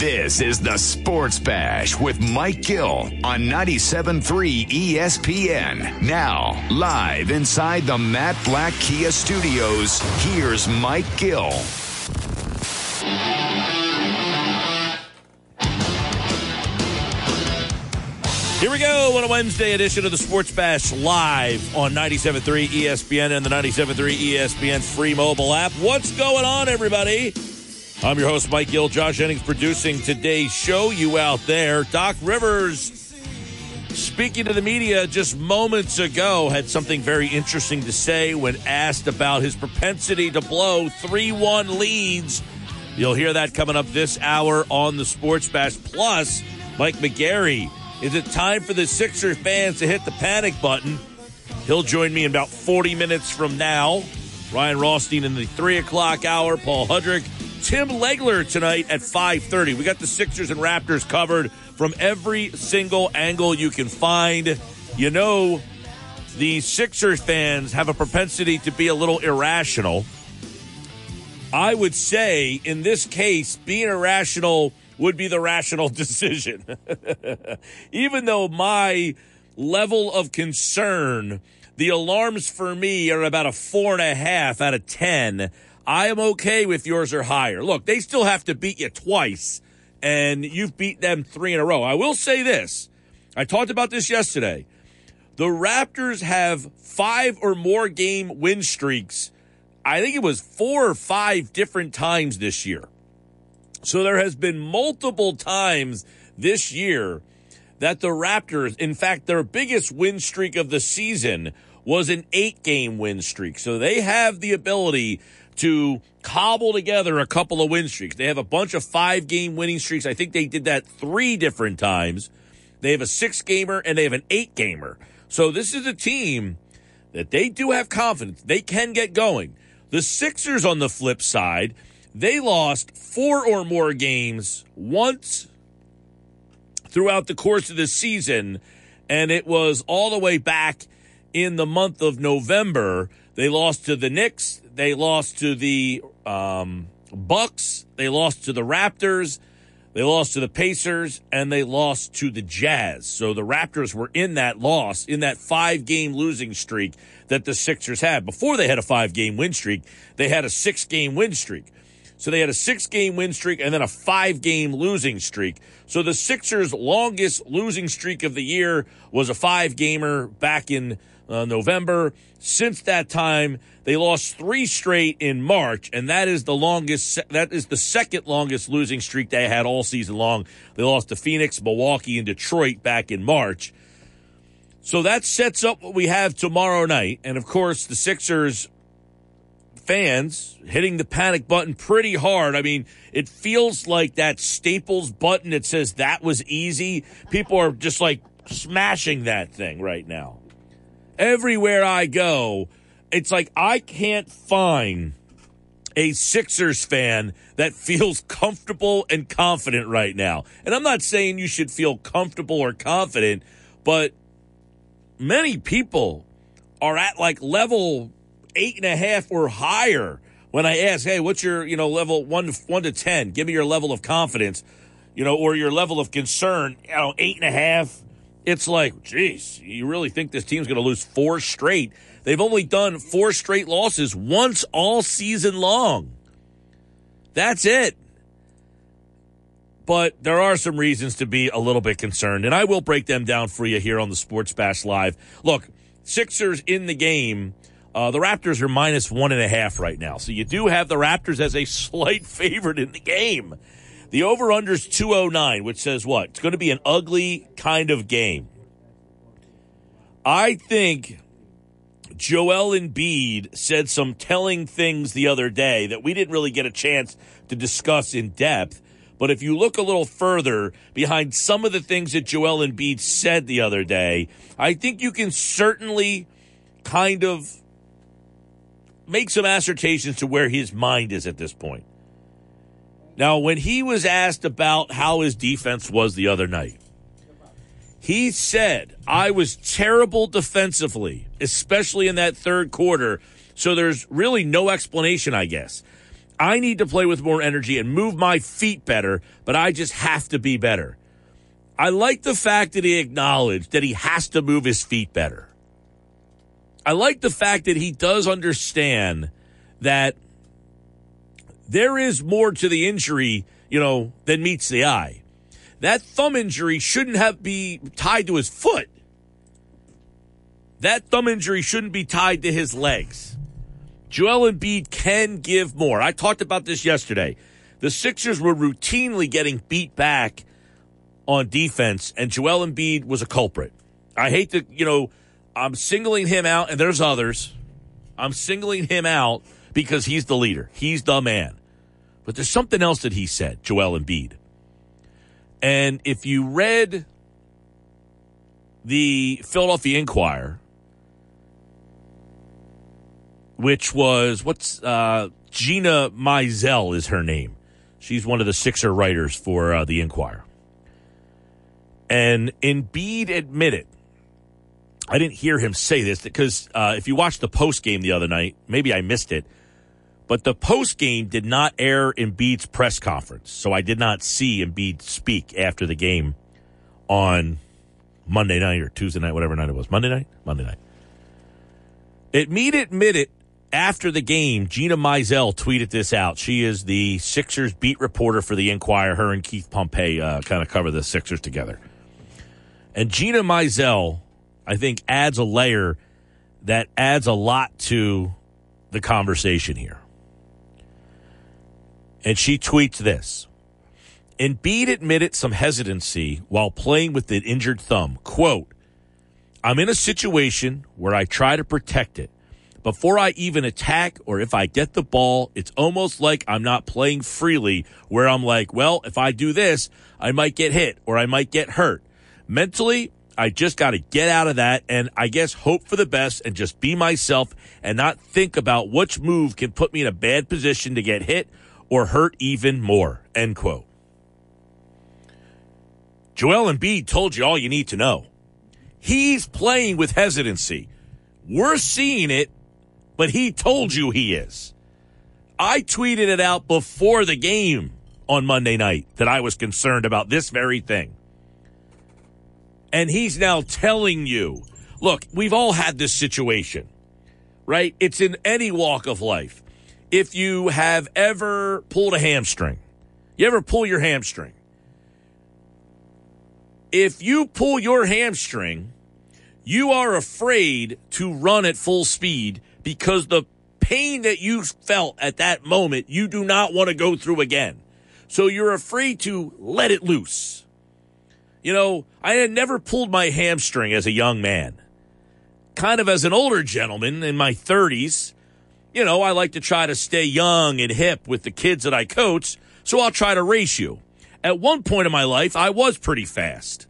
This is the Sports Bash with Mike Gill on 97.3 ESPN. Now, live inside the Matt Blatt Kia Studios, here's Mike Gill. Here we go on a Wednesday edition of the Sports Bash live on 97.3 ESPN and the 97.3 ESPN free mobile app. What's going on, everybody? I'm your host, Mike Gill. Josh Jennings producing today's show. You out there. Doc Rivers, speaking to the media just moments ago, had something very interesting to say when asked about his propensity to blow 3 1 leads. You'll hear that coming up this hour on the Sports Bash. Plus, Mike McGarry is it time for the Sixer fans to hit the panic button? He'll join me in about 40 minutes from now. Ryan Rothstein in the 3 o'clock hour. Paul Hudrick. Tim Legler tonight at 5.30. We got the Sixers and Raptors covered from every single angle you can find. You know, the Sixers fans have a propensity to be a little irrational. I would say, in this case, being irrational would be the rational decision. Even though my level of concern, the alarms for me are about a four and a half out of 10. I am okay with yours or higher. Look, they still have to beat you twice, and you've beat them three in a row. I will say this. I talked about this yesterday. The Raptors have five or more game win streaks. I think it was four or five different times this year. So there has been multiple times this year that the Raptors, in fact, their biggest win streak of the season was an eight game win streak. So they have the ability to cobble together a couple of win streaks. They have a bunch of five game winning streaks. I think they did that three different times. They have a six gamer and they have an eight gamer. So this is a team that they do have confidence. They can get going. The Sixers on the flip side, they lost four or more games once throughout the course of the season, and it was all the way back in the month of November. They lost to the Knicks, they lost to the um, Bucks, they lost to the Raptors, they lost to the Pacers, and they lost to the Jazz. So the Raptors were in that loss, in that five game losing streak that the Sixers had. Before they had a five game win streak, they had a six game win streak. So they had a six game win streak and then a five game losing streak. So the Sixers' longest losing streak of the year was a five gamer back in uh, November. Since that time, they lost three straight in March, and that is the longest, that is the second longest losing streak they had all season long. They lost to Phoenix, Milwaukee, and Detroit back in March. So that sets up what we have tomorrow night. And of course, the Sixers fans hitting the panic button pretty hard. I mean, it feels like that Staples button that says that was easy. People are just like smashing that thing right now. Everywhere I go, it's like I can't find a Sixers fan that feels comfortable and confident right now. And I'm not saying you should feel comfortable or confident, but many people are at like level eight and a half or higher when I ask, hey, what's your, you know, level one to one to ten? Give me your level of confidence, you know, or your level of concern, you know, eight and a half. It's like, geez, you really think this team's gonna lose four straight? They've only done four straight losses once all season long. That's it. But there are some reasons to be a little bit concerned, and I will break them down for you here on the Sports Bash Live. Look, Sixers in the game uh, the Raptors are minus one and a half right now. So you do have the Raptors as a slight favorite in the game. The over under is 209, which says what? It's going to be an ugly kind of game. I think Joel Embiid said some telling things the other day that we didn't really get a chance to discuss in depth. But if you look a little further behind some of the things that Joel Embiid said the other day, I think you can certainly kind of make some assertions to where his mind is at this point. Now, when he was asked about how his defense was the other night, he said, I was terrible defensively, especially in that third quarter. So there's really no explanation, I guess. I need to play with more energy and move my feet better, but I just have to be better. I like the fact that he acknowledged that he has to move his feet better. I like the fact that he does understand that there is more to the injury, you know, than meets the eye. That thumb injury shouldn't have be tied to his foot. That thumb injury shouldn't be tied to his legs. Joel Embiid can give more. I talked about this yesterday. The Sixers were routinely getting beat back on defense, and Joel Embiid was a culprit. I hate to, you know, I'm singling him out, and there's others. I'm singling him out because he's the leader. He's the man. But there's something else that he said, Joel Embiid. And if you read the Philadelphia Inquirer, which was what's uh, Gina Mizell is her name. She's one of the Sixer writers for uh, the Inquirer. And Embiid admitted, I didn't hear him say this because uh, if you watched the post game the other night, maybe I missed it, but the post game did not air Embiid's press conference, so I did not see Embiid speak after the game on Monday night or Tuesday night, whatever night it was. Monday night, Monday night. It Embiid admitted after the game, Gina Mizell tweeted this out. She is the Sixers beat reporter for the Inquirer. Her and Keith Pompey uh, kind of cover the Sixers together. And Gina Mizell, I think, adds a layer that adds a lot to the conversation here. And she tweets this. Embiid admitted some hesitancy while playing with the injured thumb. Quote, I'm in a situation where I try to protect it before I even attack or if I get the ball, it's almost like I'm not playing freely where I'm like, well, if I do this, I might get hit or I might get hurt. Mentally, I just got to get out of that and I guess hope for the best and just be myself and not think about which move can put me in a bad position to get hit or hurt even more. End quote. Joel Embiid told you all you need to know. He's playing with hesitancy. We're seeing it but he told you he is. I tweeted it out before the game on Monday night that I was concerned about this very thing. And he's now telling you, look, we've all had this situation, right? It's in any walk of life. If you have ever pulled a hamstring, you ever pull your hamstring? If you pull your hamstring, you are afraid to run at full speed because the pain that you felt at that moment, you do not want to go through again. So you're afraid to let it loose. You know, I had never pulled my hamstring as a young man. Kind of as an older gentleman in my 30s, you know, I like to try to stay young and hip with the kids that I coach, so I'll try to race you. At one point in my life, I was pretty fast.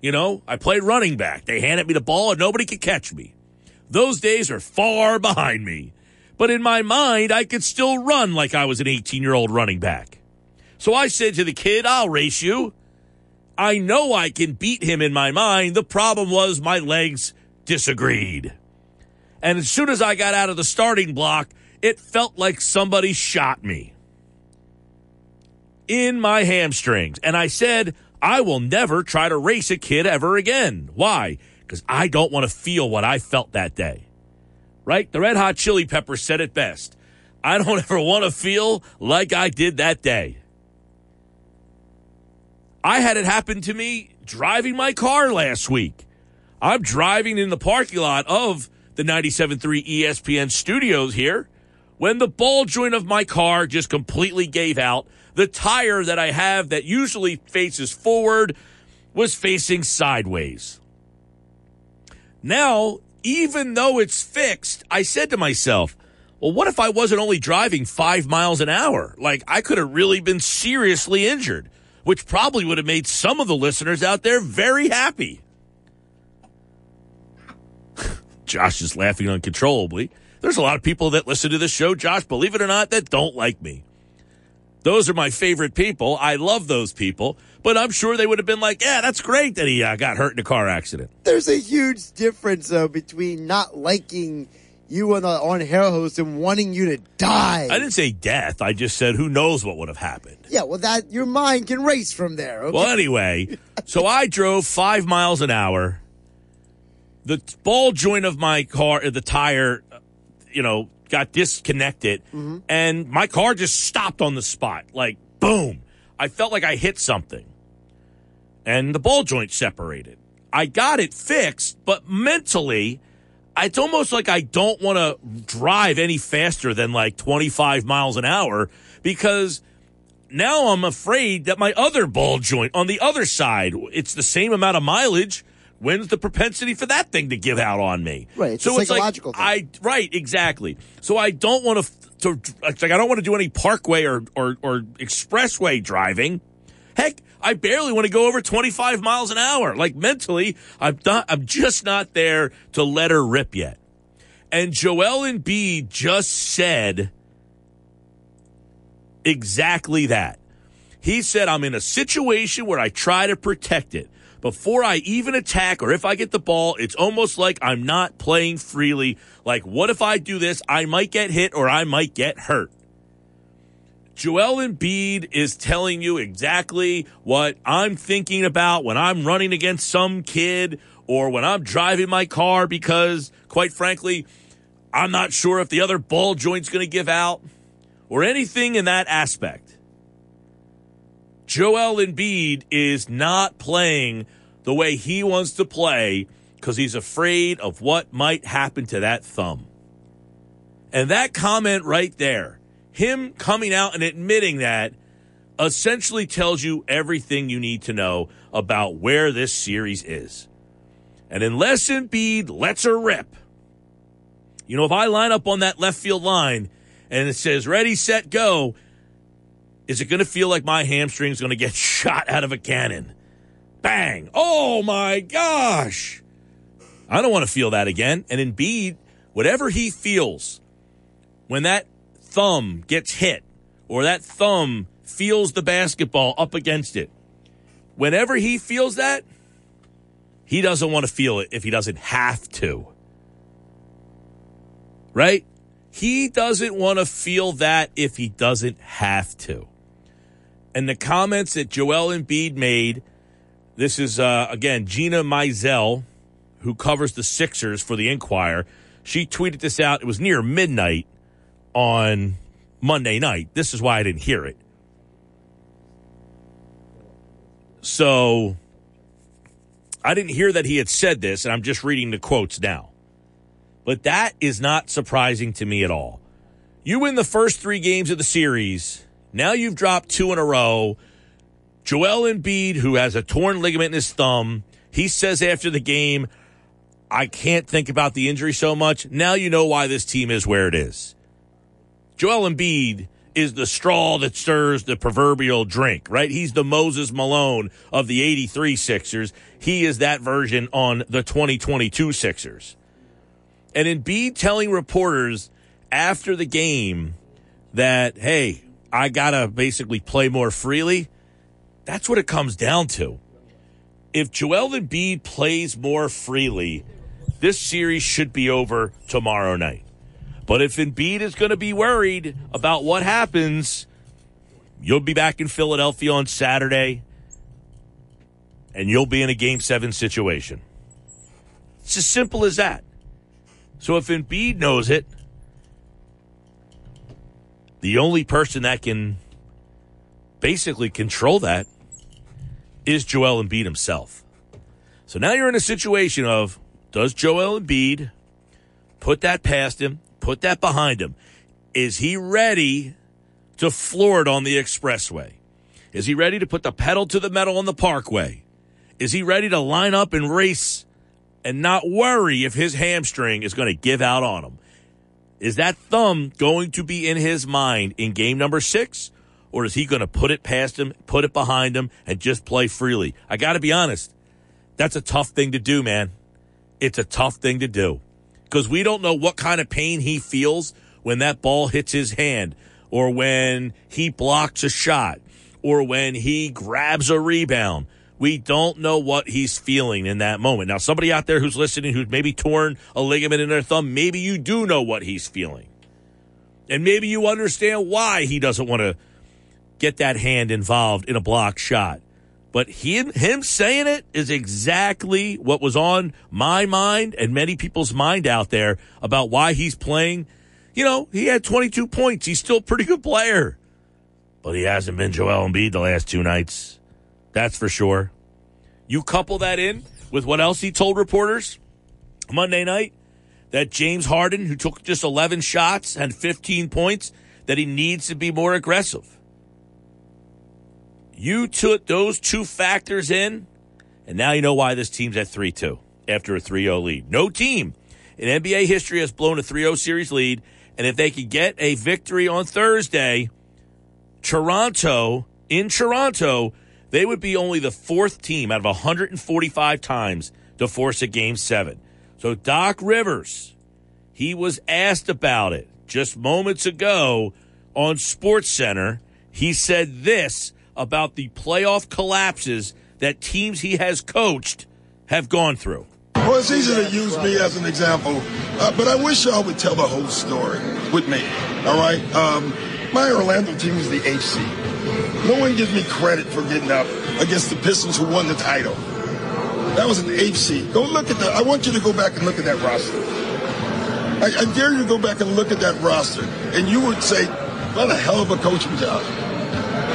You know, I played running back. They handed me the ball and nobody could catch me. Those days are far behind me. But in my mind, I could still run like I was an 18 year old running back. So I said to the kid, I'll race you. I know I can beat him in my mind. The problem was my legs disagreed. And as soon as I got out of the starting block, it felt like somebody shot me in my hamstrings. And I said, I will never try to race a kid ever again. Why? because I don't want to feel what I felt that day. Right? The Red Hot Chili Peppers said it best. I don't ever want to feel like I did that day. I had it happen to me driving my car last week. I'm driving in the parking lot of the 97.3 ESPN studios here when the ball joint of my car just completely gave out. The tire that I have that usually faces forward was facing sideways. Now, even though it's fixed, I said to myself, well, what if I wasn't only driving five miles an hour? Like, I could have really been seriously injured, which probably would have made some of the listeners out there very happy. Josh is laughing uncontrollably. There's a lot of people that listen to this show, Josh, believe it or not, that don't like me. Those are my favorite people. I love those people but I'm sure they would have been like, yeah, that's great that he uh, got hurt in a car accident. There's a huge difference, though, between not liking you and the on hair host and wanting you to die. I didn't say death. I just said who knows what would have happened. Yeah, well, that your mind can race from there. Okay? Well, anyway, so I drove five miles an hour. The ball joint of my car, the tire, you know, got disconnected, Mm-hmm. and my car just stopped on the spot. Like, boom. I felt like I hit something, and the ball joint separated. I got it fixed, but mentally, it's almost like I don't want to drive any faster than like 25 miles an hour because now I'm afraid that my other ball joint on the other side, it's the same amount of mileage. When's the propensity for that thing to give out on me? Right, so it's a psychological like, I right, exactly. So I don't want to to it's like I don't want to do any parkway or, or or expressway driving. Heck, I barely want to go over 25 miles an hour. Like mentally, I'm not I'm just not there to let her rip yet. And Joel Embiid just said exactly that. He said, I'm in a situation where I try to protect it. Before I even attack or if I get the ball, it's almost like I'm not playing freely. Like, what if I do this? I might get hit or I might get hurt. Joel Embiid is telling you exactly what I'm thinking about when I'm running against some kid or when I'm driving my car because, quite frankly, I'm not sure if the other ball joint's going to give out or anything in that aspect. Joel Embiid is not playing the way he wants to play because he's afraid of what might happen to that thumb. And that comment right there, him coming out and admitting that, essentially tells you everything you need to know about where this series is. And unless Embiid lets her rip, you know, if I line up on that left field line and it says ready, set, go, is it going to feel like my hamstring's going to get shot out of a cannon? Bang! Oh my gosh! I don't want to feel that again. And Embiid, whatever he feels when that thumb gets hit or that thumb feels the basketball up against it, whenever he feels that, he doesn't want to feel it if he doesn't have to. Right? He doesn't want to feel that if he doesn't have to. And the comments that Joel Embiid made, this is, uh, again, Gina Mizell, who covers the Sixers for the Inquirer. She tweeted this out. It was near midnight on Monday night. This is why I didn't hear it. So I didn't hear that he had said this, and I'm just reading the quotes now. But that is not surprising to me at all. You win the first three games of the series. Now you've dropped two in a row. Joel Embiid, who has a torn ligament in his thumb, he says after the game, I can't think about the injury so much. Now you know why this team is where it is. Joel Embiid is the straw that stirs the proverbial drink, right? He's the Moses Malone of the 83 Sixers. He is that version on the 2022 Sixers. And Embiid telling reporters after the game that, hey, I got to basically play more freely. That's what it comes down to. If Joel Embiid plays more freely, this series should be over tomorrow night. But if Embiid is going to be worried about what happens, you'll be back in Philadelphia on Saturday and you'll be in a game seven situation. It's as simple as that. So if Embiid knows it, the only person that can basically control that is Joel Embiid himself. So now you're in a situation of does Joel Embiid put that past him, put that behind him? Is he ready to floor it on the expressway? Is he ready to put the pedal to the metal on the parkway? Is he ready to line up and race and not worry if his hamstring is going to give out on him? Is that thumb going to be in his mind in game number six? Or is he going to put it past him, put it behind him, and just play freely? I got to be honest. That's a tough thing to do, man. It's a tough thing to do because we don't know what kind of pain he feels when that ball hits his hand or when he blocks a shot or when he grabs a rebound. We don't know what he's feeling in that moment. Now, somebody out there who's listening who's maybe torn a ligament in their thumb, maybe you do know what he's feeling. And maybe you understand why he doesn't want to get that hand involved in a block shot. But him, him saying it is exactly what was on my mind and many people's mind out there about why he's playing. You know, he had 22 points. He's still a pretty good player. But he hasn't been Joel Embiid the last two nights. That's for sure. You couple that in with what else he told reporters Monday night that James Harden, who took just 11 shots and 15 points, that he needs to be more aggressive. You took those two factors in, and now you know why this team's at 3 2 after a 3 0 lead. No team in NBA history has blown a 3 0 series lead, and if they could get a victory on Thursday, Toronto, in Toronto, they would be only the fourth team out of 145 times to force a game seven. So Doc Rivers, he was asked about it just moments ago on Sports Center. He said this about the playoff collapses that teams he has coached have gone through. Well, it's easy to use me as an example, uh, but I wish y'all would tell the whole story with me. All right, um, my Orlando team was the HC. No one gives me credit for getting up against the Pistons who won the title. That was an HC. Go look at that. I want you to go back and look at that roster. I, I dare you to go back and look at that roster, and you would say, "What a hell of a coaching job."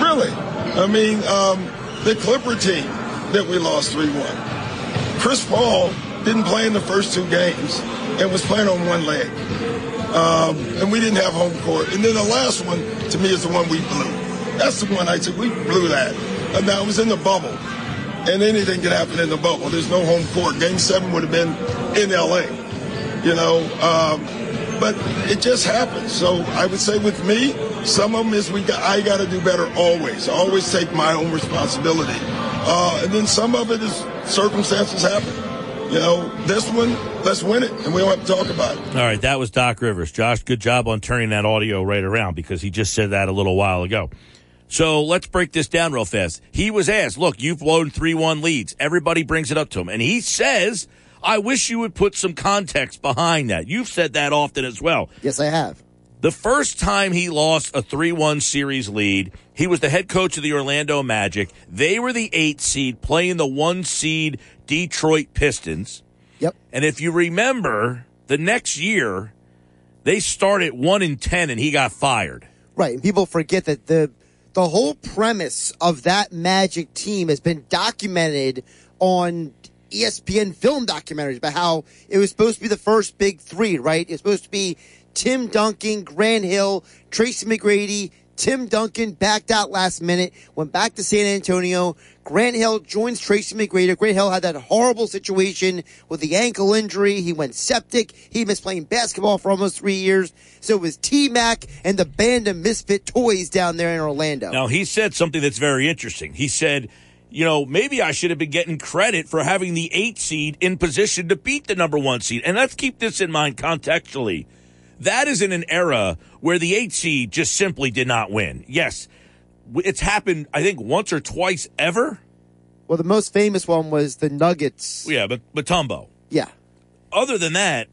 Really, I mean, um, the Clipper team that we lost three-one. Chris Paul didn't play in the first two games and was playing on one leg. Um, and we didn't have home court. And then the last one, to me, is the one we blew. That's the one I said, we blew that. And it was in the bubble. And anything could happen in the bubble. There's no home court. Game seven would have been in LA, you know. Um, but it just happens. So I would say with me, some of them is we got, I got to do better always. I always take my own responsibility. Uh, and then some of it is circumstances happen. You know, this one, let's win it, and we don't have to talk about it. All right, that was Doc Rivers. Josh, good job on turning that audio right around because he just said that a little while ago. So let's break this down real fast. He was asked, look, you've blown 3 1 leads. Everybody brings it up to him. And he says, I wish you would put some context behind that. You've said that often as well. Yes, I have. The first time he lost a 3 1 series lead, he was the head coach of the Orlando Magic. They were the eight seed playing the one seed Detroit Pistons. Yep. And if you remember, the next year, they started 1 in 10 and he got fired. Right. And people forget that the the whole premise of that Magic team has been documented on ESPN film documentaries about how it was supposed to be the first big three, right? It's supposed to be Tim Duncan, Grant Hill, Tracy McGrady. Tim Duncan backed out last minute, went back to San Antonio. Grant Hill joins Tracy McGrady. Grant Hill had that horrible situation with the ankle injury. He went septic. He missed playing basketball for almost three years. So it was T Mac and the band of misfit toys down there in Orlando. Now, he said something that's very interesting. He said, you know, maybe I should have been getting credit for having the eight seed in position to beat the number one seed. And let's keep this in mind contextually. That is in an era where the eight seed just simply did not win. Yes, it's happened, I think, once or twice ever. Well, the most famous one was the Nuggets. Yeah, but Mutombo. Yeah. Other than that,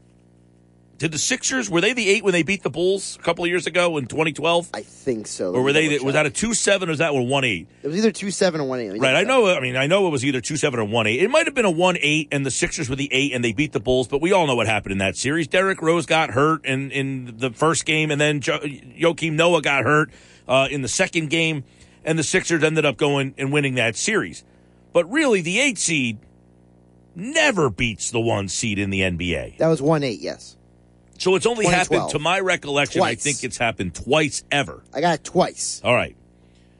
did the Sixers were they the eight when they beat the Bulls a couple of years ago in 2012? I think so. Or were they? Double Was that a two seven or was that one one eight? It was either two seven or one eight. Right. I know. I mean, I know it was either two seven or one eight. It might have been a one eight, and the Sixers were the eight, and they beat the Bulls. But we all know what happened in that series. Derrick Rose got hurt in in the first game, and then jo- Joakim Noah got hurt uh, in the second game, and the Sixers ended up going and winning that series. But really, the eight seed never beats the one seed in the NBA. That was one eight. Yes, So it's only happened, to my recollection, I think it's happened twice ever. I got it twice. All right.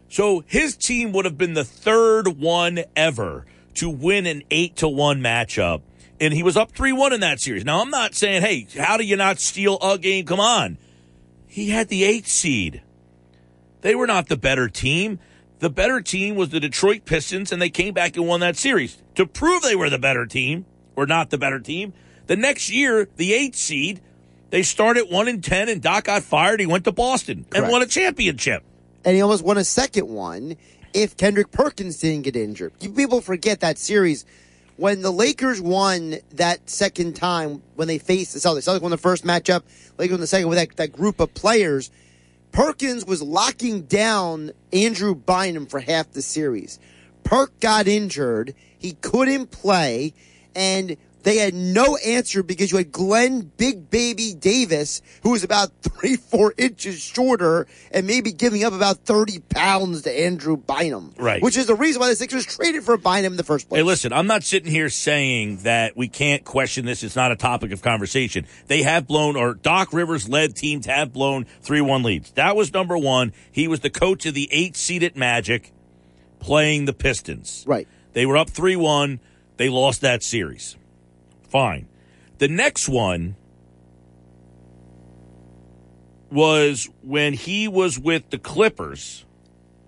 So his team would have been the third one ever to win an eight to one matchup. And he was up 3 1 in that series. Now, I'm not saying, hey, how do you not steal a game? Come on. He had the eight seed. They were not the better team. The better team was the Detroit Pistons, and they came back and won that series. To prove they were the better team, or not the better team, the next year, the eighth seed, they started 1 and 10, and Doc got fired. He went to Boston and won a championship. and he almost won a second one. if Kendrick Perkins didn't get injured. People forget that series when the Lakers won that second time when they faced the Celtics. Celtics won the first matchup, Lakers won the second with that, that group of players. Perkins was locking down Andrew Bynum for half the series. Perk got injured. He couldn't play. And they had no answer because you had Glen Big Baby Davis, who was about three, four inches shorter and maybe giving up about 30 pounds to Andrew Bynum. Right. Which is the reason why the Sixers traded for Bynum in the first place. Hey, listen, I'm not sitting here saying that we can't question this. It's not a topic of conversation. They have blown, or Doc Rivers led teams have blown 3 1 leads. That was number one. He was the coach of the eight seeded Magic playing the Pistons. Right. They were up 3 1. They lost that series. Fine. The next one was when he was with the Clippers.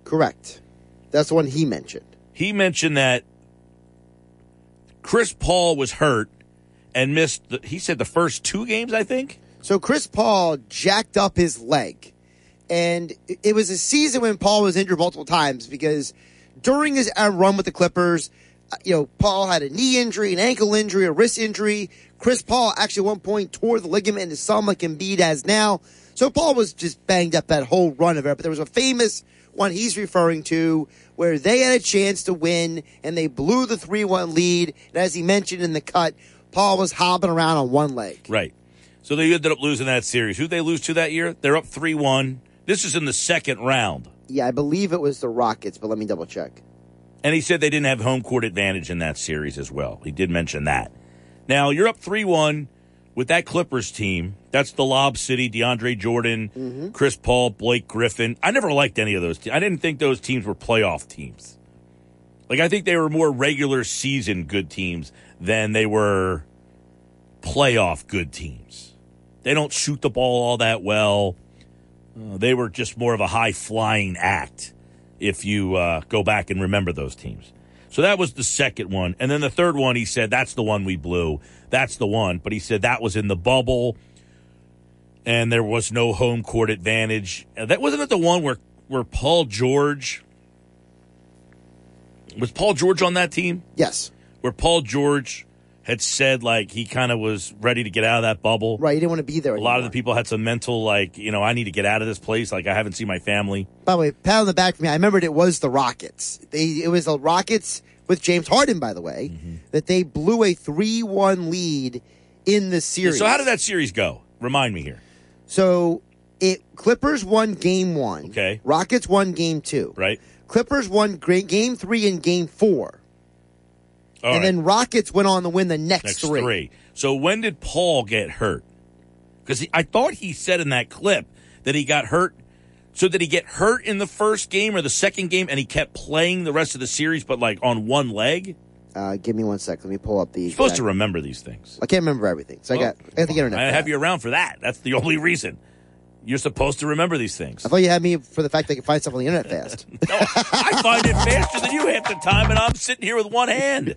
Correct. That's the one he mentioned. He mentioned that Chris Paul was hurt and missed, the, he said, the first two games, I think. So Chris Paul jacked up his leg. And it was a season when Paul was injured multiple times because during his uh, run with the Clippers, Uh, you know, Paul had a knee injury, an ankle injury, a wrist injury. Chris Paul actually at one point tore the ligament in his thumb like Embiid has now. So Paul was just banged up that whole run of it. But there was a famous one he's referring to where they had a chance to win and they blew the 3-1 lead. And as he mentioned in the cut, Paul was hopping around on one leg. Right. So they ended up losing that series. Who'd they lose to that year? They're up 3 1. This is in the second round. Yeah, I believe it was the Rockets, but let me double check. And he said they didn't have home court advantage in that series as well. He did mention that. Now, you're up 3 1 with that Clippers team. That's the Lob City, DeAndre Jordan, Mm-hmm. Chris Paul, Blake Griffin. I never liked any of those. Te- I didn't think those teams were playoff teams. Like, I think they were more regular season good teams than they were playoff good teams. They don't shoot the ball all that well. Uh, they were just more of a high flying act if you uh, go back and remember those teams. So that was the second one. And then the third one, he said, that's the one we blew. That's the one. But he said that was in the bubble and there was no home court advantage. Uh, That wasn't it the one where, where Paul George was Paul George on that team? Yes. Where Paul George had said like he kind of was ready to get out of that bubble. Right, he didn't want to be there. A lot of the people had some mental like, you know, I need to get out of this place. Like I haven't seen my family. By the way, pat on the back for me. I remembered it was the Rockets. They it was the Rockets with James Harden, by the way, Mm-hmm. that they blew a three-one lead in the series. So how did that series go? Remind me here. So it Clippers won game one. Okay. Rockets won game two. Right? Clippers won game three and game four, All and right. then Rockets went on to win the next, next three. three. So when did Paul get hurt? Because I thought he said in that clip that he got hurt. So did he get hurt in the first game or the second game, and he kept playing the rest of the series, but like on one leg? Uh, give me one sec. Let me pull up the. You're supposed to remember these things. I can't remember everything, so I got. I got the internet. I have that. you around for that. That's the only reason. You're supposed to remember these things. I thought you had me for the fact that I can find stuff on the internet fast. No, I find it faster than you half the time, and I'm sitting here with one hand.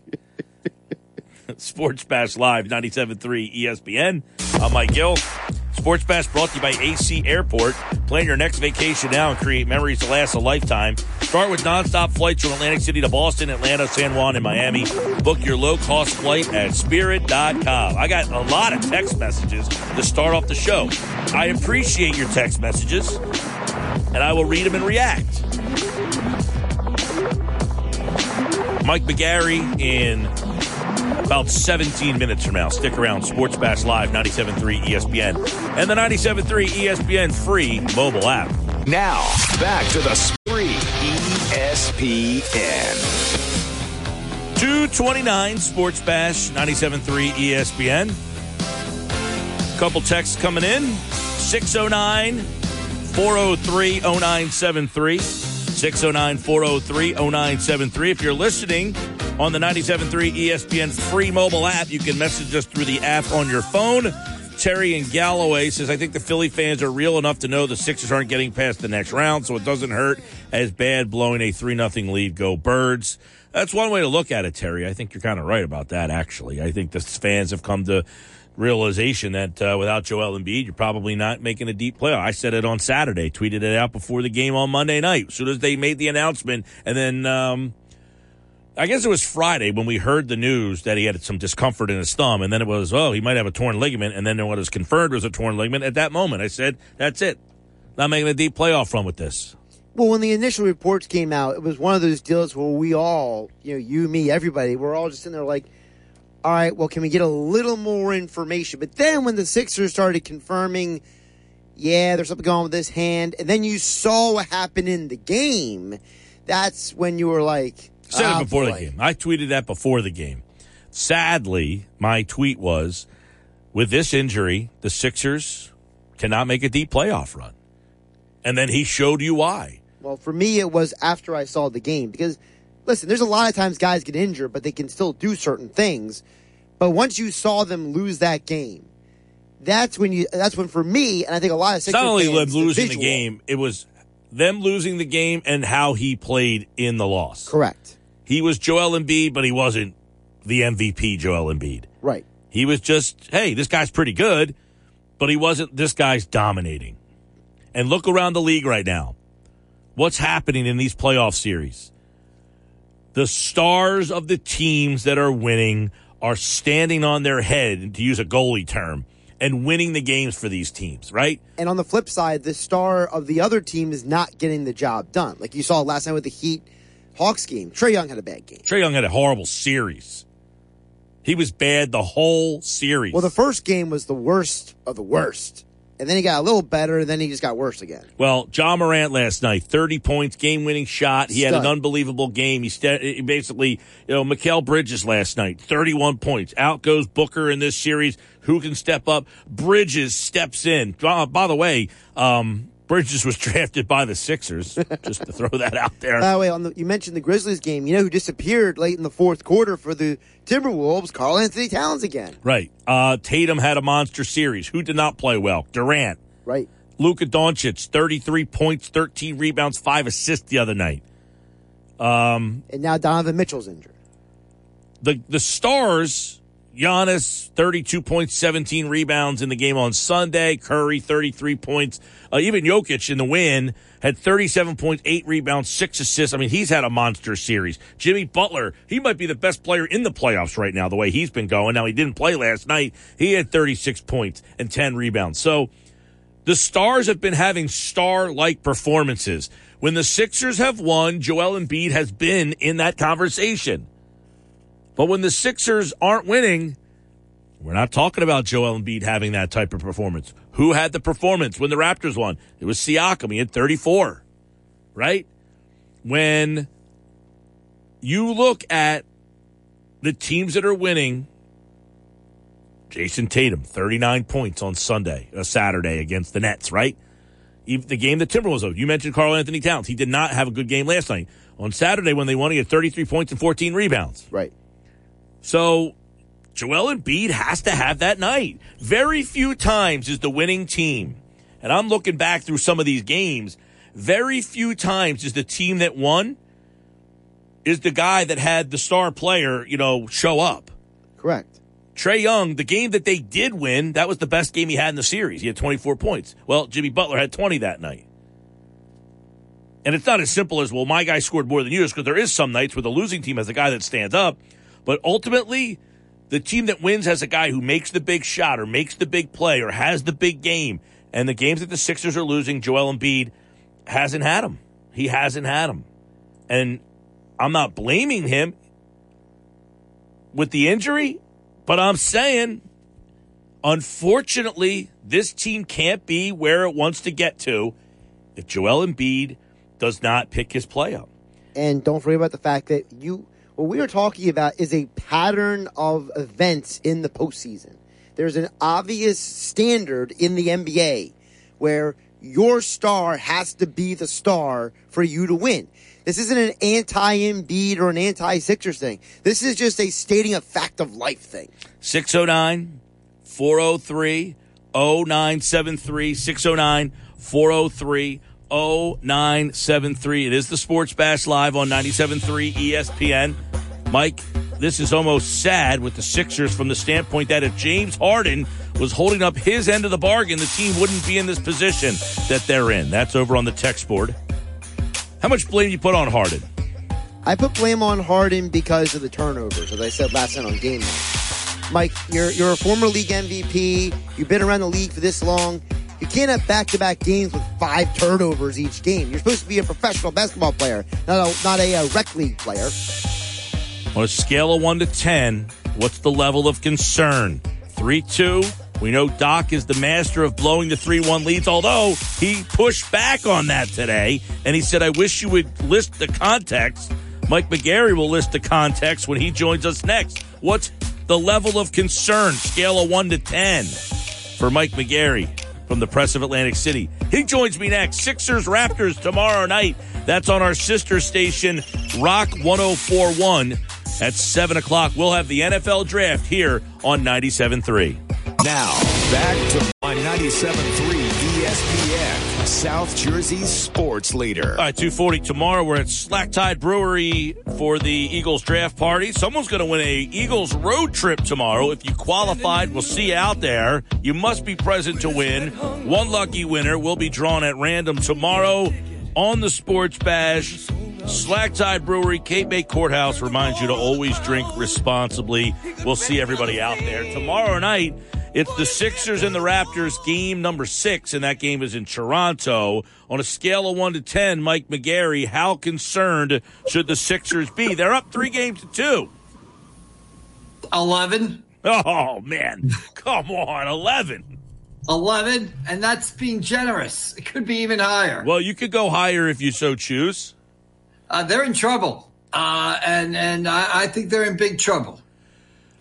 Sports Bash Live, 97.3 ESPN. I'm Mike Gill. Sports Bash brought to you by AC Airport. Plan your next vacation now and create memories to last a lifetime. Start with nonstop flights from Atlantic City to Boston, Atlanta, San Juan, and Miami. Book your low-cost flight at spirit.com. I got a lot of text messages to start off the show. I appreciate your text messages, and I will read them and react. Mike McGarry in about 17 minutes from now. Stick around. Sports Bash Live, 97.3 ESPN, and the 97.3 ESPN free mobile app. Now, back to the spree E ESPN. 229 Sports Bash, 97.3 ESPN. Couple texts coming in. 609 403 0973. 609 403 0973. If you're listening on the 97.3 ESPN free mobile app, you can message us through the app on your phone. Terry and Galloway says, I think the Philly fans are real enough to know the Sixers aren't getting past the next round, so it doesn't hurt as bad blowing a 3 0 lead. Go Birds. That's one way to look at it, Terry. I think you're kind of right about that, actually. I think the fans have come to realization that uh, without Joel Embiid, you're probably not making a deep playoff. I said it on Saturday, tweeted it out before the game on Monday night. As soon as they made the announcement, and then um, I guess it was Friday when we heard the news that he had some discomfort in his thumb, and then it was, oh, he might have a torn ligament, and then what was confirmed was a torn ligament. At that moment, I said, that's it. Not making a deep playoff run with this. Well, when the initial reports came out, it was one of those deals where we all, you know, you, me, everybody, we're all just in there like, all right, well, can we get a little more information? But then when the Sixers started confirming, yeah, there's something going on with this hand, and then you saw what happened in the game, that's when you were like, said oh, it ah, before boy. the game. I tweeted that before the game. Sadly, my tweet was with this injury, the Sixers cannot make a deep playoff run. And then he showed you why. Well, for me, it was after I saw the game because, listen, there's a lot of times guys get injured, but they can still do certain things. But once you saw them lose that game, that's when you. That's when for me, and I think a lot of It's Sixers not only them fans, losing the visual- game, it was them losing the game and how he played in the loss. Correct. He was Joel Embiid, but he wasn't the MVP Joel Embiid. Right. He was just, hey, this guy's pretty good, but he wasn't, this guy's dominating. And look around the league right now. What's happening in these playoff series? The stars of the teams that are winning are standing on their head, to use a goalie term, and winning the games for these teams, right? And on the flip side, the star of the other team is not getting the job done. Like you saw last night with the Heat Hawks game. Trae Young had a bad game. Trae Young had a horrible series. He was bad the whole series. Well, the first game was the worst of the worst. And then he got a little better, and then he just got worse again. Well, Ja Morant last night, 30 points, game winning shot. He had an unbelievable game. He, he basically, you know, Mikal Bridges last night, 31 points. Out goes Booker in this series. Who can step up? Bridges steps in. By, by the way, um, Bridges was drafted by the Sixers, just to throw that out there. By the way, on the, you mentioned the Grizzlies game. You know who disappeared late in the fourth quarter for the Timberwolves? Karl-Anthony Towns again. right. Uh, Tatum had a monster series. Who did not play well? Durant. Right. Luka Doncic, 33 points, 13 rebounds, 5 assists the other night. And now Donovan Mitchell's injured. the the stars, Giannis, 32 points, 17 rebounds in the game on Sunday. Curry, 33 points. Uh, even Jokic in the win had 37.8 rebounds, 6 assists. I mean, he's had a monster series. Jimmy Butler, he might be the best player in the playoffs right now, the way he's been going. Now, he didn't play last night. He had 36 points and 10 rebounds. So, the Stars have been having star like performances. When the Sixers have won, Joel Embiid has been in that conversation. But when the Sixers aren't winning, we're not talking about Joel Embiid having that type of performance. Who had the performance when the Raptors won? It was Siakam. He had 34, right? When you look at the teams that are winning, Jayson Tatum, 39 points on Sunday, uh, Saturday against the Nets, right? Even the game the Timberwolves of. You mentioned Karl-Anthony Towns. He did not have a good game last night. On Saturday, when they won, he had 33 points and 14 rebounds. Right. So Joel Embiid has to have that night. Very few times is the winning team, and I'm looking back through some of these games, very few times is the team that won is the guy that had the star player, you know, show up. Correct. Trae Young, the game that they did win, that was the best game he had in the series. He had 24 points. Well, Jimmy Butler had 20 that night. And it's not as simple as, well, my guy scored more than yours, because there is some nights where the losing team has a guy that stands up. But ultimately, the team that wins has a guy who makes the big shot or makes the big play or has the big game. And the games that the Sixers are losing, Joel Embiid hasn't had him. He hasn't had him. And I'm not blaming him with the injury, but I'm saying, unfortunately, this team can't be where it wants to get to if Joel Embiid does not pick his play up. And don't forget about the fact that you what we are talking about is a pattern of events in the postseason. There's an obvious standard in the NBA where your star has to be the star for you to win. This isn't an anti-Embiid or an anti-Sixers thing. This is just a stating a fact of life thing. 609 403 0973. 609 403 0973. It is the Sports Bash Live on 97.3 ESPN. Mike, this is almost sad with the Sixers from the standpoint that if James Harden was holding up his end of the bargain, the team wouldn't be in this position that they're in. That's over on the text board. How much blame you put on Harden? I put blame on Harden because of the turnovers, as I said last night on Game Night. Mike, you're you're a former league MVP. You've been around the league for this long. You can't have back-to-back games with five turnovers each game. You're supposed to be a professional basketball player, not a, not a, a rec league player. On a scale of one to ten, what's the level of concern? Three two. We know Doc is the master of blowing the 3 1 leads, although he pushed back on that today and he said, I wish you would list the context. Mike McGarry will list the context when he joins us next. What's the level of concern? Scale of 1 to 10 for Mike McGarry from the Press of Atlantic City. He joins me next. Sixers Raptors tomorrow night. That's on our sister station, Rock 1041 at 7 o'clock. We'll have the NFL draft here on 97.3. Now, back to on 97.3 ESPN, South Jersey's sports leader. All right, 240 tomorrow. We're at Slack Tide Brewery for the Eagles draft party. Someone's going to win a Eagles road trip tomorrow. If you qualified, we'll see you out there. You must be present to win. One lucky winner will be drawn at random tomorrow on the Sports Bash. Slack Tide Brewery, Cape May Courthouse reminds you to always drink responsibly. We'll see everybody out there tomorrow night. It's the Sixers and the Raptors game number six, and that game is in Toronto. On a scale of one to ten, Mike McGarry, how concerned should the Sixers be? They're up three games to two. 11. Oh man, come on, eleven. 11, and that's being generous. It could be even higher. Well, you could go higher if you so choose. Uh, they're in trouble, uh, and and I, I think they're in big trouble.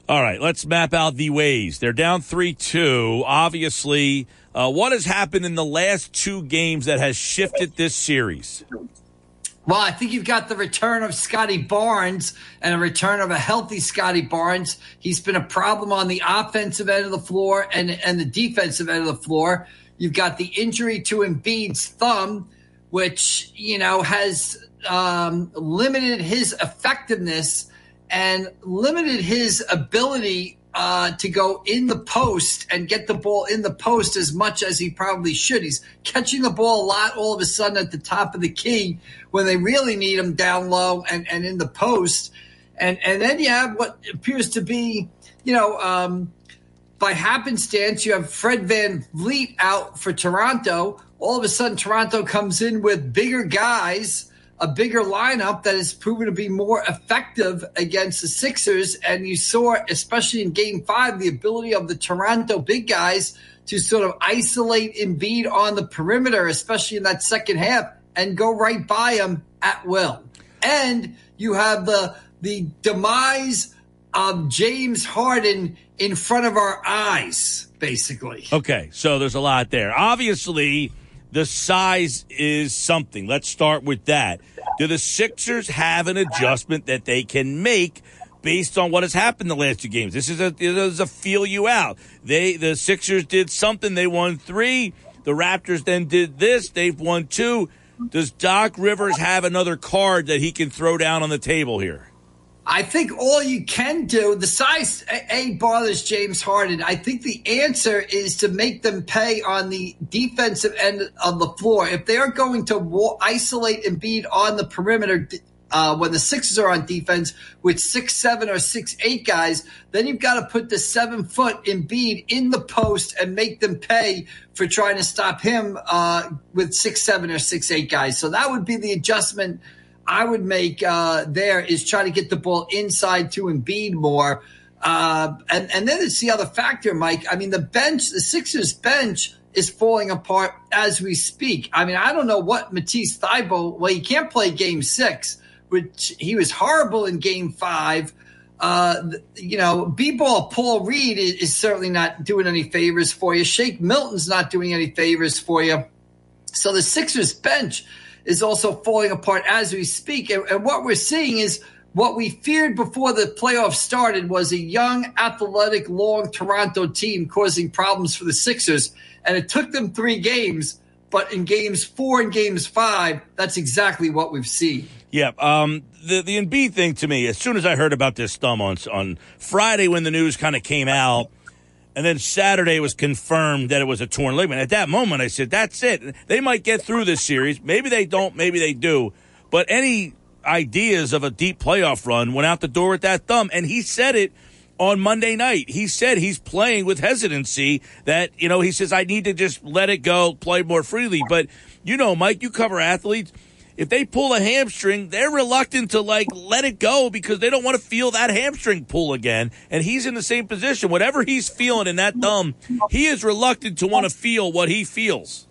All right, let's map out the ways. They're down 3 2. Obviously, uh, what has happened in the last two games that has shifted this series? Well, I think you've got the return of Scottie Barnes and a return of a healthy Scottie Barnes. He's been a problem on the offensive end of the floor and, and the defensive end of the floor. You've got the injury to Embiid's thumb, which, you know, has um, limited his effectiveness and limited his ability uh, to go in the post and get the ball in the post as much as he probably should. He's catching the ball a lot all of a sudden at the top of the key when they really need him down low and, and in the post. And and then you have what appears to be, you know, um, by happenstance, you have Fred Van Vliet out for Toronto. All of a sudden, Toronto comes in with bigger guys a bigger lineup that has proven to be more effective against the Sixers. And you saw, especially in game five, the ability of the Toronto big guys to sort of isolate Embiid on the perimeter, especially in that second half, and go right by him at will. And you have the the demise of James Harden in front of our eyes, basically. Okay, so there's a lot there. Obviously, the size is something. Let's start with that. Do the Sixers have an adjustment that they can make based on what has happened the last two games? This is a this is a feel you out. They the Sixers did something. They won three. The Raptors then did this. They've won two. Does Doc Rivers have another card that he can throw down on the table here? I think all you can do, the size A bothers James Harden. I think the answer is to make them pay on the defensive end of the floor. If they are going to isolate Embiid on the perimeter, uh, when the Sixers are on defense with six seven or six eight guys, then you've got to put the seven foot Embiid in the post and make them pay for trying to stop him uh, with six seven or six eight guys. So that would be the adjustment I would make uh, there is try to get the ball inside to Embiid more. Uh, and, and then it's the other factor, Mike. I mean, the bench, the Sixers bench is falling apart as we speak. I mean, I don't know what Matisse Thybulle, well, he can't play game six, which he was horrible in game five. Uh, you know, B-ball Paul Reed is, is certainly not doing any favors for you. Shake Milton's not doing any favors for you. So the Sixers bench – is also falling apart as we speak. And, and what we're seeing is what we feared before the playoffs started was a young, athletic, long Toronto team causing problems for the Sixers. And it took them three games, but in games four and games five, that's exactly what we've seen. Yeah. Um, the the Embiid thing to me, as soon as I heard about this thumb on on Friday when the news kind of came out, and then Saturday was confirmed that it was a torn ligament. At that moment, I said, "That's it. They might get through this series. Maybe they don't. Maybe they do. But any ideas of a deep playoff run went out the door with that thumb." And he said it on Monday night. He said he's playing with hesitancy. That you know, he says, "I need to just let it go, play more freely." But you know, Mike, you cover athletes if they pull a hamstring, they're reluctant to like let it go because they don't want to feel that hamstring pull again. And he's in the same position. Whatever he's feeling in that thumb, he is reluctant to want to feel what he feels.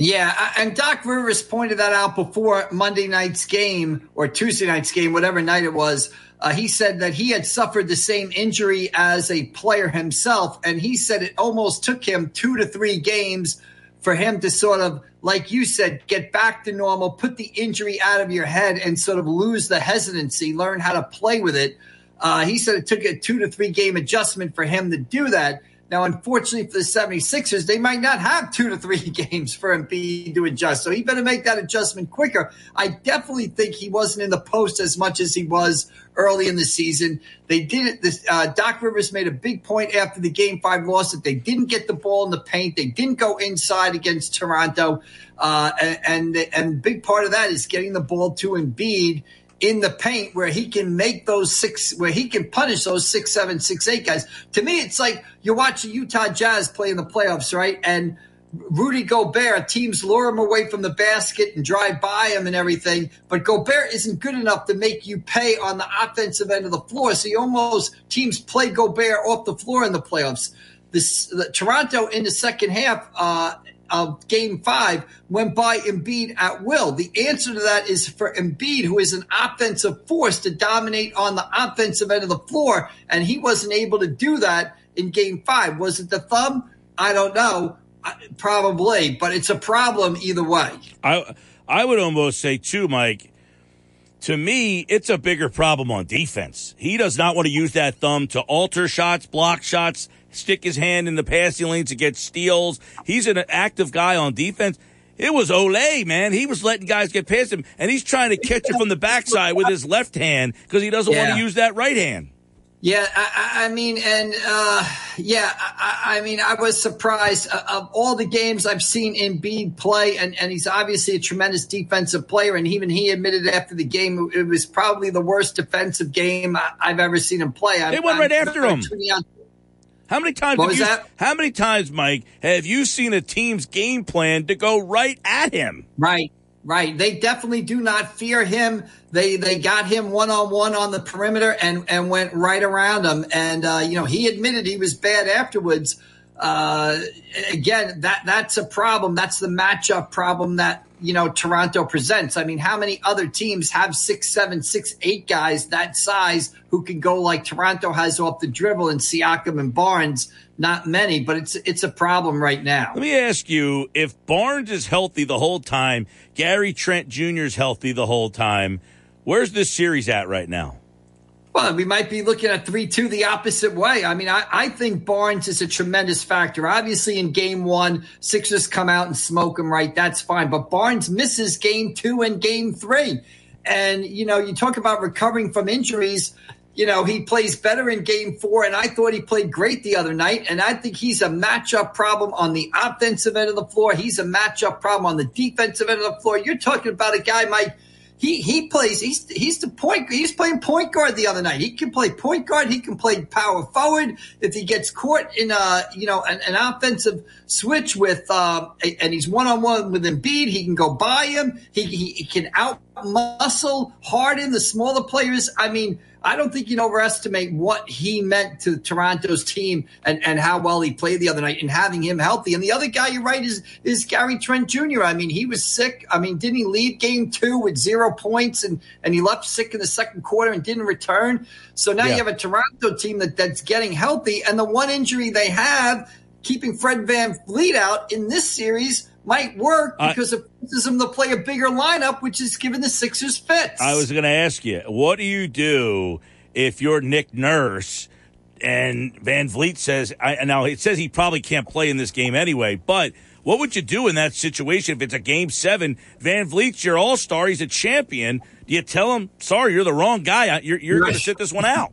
Yeah, and Doc Rivers pointed that out before Monday night's game or Tuesday night's game, whatever night it was. Uh, he said that he had suffered the same injury as a player himself, and he said it almost took him two to three games for him to sort of, like you said, get back to normal, put the injury out of your head, and sort of lose the hesitancy, learn how to play with it. Uh, he said it took a two to three game adjustment for him to do that. Now, unfortunately for the 76ers, they might not have two to three games for Embiid to adjust. So he better make that adjustment quicker. I definitely think he wasn't in the post as much as he was early in the season. They did it. This, uh, Doc Rivers made a big point after the game five loss that they didn't get the ball in the paint. They didn't go inside against Toronto. Uh, and, and, and big part of that is getting the ball to Embiid in the paint where he can make those six, where he can punish those six, seven, six, eight guys. To me, it's like you're watching Utah Jazz play in the playoffs, right? And Rudy Gobert, teams lure him away from the basket and drive by him and everything. But Gobert isn't good enough to make you pay on the offensive end of the floor. So you almost teams play Gobert off the floor in the playoffs. This the, Toronto in the second half uh, of game five went by Embiid at will. The answer to that is for Embiid, who is an offensive force to dominate on the offensive end of the floor. And he wasn't able to do that in game five. Was it the thumb? I don't know. Probably, but it's a problem either way. I I would almost say too, Mike. To me, it's a bigger problem on defense. He does not want to use that thumb to alter shots, block shots, stick his hand in the passing lanes to get steals. He's an active guy on defense. It was Olay, man. He was letting guys get past him, and he's trying to catch it from the backside with his left hand because he doesn't yeah. want to use that right hand. Yeah, I, I mean, and uh, yeah, I, I, mean, I was surprised uh, of all the games I've seen Embiid play, and, and he's obviously a tremendous defensive player, and even he admitted after the game it was probably the worst defensive game I've ever seen him play. They went right I'm, after him. How many times? What was you, that? How many times, Mike, have you seen a team's game plan to go right at him? Right, right. They definitely do not fear him. They they got him one on one on the perimeter and and went right around him. And uh, you know he admitted he was bad afterwards. Uh, again, that that's a problem. That's the matchup problem that you know Toronto presents. I mean, how many other teams have six, seven, six, eight guys that size who can go like Toronto has off the dribble and Siakam and Barnes? Not many, but it's it's a problem right now. Let me ask you: If Barnes is healthy the whole time, Gary Trent Jr. is healthy the whole time, where's this series at right now? Well, we might be looking at 3 2 the opposite way. I mean, I, I think Barnes is a tremendous factor. Obviously, in game one, Sixers come out and smoke him, right? That's fine. But Barnes misses game two and game three. And, you know, you talk about recovering from injuries. You know, he plays better in game four, and I thought he played great the other night. And I think he's a matchup problem on the offensive end of the floor. He's a matchup problem on the defensive end of the floor. You're talking about a guy, Mike he he plays. He's he's the point. He's playing point guard the other night. He can play point guard. He can play power forward. If he gets caught in a you know an, an offensive switch with uh, and he's one on one with Embiid, he can go by him. He, he, he can out muscle harden the smaller players. I mean, I don't think you can overestimate what he meant to Toronto's team and, and how well he played the other night and having him healthy. And the other guy you're right is is Gary Trent Jr. I mean, he was sick. I mean, didn't he leave game two with zero points and, and he left sick in the second quarter and didn't return? So now yeah. you have a Toronto team that, that's getting healthy. And the one injury they have, keeping Fred VanVleet out in this series, might work because it forces them to play a bigger lineup, which is giving the Sixers fits. I was going to ask you, what do you do if you're Nick Nurse and VanVleet says, I, now it says he probably can't play in this game anyway, but What would you do in that situation if it's a game seven? VanVleet's your all star. He's a champion. Do you tell him, sorry, you're the wrong guy. You're, you're going to sit this one out?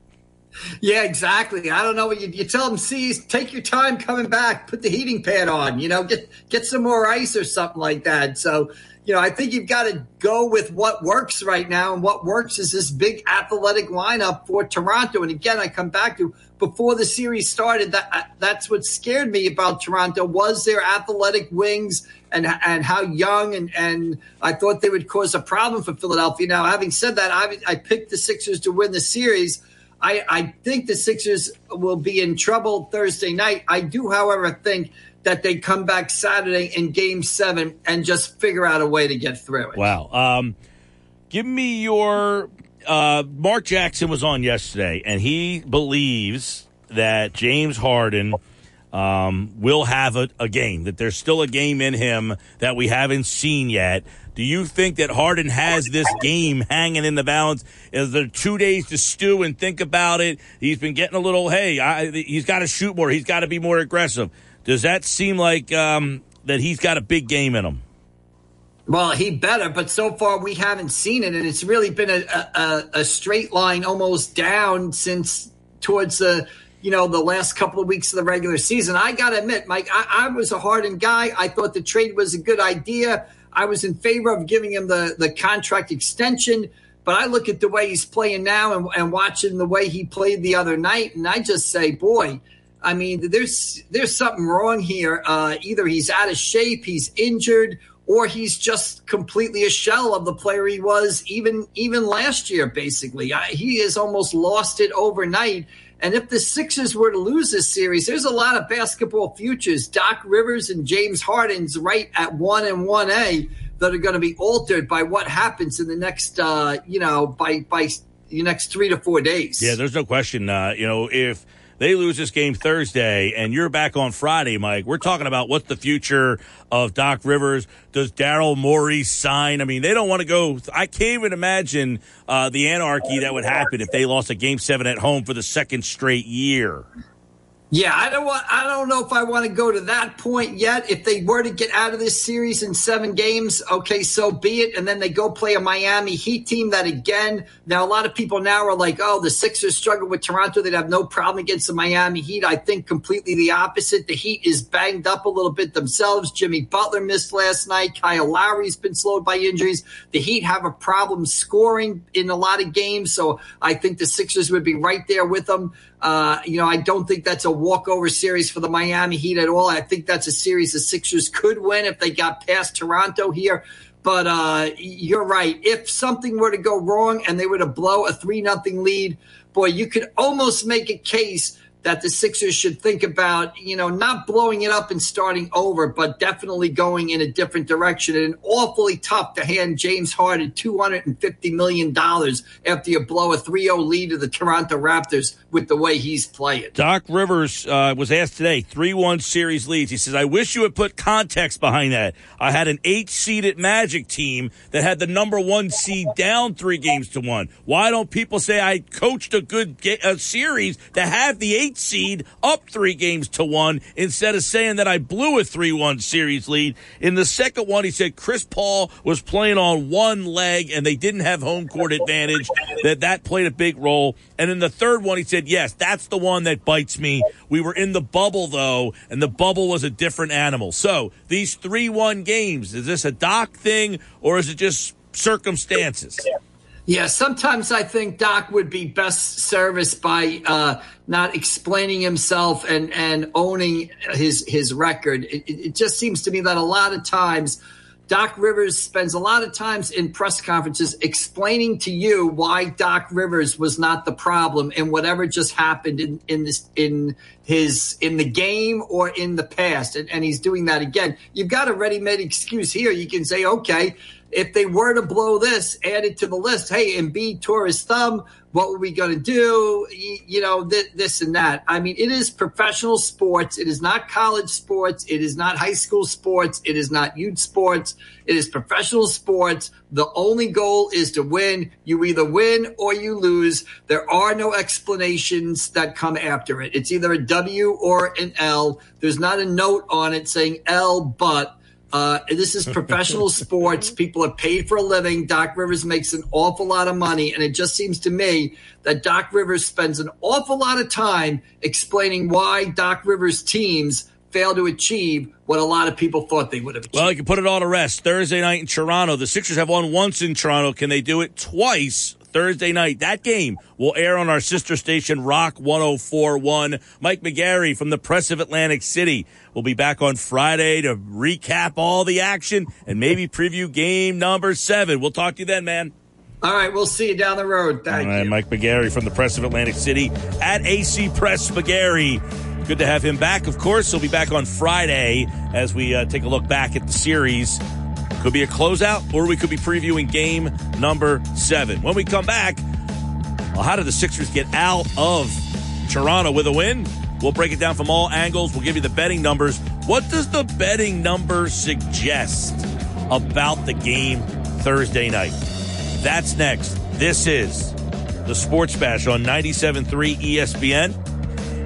Yeah, exactly. I don't know what you, you tell them. See, take your time coming back. Put the heating pad on. You know, get get some more ice or something like that. So, you know, I think you've got to go with what works right now, and what works is this big athletic lineup for Toronto. And again, I come back to before the series started. That uh, that's what scared me about Toronto was their athletic wings and and how young and and I thought they would cause a problem for Philadelphia. Now, having said that, I I picked the Sixers to win the series I, I think the Sixers will be in trouble Thursday night. I do, however, think that they come back Saturday in game seven and just figure out a way to get through it. Wow. Um, give me your. Uh, Mark Jackson was on yesterday, and he believes that James Harden um, will have a, a game, that there's still a game in him that we haven't seen yet. Do you think that Harden has this game hanging in the balance? Is there two days to stew and think about it? He's been getting a little, hey, I, he's got to shoot more. He's got to be more aggressive. Does that seem like um, that he's got a big game in him? Well, he better, but so far we haven't seen it, and it's really been a, a, a straight line almost down since towards the you know the last couple of weeks of the regular season. I got to admit, Mike, I, I was a Harden guy. I thought the trade was a good idea. I was in favor of giving him the, the contract extension. But I look at the way he's playing now and, and watching the way he played the other night, and I just say, boy, I mean, there's there's something wrong here. Uh, either he's out of shape, he's injured, or he's just completely a shell of the player he was even even last year. Basically, I, he has almost lost it overnight. And if the Sixers were to lose this series, there's a lot of basketball futures. Doc Rivers and James Harden's right at one and one A that are going to be altered by what happens in the next, uh, you know, by by the next three to four days. Yeah, there's no question. Uh, you know, if they lose this game Thursday and you're back on Friday, Mike, we're talking about what's the future of Doc Rivers. Does Daryl Morey sign? I mean, they don't want to go. I can't even imagine uh, the anarchy that would happen if they lost a game seven at home for the second straight year. Yeah, I don't want. I don't know if I want to go to that point yet. If they were to get out of this series in seven games, okay, so be it. And then they go play a Miami Heat team that again. Now a lot of people now are like, oh, the Sixers struggle with Toronto. They'd have no problem against the Miami Heat. I think completely the opposite. The Heat is banged up a little bit themselves. Jimmy Butler missed last night. Kyle Lowry's been slowed by injuries. The Heat have a problem scoring in a lot of games, so I think the Sixers would be right there with them. Uh, you know, I don't think that's a walkover series for the Miami Heat at all. I think that's a series the Sixers could win if they got past Toronto here. But uh, you're right. If something were to go wrong and they were to blow a three nothing lead, boy, you could almost make a case that the Sixers should think about, you know, not blowing it up and starting over, but definitely going in a different direction. And awfully tough to hand James Harden $250 million after you blow a 3 0 lead to the Toronto Raptors with the way he's playing. Doc Rivers uh, was asked today, 3 1 series leads. He says, I wish you would put context behind that. I had an eight seeded Magic team that had the number one seed down three games to one. Why don't people say I coached a good ga- a series to have the eight seed up three games to one instead of saying that I blew a 3 1 series lead. In the second one, he said Chris Paul was playing on one leg and they didn't have home court advantage, that that played a big role. And in the third one, he said, yes, that's the one that bites me. We were in the bubble though, and the bubble was a different animal. So these 3 1 games, is this a Doc thing or is it just circumstances? Yeah, sometimes I think Doc would be best serviced by uh, not explaining himself and, and owning his his record. It, it just seems to me that a lot of times Doc Rivers spends a lot of times in press conferences explaining to you why Doc Rivers was not the problem in whatever just happened in, in this in his in the game or in the past. And, and he's doing that again. You've got a ready-made excuse here. You can say, okay, if they were to blow this, add it to the list. Hey, Embiid tore his thumb. What were we going to do? You know, th- this and that. I mean, it is professional sports. It is not college sports. It is not high school sports. It is not youth sports. It is professional sports. The only goal is to win. You either win or you lose. There are no explanations that come after it. It's either a W or an L. There's not a note on it saying L, but uh, this is professional sports. People are paid for a living. Doc Rivers makes an awful lot of money. And it just seems to me that Doc Rivers spends an awful lot of time explaining why Doc Rivers teams fail to achieve what a lot of people thought they would have achieved. Well, you can put it all to rest. Thursday night in Toronto. The Sixers have won once in Toronto. Can they do it twice Thursday night? That game will air on our sister station, Rock 1041. Mike McGarry from the Press of Atlantic City will be back on Friday to recap all the action and maybe preview game number seven. We'll talk to you then, man. All right, we'll see you down the road. Thank all right, you. Mike McGarry from the Press of Atlantic City at AC Press McGarry. Good to have him back. Of course, he'll be back on Friday as we uh, take a look back at the series. Could be a closeout, or we could be previewing game number seven. When we come back, well, how did the Sixers get out of Toronto with a win? We'll break it down from all angles. We'll give you the betting numbers. What does the betting number suggest about the game Thursday night? That's next. This is the Sports Bash on 97.3 ESPN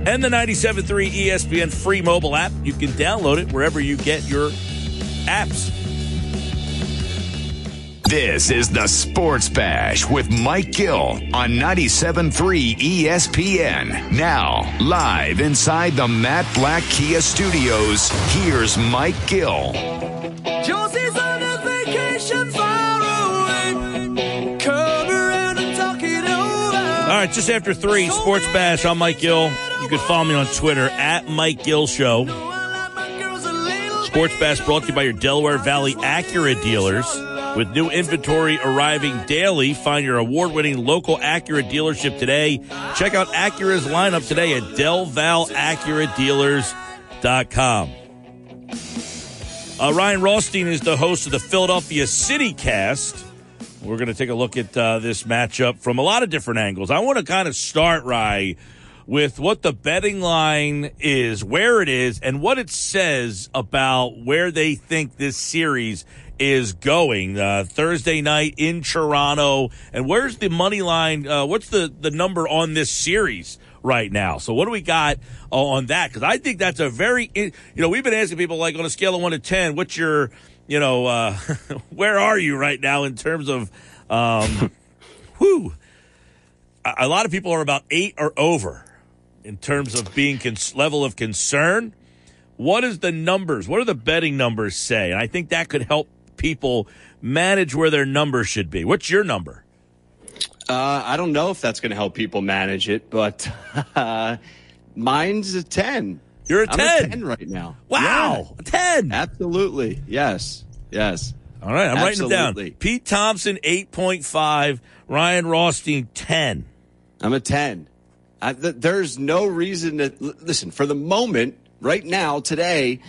and the 97.3 ESPN free mobile app. You can download it wherever you get your apps. This is the Sports Bash with Mike Gill on 97.3 ESPN. Now, live inside the Matt Blatt Kia Studios, here's Mike Gill. Josie's on a vacation far away. Come around and talk it over. All right, just after three, Sports Bash. I'm Mike Gill. You can follow me on Twitter at Mike Gill Show. Sports Bash brought to you by your Delaware Valley Acura dealers. With new inventory arriving daily, find your award winning local Acura dealership today. Check out Acura's lineup today at DelValAcuraDealers.com. Uh, Ryan Rothstein is the host of the Philadelphia City Cast. We're going to take a look at uh, this matchup from a lot of different angles. I want to kind of start, Rye, with what the betting line is, where it is, and what it says about where they think this series is going. Uh, Thursday night in Toronto, and where's the money line? Uh, what's the the number on this series? Right now, so what do we got on that? Because I think that's a very, you know, we've been asking people like on a scale of one to ten, what's your, you know, uh, where are you right now in terms of, um, a a lot of people are about eight or over in terms of being cons- level of concern. What is the numbers? What are the betting numbers say? And I think that could help people manage where their number should be. What's your number? Uh, I don't know if that's going to help people manage it, but uh, mine's a 10. You're a I'm 10. a 10 right now. Wow, a 10. Absolutely. Yes. Yes. All right, I'm writing it down. Pete Thompson, 8.5. Ryan Rothstein, 10. I'm a 10. I, th- there's no reason to l- listen for the moment, right now, today,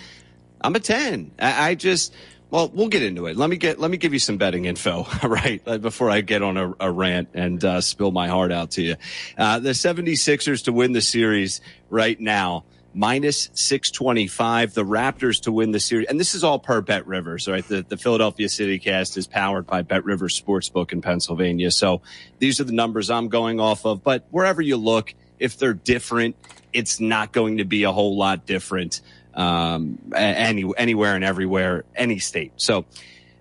I'm a 10. I, I just, well, we'll get into it. Let me get, let me give you some betting info, right? uh, Before I get on a, a rant and uh, spill my heart out to you. Uh, the 76ers to win the series right now, minus 625. The Raptors to win the series. And this is all per Bet Rivers, right? The, the Philadelphia City cast is powered by Bet Rivers Sportsbook in Pennsylvania. So these are the numbers I'm going off of. But wherever you look, if they're different, it's not going to be a whole lot different um, any, anywhere and everywhere, any state. So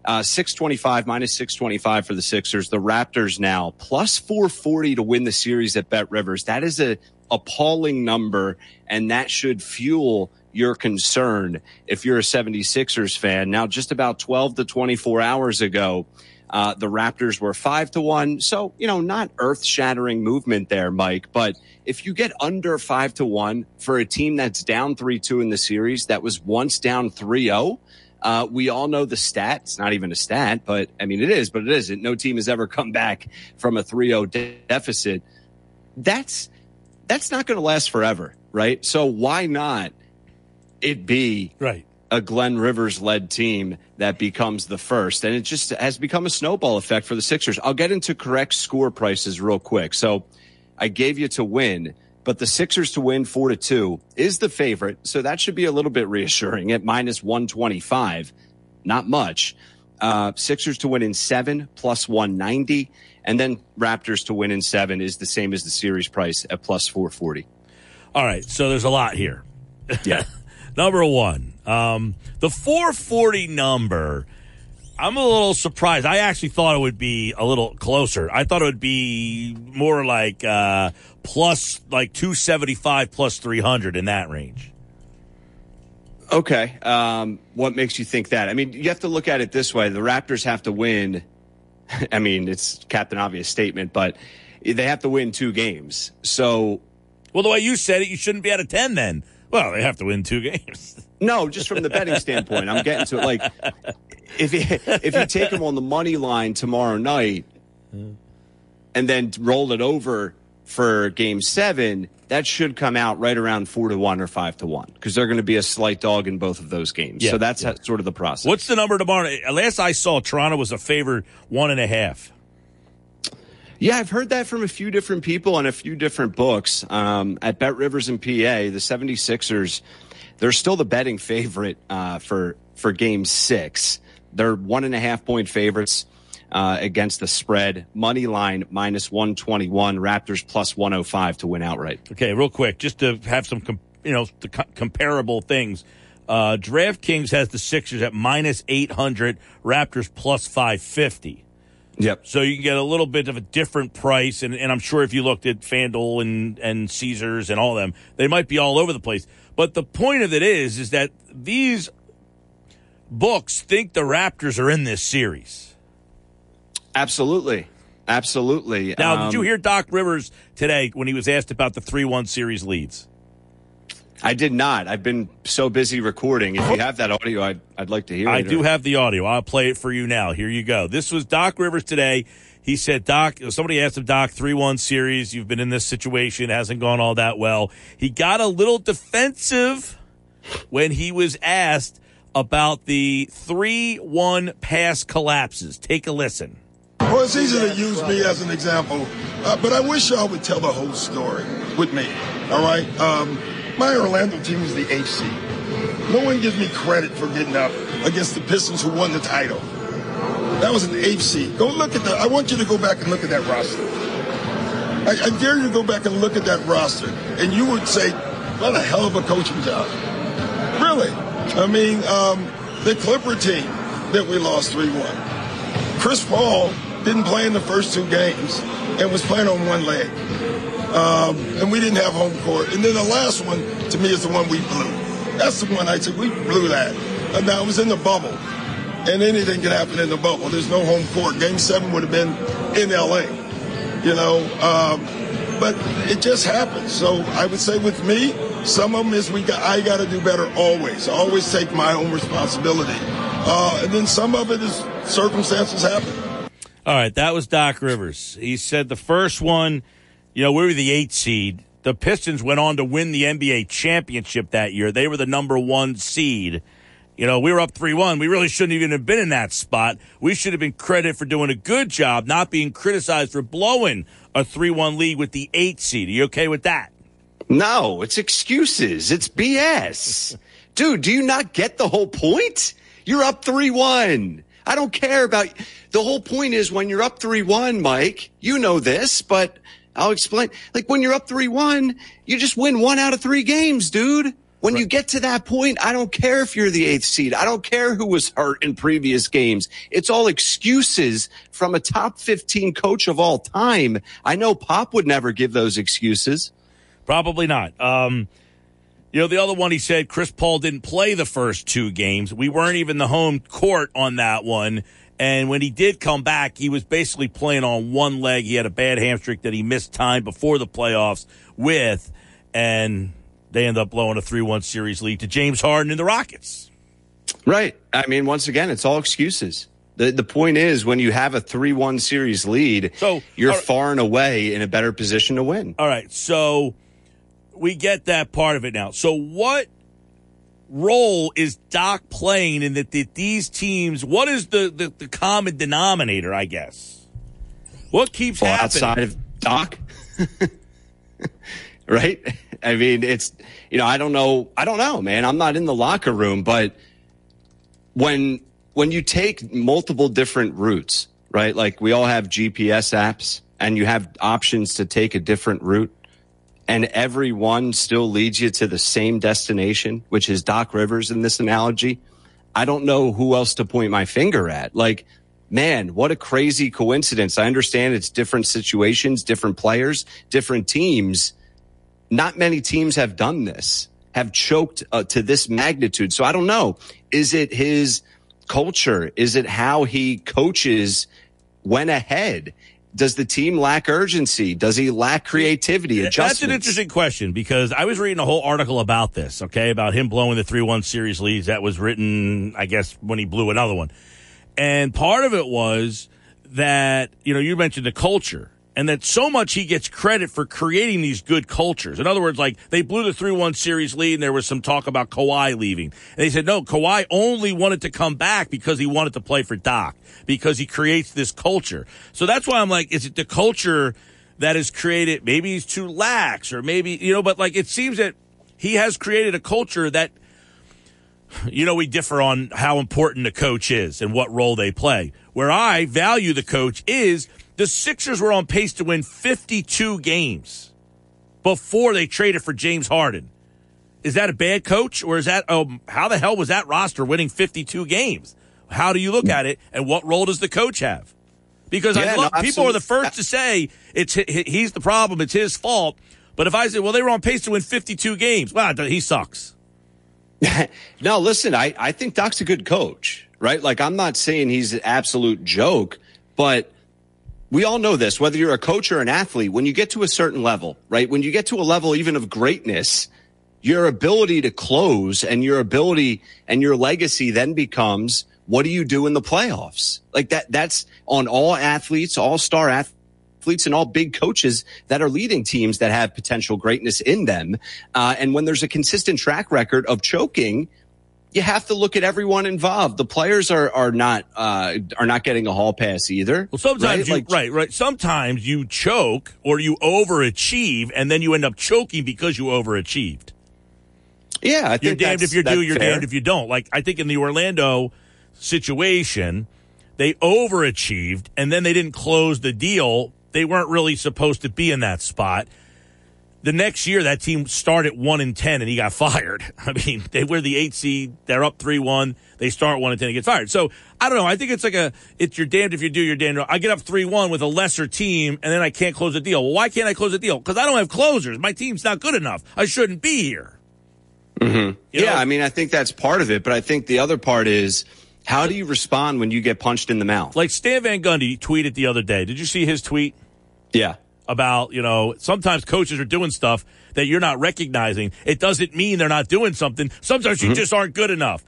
uh, 625 minus 625 for the Sixers. The Raptors now plus 440 to win the series at Bet Rivers. That is a appalling number, and that should fuel your concern if you're a 76ers fan. Now, just about 12 to 24 hours ago, uh, the Raptors were five to one. So, you know, not earth shattering movement there, Mike. But if you get under five to one for a team that's down 3 2 in the series, that was once down 3 0, uh, we all know the stat. It's not even a stat, but I mean, it is, but it isn't. No team has ever come back from a 3 0 deficit. That's, that's not going to last forever, right? So why not it be Right. a Glenn Rivers led team that becomes the first. And it just has become a snowball effect for the Sixers. I'll get into correct score prices real quick. So I gave you to win, but the Sixers to win four to two is the favorite. So that should be a little bit reassuring at minus 125. Not much. Uh, Sixers to win in seven plus 190. And then Raptors to win in seven is the same as the series price at plus 440. All right, so there's a lot here. Yeah. Number one, um, the 440 number. I'm a little surprised. I actually thought it would be a little closer. I thought it would be more like uh, plus like 275 plus 300 in that range. Okay. Um, what makes you think that? I mean, you have to look at it this way. The Raptors have to win. I mean, it's Captain Obvious statement, but they have to win two games. So, Well, the way you said it, you shouldn't be at a 10 then. Well, they have to win two games. no, just from the betting standpoint, I'm getting to it. Like, if you, if you take them on the money line tomorrow night and then roll it over for game seven, that should come out right around four to one or five to one because they're going to be a slight dog in both of those games. Yeah, so that's yeah. sort of the process. What's the number tomorrow? Last I saw, Toronto was a favorite one and a half. Yeah, I've heard that from a few different people and a few different books. Um, at Bet Rivers and PA, the 76ers, they're still the betting favorite uh, for for game six. They're one and a half point favorites uh, against the spread. Money line minus 121, Raptors plus 105 to win outright. Okay, real quick, just to have some, com- you know, co- comparable things. Uh, DraftKings has the Sixers at minus 800, Raptors plus 550. Yep. So you can get a little bit of a different price, and, and I'm sure if you looked at FanDuel and, and Caesars and all of them, they might be all over the place. But the point of it is, is that these books think the Raptors are in this series. Absolutely. Absolutely. Now, Um, did you hear Doc Rivers today when he was asked about the 3 1 series leads? I did not. I've been so busy recording. If you have that audio, I'd, I'd like to hear I it. I do have the audio. I'll play it for you now. Here you go. This was Doc Rivers today. He said, Doc, somebody asked him, Doc, 3 1 series. You've been in this situation. It hasn't gone all that well. He got a little defensive when he was asked about the 3 1 pass collapses. Take a listen. Well, it's easy to use me as an example, uh, but I wish y'all would tell the whole story with me. All right? Um, my Orlando team is the HC. No one gives me credit for getting up against the Pistons who won the title. That was an HC. Go look at that. I want you to go back and look at that roster. I, I dare you to go back and look at that roster, and you would say, what a hell of a coaching job. Really. I mean, um, the Clipper team that we lost 3 1. Chris Paul didn't play in the first two games and was playing on one leg. Um, and we didn't have home court. And then the last one, to me, is the one we blew. That's the one I said, we blew that. And now it was in the bubble. And anything can happen in the bubble. There's no home court. Game seven would have been in LA, you know. Um, but it just happens. So I would say with me, some of them is we got, I got to do better always. I always take my own responsibility. Uh, and then some of it is circumstances happen. All right, that was Doc Rivers. He said the first one, you know, we were the eight seed. The Pistons went on to win the NBA championship that year. They were the number one seed. You know, we were up 3 1. We really shouldn't even have been in that spot. We should have been credited for doing a good job, not being criticized for blowing a 3 1 lead with the eight seed. Are you okay with that? No, it's excuses. It's BS. Dude, do you not get the whole point? You're up 3 1. I don't care about the whole point is when you're up 3 1, Mike, you know this, but I'll explain. Like when you're up 3 1, you just win one out of three games, dude. When you get to that point, I don't care if you're the eighth seed. I don't care who was hurt in previous games. It's all excuses from a top 15 coach of all time. I know Pop would never give those excuses. Probably not. Um, you know, the other one he said Chris Paul didn't play the first two games. We weren't even the home court on that one. And when he did come back, he was basically playing on one leg. He had a bad hamstring that he missed time before the playoffs with. And they end up blowing a 3 1 series lead to James Harden and the Rockets. Right. I mean, once again, it's all excuses. The the point is when you have a 3-1 series lead, So, you're right. far and away in a better position to win. All right. So we get that part of it now. So what role is Doc playing in that, that these teams? What is the, the the common denominator? I guess. What keeps Well, happening? outside of Doc, right? I mean, it's you know, I don't know, I don't know, man. I'm not in the locker room, but when when you take multiple different routes, right? Like we all have GPS apps, and you have options to take a different route, and every one still leads you to the same destination, which is Doc Rivers in this analogy. I don't know who else to point my finger at. Like, man, what a crazy coincidence. I understand it's different situations, different players, different teams. Not many teams have done this, have choked uh, to this magnitude. So I don't know. Is it his culture? Is it how he coaches went ahead? Does the team lack urgency? Does he lack creativity? That's an interesting question because I was reading a whole article about this, okay, about him blowing the 3 1 series leads. That was written, I guess, when he blew another one. And part of it was that, you know, you mentioned the culture and that so much he gets credit for creating these good cultures. In other words, like they blew the 3 1 series lead and there was some talk about Kawhi leaving. And they said, no, Kawhi only wanted to come back because he wanted to play for Doc because he creates this culture. So that's why I'm like, is it the culture that is created? Maybe he's too lax or maybe, you know, but like it seems that he has created a culture that you know, we differ on how important the coach is and what role they play. Where I value the coach is the Sixers were on pace to win 52 games before they traded for James Harden. Is that a bad coach or is that, um, how the hell was that roster winning 52 games? How do you look at it and what role does the coach have? Because I love, no, people are the first to say it's he's the problem, it's his fault. But if I say, well, they were on pace to win 52 games, well, he sucks. No, listen, I, I think Doc's a good coach, right? Like, I'm not saying he's an absolute joke, but we all know this, whether you're a coach or an athlete, when you get to a certain level, right? When you get to a level even of greatness, your ability to close and your ability and your legacy then becomes what do you do in the playoffs? Like that, that's on all athletes, all star athletes and all big coaches that are leading teams that have potential greatness in them. Uh, and when there's a consistent track record of choking, you have to look at everyone involved. The players are are not uh, are not getting a hall pass either. Well, sometimes right? you Like- right, right. Sometimes you choke or you overachieve, and then you end up choking because you overachieved. Yeah, I You're damned if you do, you're fair. damned if you don't. Like I think in the Orlando situation, they overachieved, and then they didn't close the deal. They weren't really supposed to be in that spot. The next year, that team started one and ten, and he got fired. I mean, they were the eight seed. They're up three one. They start one and ten, and get fired. So I don't know. I think it's like a it's you're damned if you do, you're damned. I get up three one with a lesser team, and then I can't close the deal. Well, why can't I close the deal? Because I don't have closers. My team's not good enough. I shouldn't be here. Mm-hmm. You yeah. I mean, I think that's part of it, but I think the other part is how do you respond when you get punched in the mouth? Like Stan Van Gundy tweeted the other day. Did you see his tweet yeah. About, you know, sometimes coaches are doing stuff that you're not recognizing. It doesn't mean they're not doing something. Sometimes you just aren't good enough.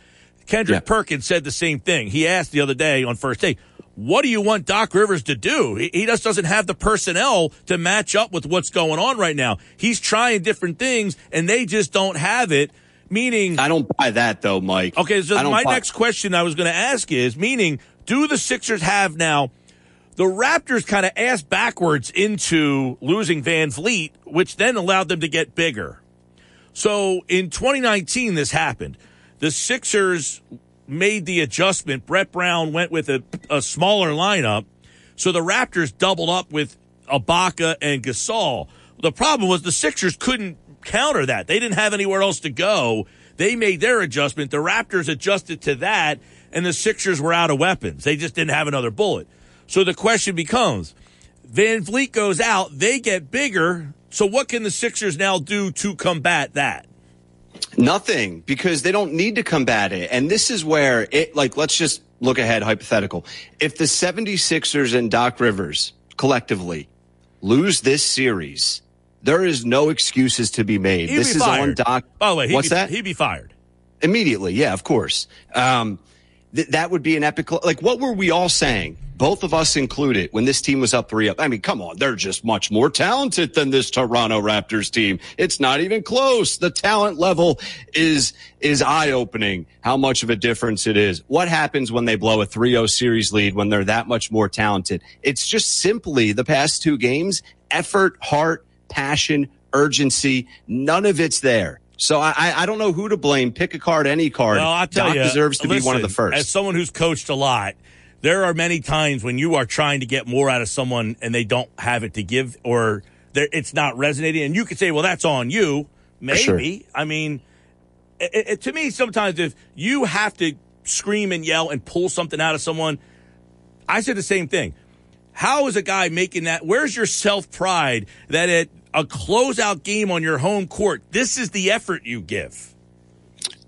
Kendrick Mm-hmm. Yeah. Perkins said the same thing. He asked the other day on First Take, what do you want Doc Rivers to do? He, he just doesn't have the personnel to match up with what's going on right now. He's trying different things and they just don't have it. Meaning, I don't buy that though, Mike. Okay, so my buy- next question I was going to ask is, meaning, do the Sixers have now? The Raptors kind of ass backwards into losing VanVleet, which then allowed them to get bigger. So in 2019, this happened. The Sixers made the adjustment. Brett Brown went with a, a smaller lineup. So the Raptors doubled up with Ibaka and Gasol. The problem was the Sixers couldn't counter that. They didn't have anywhere else to go. They made their adjustment. The Raptors adjusted to that, and the Sixers were out of weapons. They just didn't have another bullet. So the question becomes VanVleet goes out, they get bigger. So what can the Sixers now do to combat that? Nothing because they don't need to combat it. And this is where it, like, let's just look ahead hypothetical. If the 76ers and Doc Rivers collectively lose this series, there is no excuses to be made. He'd this be is fired. on Doc. By the way, what's be, that? He'd be fired. Immediately. Yeah, of course. Um, th- that would be an epic. Like, what were we all saying? Both of us included when this team was up three up. I mean, come on, they're just much more talented than this Toronto Raptors team. It's not even close. The talent level is is eye opening. How much of a difference it is. What happens when they blow a 3-0 series lead when they're that much more talented? It's just simply the past two games, effort, heart, passion, urgency. None of it's there. So I, I don't know who to blame. Pick a card, any card. Well, I'll tell Doc you, deserves to be one of the first. As someone who's coached a lot, there are many times when you are trying to get more out of someone and they don't have it to give, or it's not resonating, and you could say, "Well, that's on you." Maybe. sure. I mean, it, it, to me, sometimes if you have to scream and yell and pull something out of someone, I said the same thing. How is a guy making that? Where's your self pride that at a closeout game on your home court, this is the effort you give?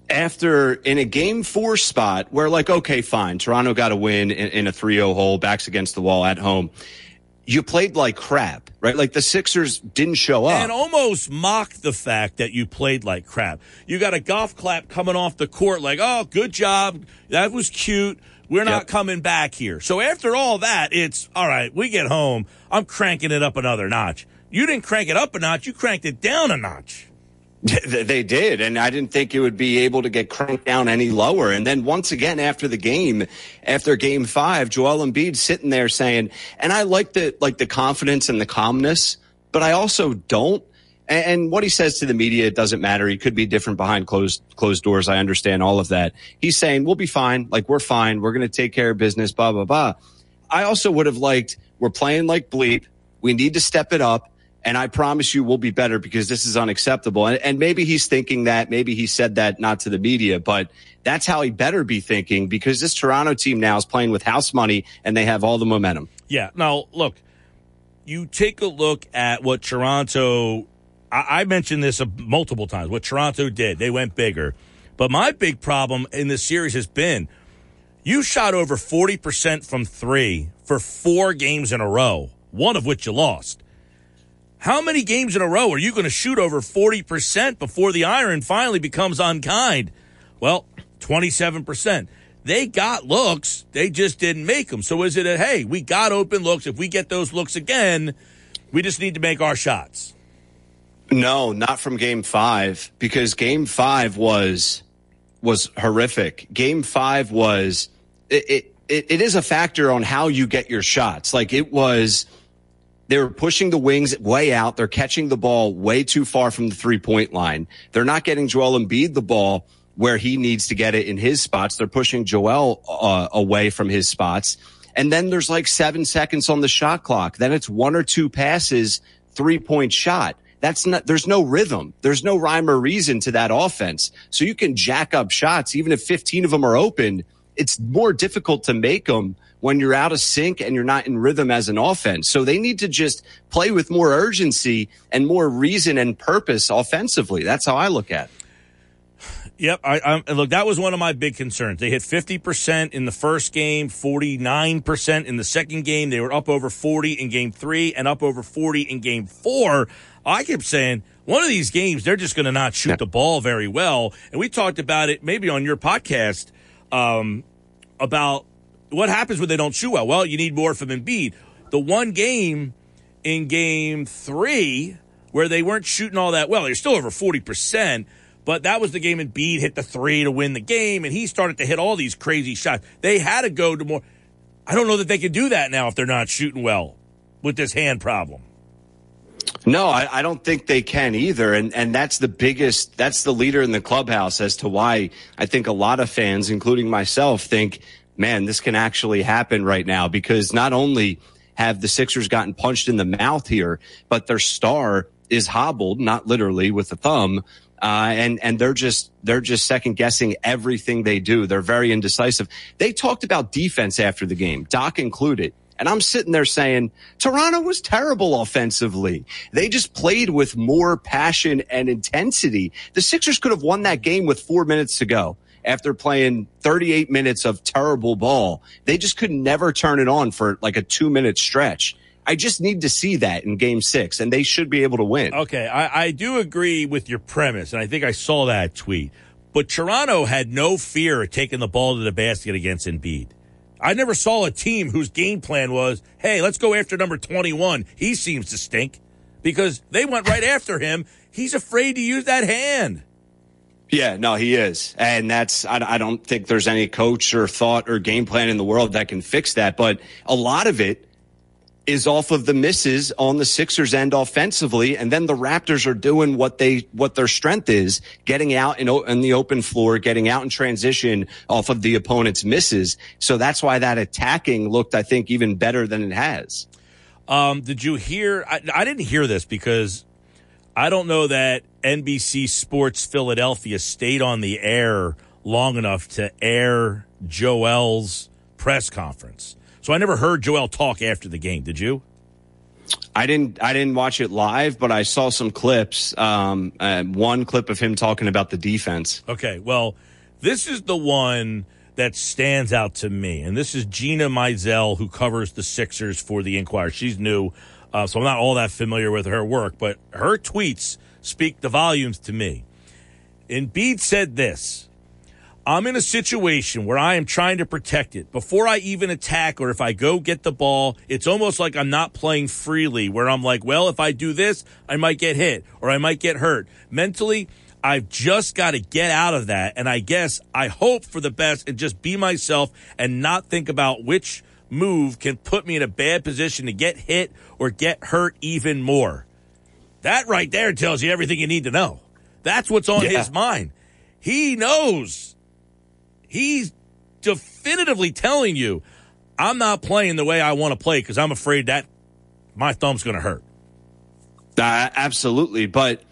after in a game four spot where like, okay, fine, Toronto got a win in, in a 3-0 hole, backs against the wall at home. You played like crap, right? Like the Sixers didn't show up. and almost mock the fact that you played like crap. You got a golf clap coming off the court, like, oh, good job. That was cute. We're not Yep. coming back here. So after all that, it's all right. We get home. I'm cranking it up another notch. You didn't crank it up a notch. You cranked it down a notch. They did, and I didn't think it would be able to get cranked down any lower. And then once again after the game, after game five, Joel Embiid sitting there saying, and I like the like the confidence and the calmness, but I also don't. And, and what he says to the media, it doesn't matter. He could be different behind closed closed doors. I understand all of that. He's saying we'll be fine. Like we're fine. We're going to take care of business. Blah blah blah. I also would have liked. We're playing like bleep. We need to step it up. And I promise you we'll be better because this is unacceptable. And, and maybe he's thinking that, maybe he said that not to the media, but that's how he better be thinking because this Toronto team now is playing with house money and they have all the momentum. Yeah. Now, look, you take a look at what Toronto, I, I mentioned this multiple times, what Toronto did. They went bigger. But my big problem in this series has been you shot over 40% from three for four games in a row, one of which you lost. How many games in a row are you going to shoot over 40% before the iron finally becomes unkind? Well, 27%. They got looks, they just didn't make them. So is it a, hey, we got open looks. If we get those looks again, we just need to make our shots? No, not from game five because game five was, was horrific. Game five was, it, it, it, it is a factor on how you get your shots. Like it was, they were pushing the wings way out. They're catching the ball way too far from the three point line. They're not getting Joel Embiid the ball where he needs to get it in his spots. They're pushing Joel uh, away from his spots. And then there's like seven seconds on the shot clock. Then it's one or two passes, three point shot. That's not, there's no rhythm. There's no rhyme or reason to that offense. So you can jack up shots, even if 15 of them are open. It's more difficult to make them when you're out of sync and you're not in rhythm as an offense. So they need to just play with more urgency and more reason and purpose offensively. That's how I look at it. Yep. I, I, look, that was one of my big concerns. They hit 50% in the first game, 49% in the second game. They were up over 40 in game three and up over 40 in game four. I kept saying, one of these games, they're just going to not shoot the ball very well. And we talked about it maybe on your podcast um, about what happens when they don't shoot well. Well, you need more from Embiid. The one game in game three where they weren't shooting all that well, they're still over 40%. But that was the game Embiid hit the three to win the game, and he started to hit all these crazy shots. They had to go to more. I don't know that they can do that now if they're not shooting well with this hand problem. No, I, I don't think they can either. And, and that's the biggest, that's the leader in the clubhouse as to why I think a lot of fans, including myself, think, man, this can actually happen right now because not only have the Sixers gotten punched in the mouth here, but their star is hobbled, not literally with the thumb. Uh, and, and they're just, they're just second guessing everything they do. They're very indecisive. They talked about defense after the game, Doc included. And I'm sitting there saying, Toronto was terrible offensively. They just played with more passion and intensity. The Sixers could have won that game with four minutes to go after playing 38 minutes of terrible ball. They just could never turn it on for like a two minute stretch. I just need to see that in game six and they should be able to win. Okay, I, I do agree with your premise, and I think I saw that tweet. But Toronto had no fear of taking the ball to the basket against Embiid. I never saw a team whose game plan was, hey, let's go after number 21. He seems to stink because they went right after him. He's afraid to use that hand. Yeah, no, he is. And that's, I, I don't think there's any coach or thought or game plan in the world that can fix that. But a lot of it is off of the misses on the Sixers end offensively. And then the Raptors are doing what they, what their strength is, getting out in, in the open floor, getting out in transition off of the opponent's misses. So that's why that attacking looked, I think, even better than it has. Um, did you hear? I, I didn't hear this because I don't know that NBC Sports Philadelphia stayed on the air long enough to air Joel's press conference. So I never heard Joel talk after the game. Did you? I didn't. I didn't watch it live, but I saw some clips. Um, uh, one clip of him talking about the defense. Okay. Well, this is the one that stands out to me, and this is Gina Mizell, who covers the Sixers for the Inquirer. She's new, uh, so I'm not all that familiar with her work, but her tweets speak the volumes to me. Embiid said this. I'm in a situation where I am trying to protect it. Before I even attack or if I go get the ball, it's almost like I'm not playing freely where I'm like, well, if I do this, I might get hit or I might get hurt. Mentally, I've just got to get out of that. And I guess I hope for the best and just be myself and not think about which move can put me in a bad position to get hit or get hurt even more. That right there tells you everything you need to know. That's what's on Yeah. his mind. He knows he's definitively telling you, I'm not playing the way I want to play because I'm afraid that my thumb's going to hurt. Uh, absolutely. But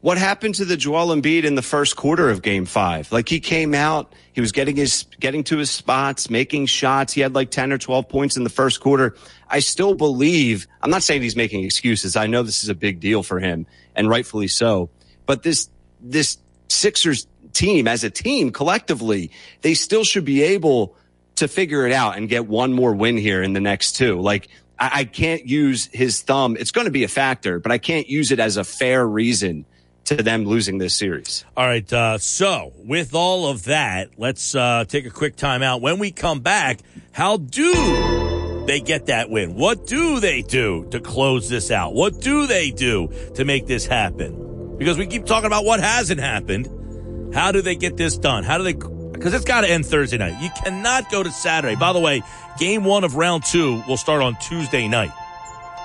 what happened to the Joel Embiid in the first quarter of game five? Like he came out, he was getting his, getting to his spots, making shots. He had like 10 or 12 points in the first quarter. I still believe, I'm not saying he's making excuses. I know this is a big deal for him and rightfully so, but this, this Sixers team as a team collectively, they still should be able to figure it out and get one more win here in the next two. Like I, I can't use his thumb. It's going to be a factor, but I can't use it as a fair reason to them losing this series. All right. Uh, so, with all of that, let's uh, take a quick time out. When we come back, how do they get that win? What do they do to close this out? What do they do to make this happen? Because we keep talking about what hasn't happened. How do they get this done? How do they? Because it's got to end Thursday night. You cannot go to Saturday. By the way, game one of round two will start on Tuesday night.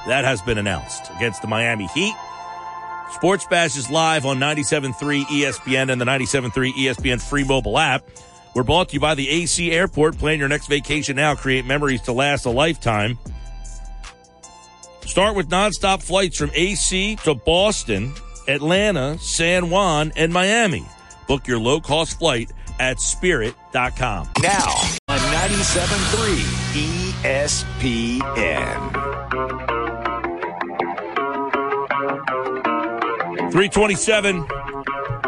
That has been announced against the Miami Heat. Sports Bash is live on 97.3 ESPN and the 97.3 ESPN free mobile app. We're brought to you by the AC Airport. Plan your next vacation now. Create memories to last a lifetime. Start with nonstop flights from AC to Boston, Atlanta, San Juan, and Miami. Book your low cost flight at spirit.com. Now on 97.3 ESPN. 327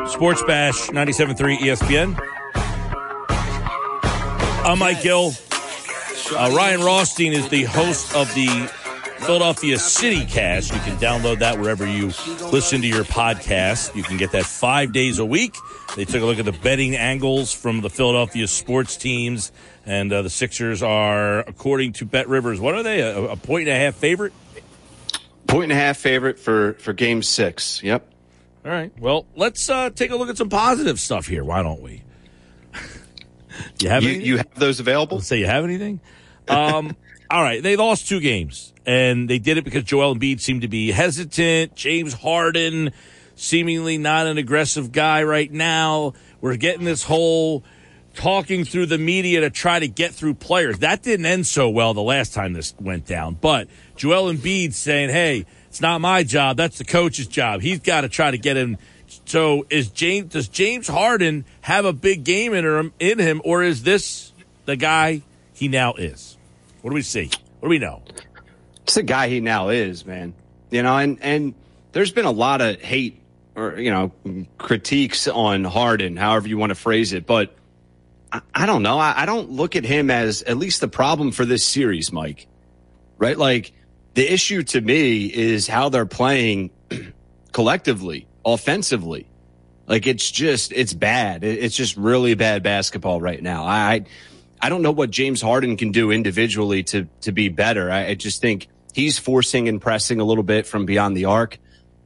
Sports Bash 97.3 ESPN. I'm Mike Gill. Uh, Ryan Rothstein is the host of the Philadelphia City Cast. You can download that wherever you listen to your podcast. You can get that five days a week. They took a look at the betting angles from the Philadelphia sports teams, and uh, the Sixers are, according to Bet Rivers, what are they? A, a point and a half favorite? Point and a half favorite for, for game six. Yep. All right. Well, let's uh, take a look at some positive stuff here. Why don't we? You have You, you have those available? Let's say you have anything. Um, all right, they lost two games, and they did it because Joel Embiid seemed to be hesitant. James Harden, seemingly not an aggressive guy right now. We're getting this whole talking through the media to try to get through players. That didn't end so well the last time this went down. But Joel Embiid saying, "Hey, it's not my job. That's the coach's job. He's got to try to get him." So is James? Does James Harden have a big game in him? In him, or is this the guy he now is? What do we see? What do we know? It's the guy he now is, man. You know, and and there's been a lot of hate or you know critiques on Harden, however you want to phrase it, but I, I don't know. I, I don't look at him as at least the problem for this series, Mike. Right? Like the issue to me is how they're playing collectively, offensively. Like it's just it's bad. It's just really bad basketball right now. I I don't know what James Harden can do individually to to be better. I, I just think he's forcing and pressing a little bit from beyond the arc.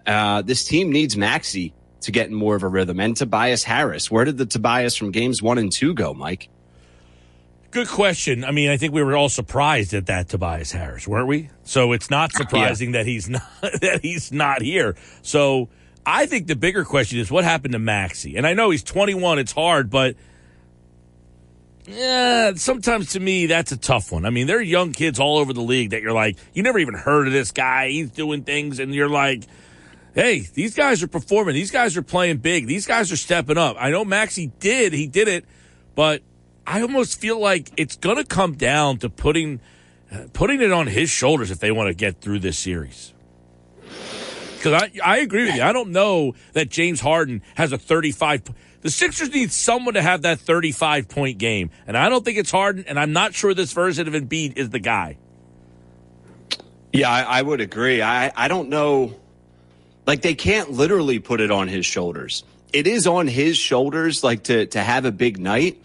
Uh, this team needs Maxey to get in more of a rhythm and Tobias Harris. Where did the Tobias from games one and two go, Mike? Good question. I mean, I think we were all surprised at that Tobias Harris, weren't we? So it's not surprising that he's not that he's not here. So I think the bigger question is what happened to Maxey. And I know he's 21. It's hard, but yeah, sometimes to me that's a tough one. I mean, there are young kids all over the league that you're like, you never even heard of this guy. He's doing things, and you're like, hey, these guys are performing. These guys are playing big. These guys are stepping up. I know Maxey did. He did it, but I almost feel like it's going to come down to putting putting it on his shoulders if they want to get through this series. Because I, I agree with you. I don't know that James Harden has a 35. The Sixers need someone to have that 35 point game. And I don't think it's Harden, and I'm not sure this version of Embiid is the guy. Yeah, I, I would agree. I, I don't know. Like they can't literally put it on his shoulders. It is on his shoulders, like to to have a big night.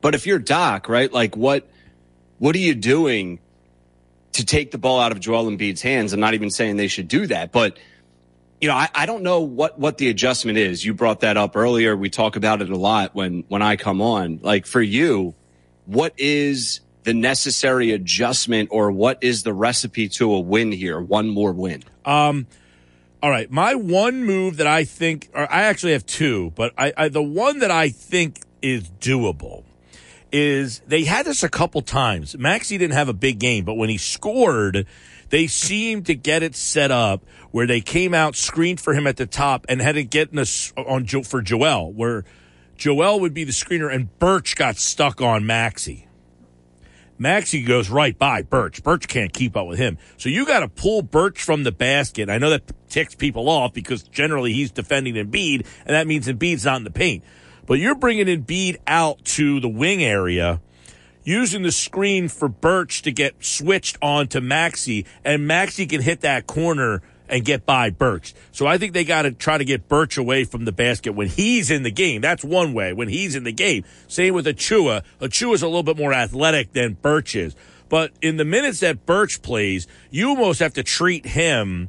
But if you're Doc, right? Like what what are you doing to take the ball out of Joel Embiid's hands? I'm not even saying they should do that, but you know, I, I don't know what what the adjustment is. You brought that up earlier. We talk about it a lot when when I come on. Like for you, what is the necessary adjustment or what is the recipe to a win here? One more win. Um, All right, my one move that I think, or I actually have two, but I, I the one that I think is doable is they had this a couple times. Maxey didn't have a big game, but when he scored, they seemed to get it set up where they came out, screened for him at the top, and had it getting us on for Joel, where Joel would be the screener, and Birch got stuck on Maxey. Maxey goes right by Birch. Birch can't keep up with him. So you got to pull Birch from the basket. I know that ticks people off because generally he's defending Embiid, and that means Embiid's not in the paint. But you're bringing Embiid out to the wing area, using the screen for Birch to get switched on to Maxey, and Maxey can hit that corner and get by Birch. So I think they got to try to get Birch away from the basket when he's in the game. That's one way, when he's in the game. Same with Achiuwa. Achiuwa's a little bit more athletic than Birch is. But in the minutes that Birch plays, you almost have to treat him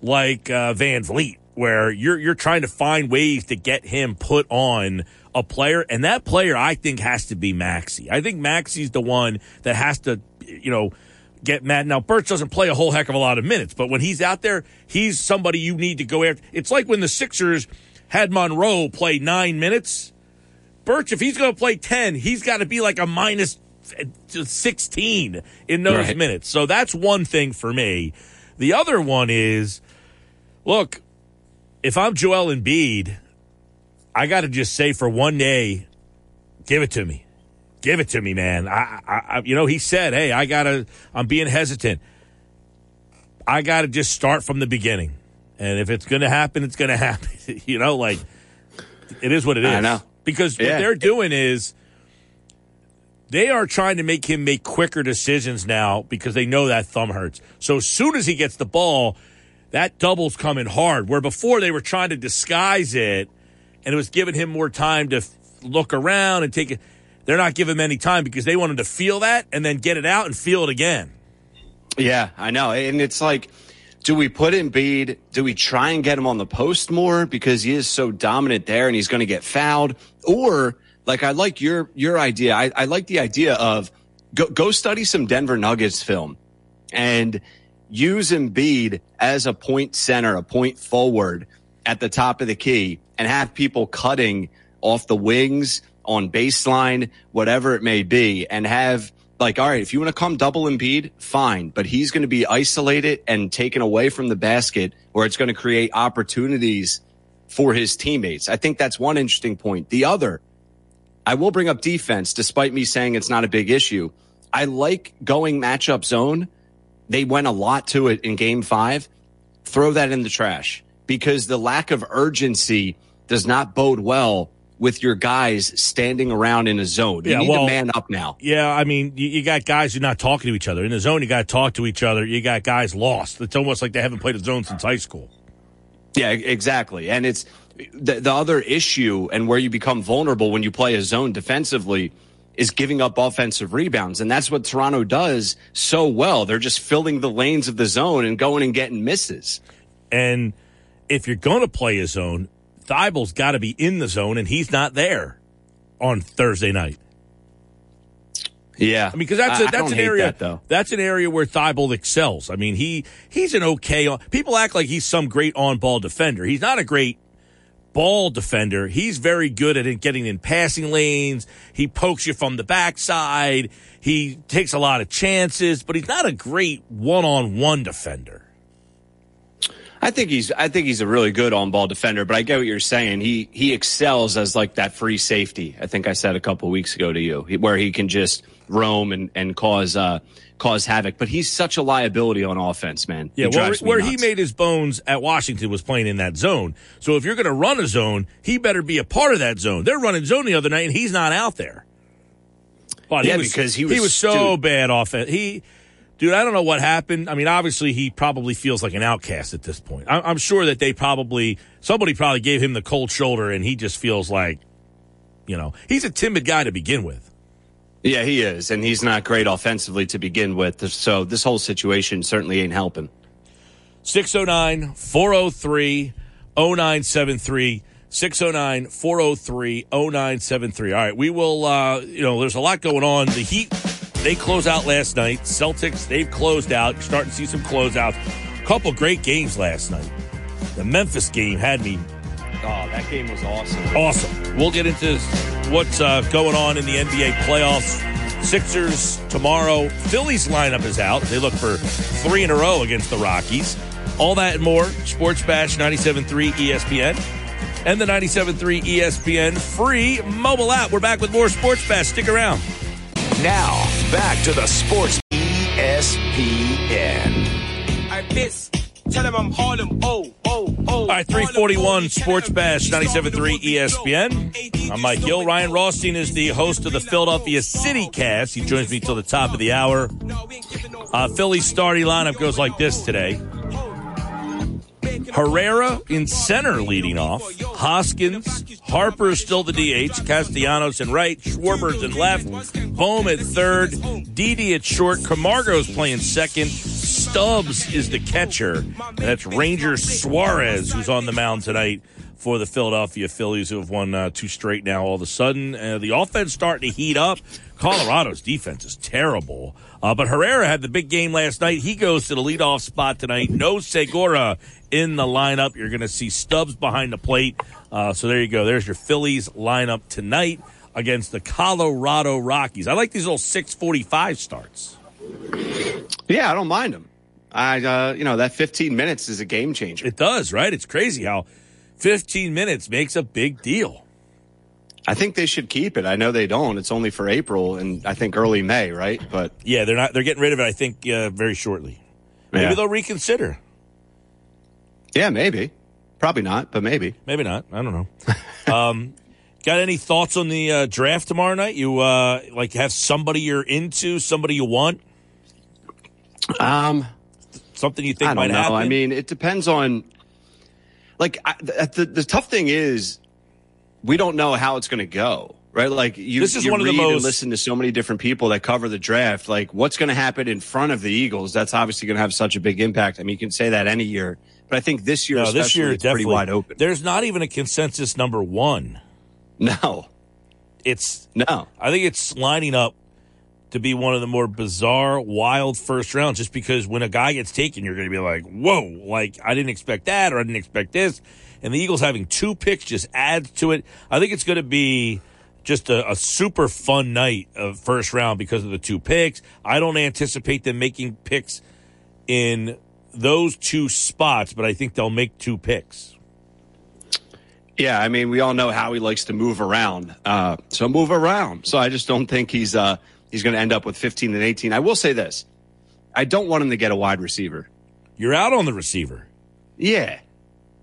like uh, VanVleet, where you're you're trying to find ways to get him put on a player, and that player I think has to be Maxey. I think Maxey's the one that has to, you know, get mad. Now Birch doesn't play a whole heck of a lot of minutes, but when he's out there, he's somebody you need to go after. It's like when the Sixers had Monroe play nine minutes. Birch, if he's going to play ten, he's got to be like a minus 16 in those Right. minutes. So that's one thing for me. The other one is look, if I'm Joel Embiid, I got to just say for one day, give it to me. Give it to me, man. I, I, I you know, he said, "Hey, I got to I'm being hesitant. I got to just start from the beginning. And if it's going to happen, it's going to happen." you know, like it is what it is. I know. Because what they're doing is they are trying to make him make quicker decisions now because they know that thumb hurts. So as soon as he gets the ball, that double's coming hard. Where before they were trying to disguise it and it was giving him more time to look around and take it. They're not giving him any time because they want him to feel that and then get it out and feel it again. Yeah, I know. And it's like, do we put Embiid? Do we try and get him on the post more because he is so dominant there and he's going to get fouled? Or like, I like your your idea. I, I like the idea of go go study some Denver Nuggets film and use Embiid as a point center, a point forward at the top of the key, and have people cutting off the wings on baseline, whatever it may be, and have like, all right, if you want to come double Embiid, fine, but he's going to be isolated and taken away from the basket, where it's going to create opportunities for his teammates. I think that's one interesting point. The other, I will bring up defense, despite me saying it's not a big issue. I like going matchup zone. They went a lot to it in game five. Throw that in the trash because the lack of urgency does not bode well with your guys standing around in a zone. You Yeah, need well- to man up now. Yeah, I mean, you, you got guys who are not talking to each other. In the zone, you got to talk to each other. You got guys lost. It's almost like they haven't played a zone since high school. Yeah, exactly. And it's the, the other issue and where you become vulnerable when you play a zone defensively is giving up offensive rebounds. And that's what Toronto does so well. They're just filling the lanes of the zone and going and getting misses. And if you're going to play a zone, Thybulle's got to be in the zone, and he's not there on Thursday night. Yeah. I mean, because that's I- a, I that's an area that, though. that's an area where Thybulle excels. I mean, he he's an okay. People act like he's some great on ball defender. He's not a great ball defender. He's very good at getting in passing lanes. He pokes you from the backside. He takes a lot of chances, but he's not a great one on one defender. I think he's I think he's a really good on ball defender, but I get what you're saying. He he excels as like that free safety. I think I said a couple weeks ago to you, where he can just roam and and cause uh cause havoc. But he's such a liability on offense, man. Yeah, He where, he made his bones at Washington was playing in that zone. So if you're going to run a zone, he better be a part of that zone. They're running zone the other night, and he's not out there. But Yeah, he was, because he was- so dude. bad off it. He, dude, I don't know what happened. I mean, obviously he probably feels like an outcast at this point. I, I'm sure that they probably somebody probably gave him the cold shoulder, and he just feels like, you know, he's a timid guy to begin with. Yeah, he is, and he's not great offensively to begin with. So this whole situation certainly ain't helping. 609 403 0973. 609 403 0973. All right, we will, uh, you know, there's a lot going on. The Heat, they close out last night. Celtics, they've closed out. You're starting to see some closeouts. Couple great games last night. The Memphis game had me Oh, that game was awesome. awesome. We'll get into what's uh, going on in the NBA playoffs. Sixers tomorrow. Phillies lineup is out. They look for three in a row against the Rockies. All that and more. Sports Bash 97.3 ESPN and the 97.3 ESPN free mobile app. We're back with more Sports Bash. Stick around. Now, back to the Sports ESPN. I miss. Tell him I'm Harlem. Oh, oh, oh. All right, 341 Sports Bash 97.3 ESPN. I'm Mike Gill. Ryan Rothstein is the host of the Philadelphia City Cast. He joins me till the top of the hour. Uh, Philly's starting lineup goes like this today. Herrera in center leading off. Hoskins, Harper is still the DH. Castellanos in right. Schwarber's in left. Bohm at third. Didi at short. Camargo's playing second. Stubbs is the catcher. That's Ranger Suarez who's on the mound tonight for the Philadelphia Phillies who have won uh, two straight now all of a sudden. Uh, the offense starting to heat up. Colorado's defense is terrible. Uh, but Herrera had the big game last night. He goes to the leadoff spot tonight. No Segura in the lineup. You're going to see Stubbs behind the plate. Uh, so there you go. There's your Phillies lineup tonight against the Colorado Rockies. I like these little 645 starts. Yeah, I don't mind them. I, uh, you know, that 15 minutes is a game changer. It does, right? It's crazy how 15 minutes makes a big deal. I think they should keep it. I know they don't. It's only for April and I think early May, right? But Yeah, they're not. They're getting rid of it. I think uh, very shortly. Maybe Yeah. they'll reconsider. Yeah, maybe. Probably not, but maybe. Maybe not. I don't know. um, got any thoughts on the uh, draft tomorrow night? You uh, like have somebody you're into, somebody you want, Um, something you think I might know. happen. I mean, it depends on. Like I, the, the the tough thing is, we don't know how it's going to go, right? Like you, This is you one of the most- listen to so many different people that cover the draft. Like, what's going to happen in front of the Eagles? That's obviously going to have such a big impact. I mean, you can say that any year, but I think this year, no, this year it's pretty wide open. There's not even a consensus number one. No, It's no. I think it's lining up to be one of the more bizarre, wild first rounds. Just because when a guy gets taken, you're going to be like, "Whoa!" Like I didn't expect that, or I didn't expect this. And the Eagles having two picks just adds to it. I think it's going to be just a, a super fun night of first round because of the two picks. I don't anticipate them making picks in those two spots, but I think they'll make two picks. Yeah, I mean, we all know how he likes to move around. Uh, so move around. So I just don't think he's uh, he's going to end up with 15 and 18. I will say this: I don't want him to get a wide receiver. You're out on the receiver. Yeah,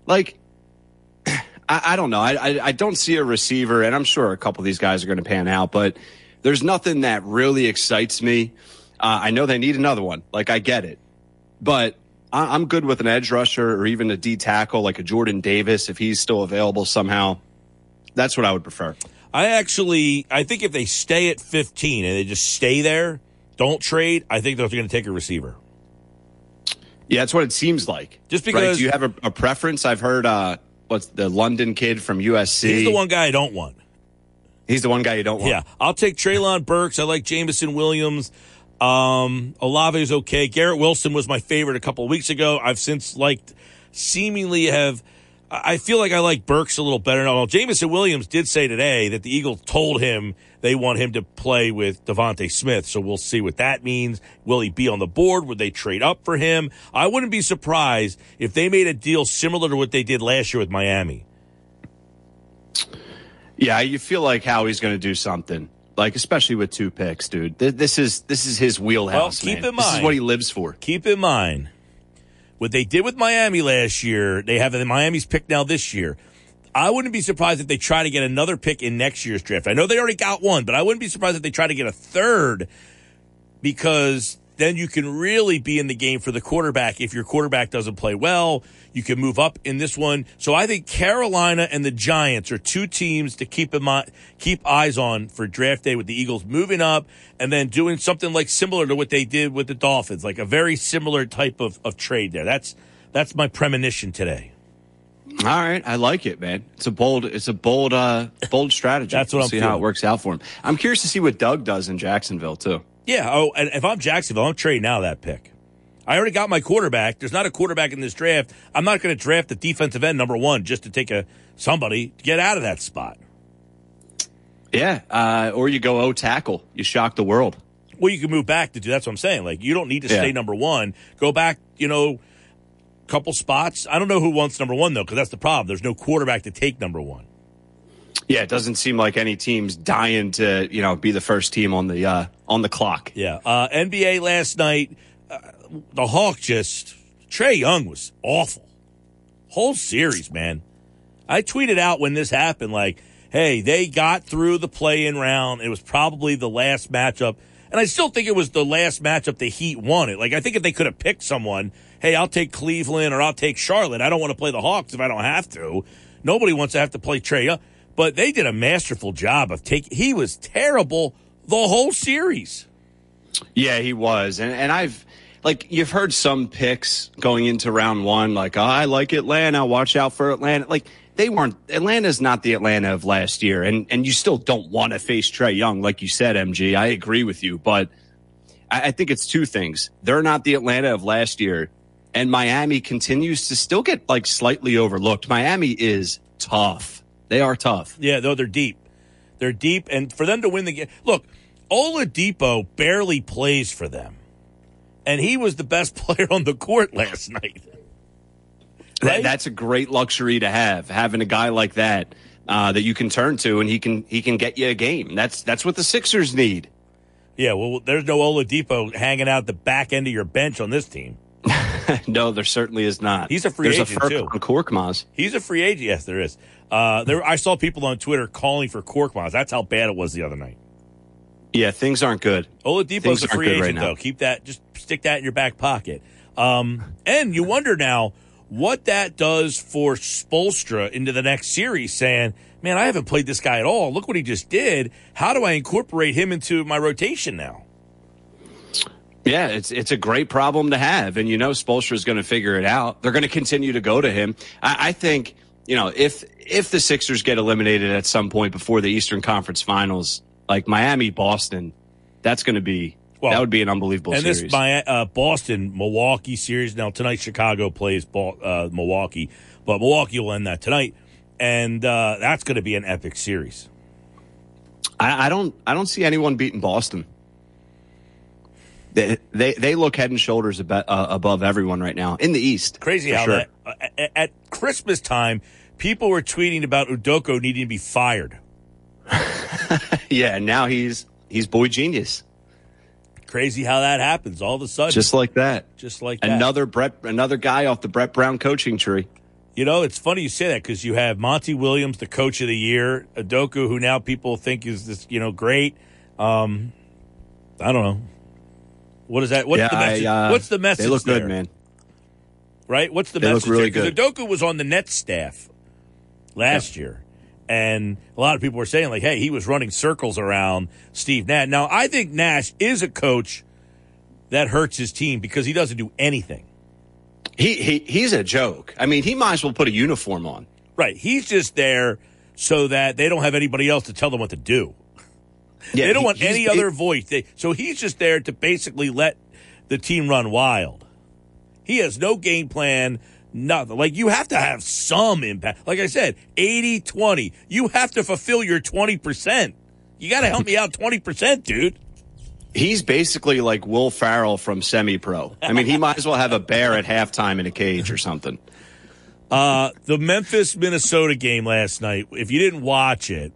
like I, I don't know. I, I I don't see a receiver, and I'm sure a couple of these guys are going to pan out, but there's nothing that really excites me. Uh, I know they need another one. Like I get it, but I- I'm good with an edge rusher or even a D tackle like a Jordan Davis if he's still available somehow. That's what I would prefer. I actually, I think if they stay at 15 and they just stay there, don't trade, I think they're going to take a receiver. Yeah, that's what it seems like. Just Right? because- Do you have a, a preference? I've heard uh, what's the London kid from USC. He's the one guy I don't want. He's the one guy you don't want. Yeah, I'll take Treylon Burks. I like Jameson Williams. Um, Olave is okay. Garrett Wilson was my favorite a couple weeks ago. I've since liked, seemingly have. I feel like I like Burks a little better now. Well, Jameson Williams did say today that the Eagles told him they want him to play with DeVonta Smith. So we'll see what that means. Will he be on the board? Would they trade up for him? I wouldn't be surprised if they made a deal similar to what they did last year with Miami. Yeah, you feel like Howie's going to do something. Like especially with two picks, dude. Th- This is this is his wheelhouse. Well, keep man. in mind, This is what he lives for. keep in mind what they did with Miami last year. They have the Miami's pick now this year. I wouldn't be surprised if they try to get another pick in next year's draft. I know they already got one, but I wouldn't be surprised if they try to get a third because then you can really be in the game for the quarterback. If your quarterback doesn't play well, you can move up in this one. So I think Carolina and the Giants are two teams to keep in mind, keep eyes on for draft day with the Eagles moving up and then doing something like similar to what they did with the Dolphins, like a very similar type of, of trade there. That's, that's my premonition today. All right, I like it, man. It's a bold, it's a bold, uh, bold strategy. That's what We'll I'm see how it works out for him. I'm curious to see what Doug does in Jacksonville too. Yeah. Oh, and if I'm Jacksonville, I'm trading out that pick. I already got my quarterback. There's not a quarterback in this draft. I'm not going to draft the defensive end number one just to take a somebody to get out of that spot. Yeah, uh, or you go O tackle. You shock the world. Well, you can move back to do. That's what I'm saying. Like you don't need to Yeah. stay number one. Go back. You know, couple spots. I don't know who wants number one though, because that's the problem. There's no quarterback to take number one. Yeah, it doesn't seem like any team's dying to you know be the first team on the uh, on the clock. Yeah. Uh, NBA last night, uh, the Hawk just Trae Young was awful. Whole series, man. I tweeted out when this happened, like, hey, they got through the play-in round. It was probably the last matchup, and I still think it was the last matchup the Heat won it. Like, I think if they could have picked someone, hey, I'll take Cleveland or I'll take Charlotte. I don't want to play the Hawks if I don't have to. Nobody wants to have to play Trae Young, but they did a masterful job of taking. He was terrible the whole series. Yeah, he was, and and I've like you've heard some picks going into round one, like oh, I like Atlanta, watch out for Atlanta. Like they weren't. Atlanta's not the Atlanta of last year, and and you still don't want to face Trae Young, like you said, MG. I agree with you, but I, I think it's two things. They're not the Atlanta of last year, and Miami continues to still get like slightly overlooked. Miami is tough. They are tough. Yeah, though they're deep. They're deep, and for them to win the game, look, Oladipo barely plays for them, and he was the best player on the court last night. That, that's a great luxury to have, having a guy like that uh, that you can turn to, and he can he can get you a game. That's that's what the Sixers need. Yeah, well, there's no Oladipo hanging out the back end of your bench on this team. no, there certainly is not. He's a free There's agent, a too. on Korkmaz. He's a free agent. Yes, there is. Uh, there, I saw people on Twitter calling for Korkmaz. That's how bad it was the other night. Yeah, things aren't good. Oladipo's a free agent, right though. Keep that. Just stick that in your back pocket. Um, and you wonder now what that does for Spoelstra into the next series, saying, "Man, I haven't played this guy at all. Look what he just did. How do I incorporate him into my rotation now?" Yeah, it's it's a great problem to have, and you know Spoelstra is going to figure it out. They're going to continue to go to him. I, I think you know if if the Sixers get eliminated at some point before the Eastern Conference Finals, like Miami, Boston, that's going to be Well, that would be an unbelievable and series. this my uh, Boston Milwaukee series now tonight Chicago plays uh, Milwaukee, but Milwaukee will end that tonight, and uh, that's going to be an epic series. I, I don't I don't see anyone beating Boston. They they, they look head and shoulders ab- uh, above everyone right now in the East. Crazy how sure. that uh, at, at Christmas time people were tweeting about Udoka needing to be fired. Yeah, now he's he's boy genius, Crazy how that happens all of a sudden, just like that. just like that. Another Brett, another guy off the Brett Brown coaching tree. You know, it's funny you say that because you have Monty Williams, the coach of the year, Udoka, who now people think is this, you know, great. Um, I don't know. What is that? What's yeah, the message? I, uh, What's the message? They look there? good, man. right? What's the They look message? really there? 'Cause good. Udoka was on the Nets staff last year, and a lot of people were saying like, "Hey, he was running circles around Steve Nash." Now, I think Nash is a coach that hurts his team because he doesn't do anything. He, he he's a joke. I mean, he might as well put a uniform on. Right? He's just there so that they don't have anybody else to tell them what to do. Yeah, they don't he- want any he- other voice. They, so he's just there to basically let the team run wild. He has no game plan, nothing. Like you have to have some impact. Like I said, 80 20. You have to fulfill your 20%. You got to help me out 20%, dude. He's basically like Will Ferrell from Semi Pro. I mean, he might as well have a bear at halftime in a cage or something. Uh, the Memphis Minnesota game last night. If you didn't watch it,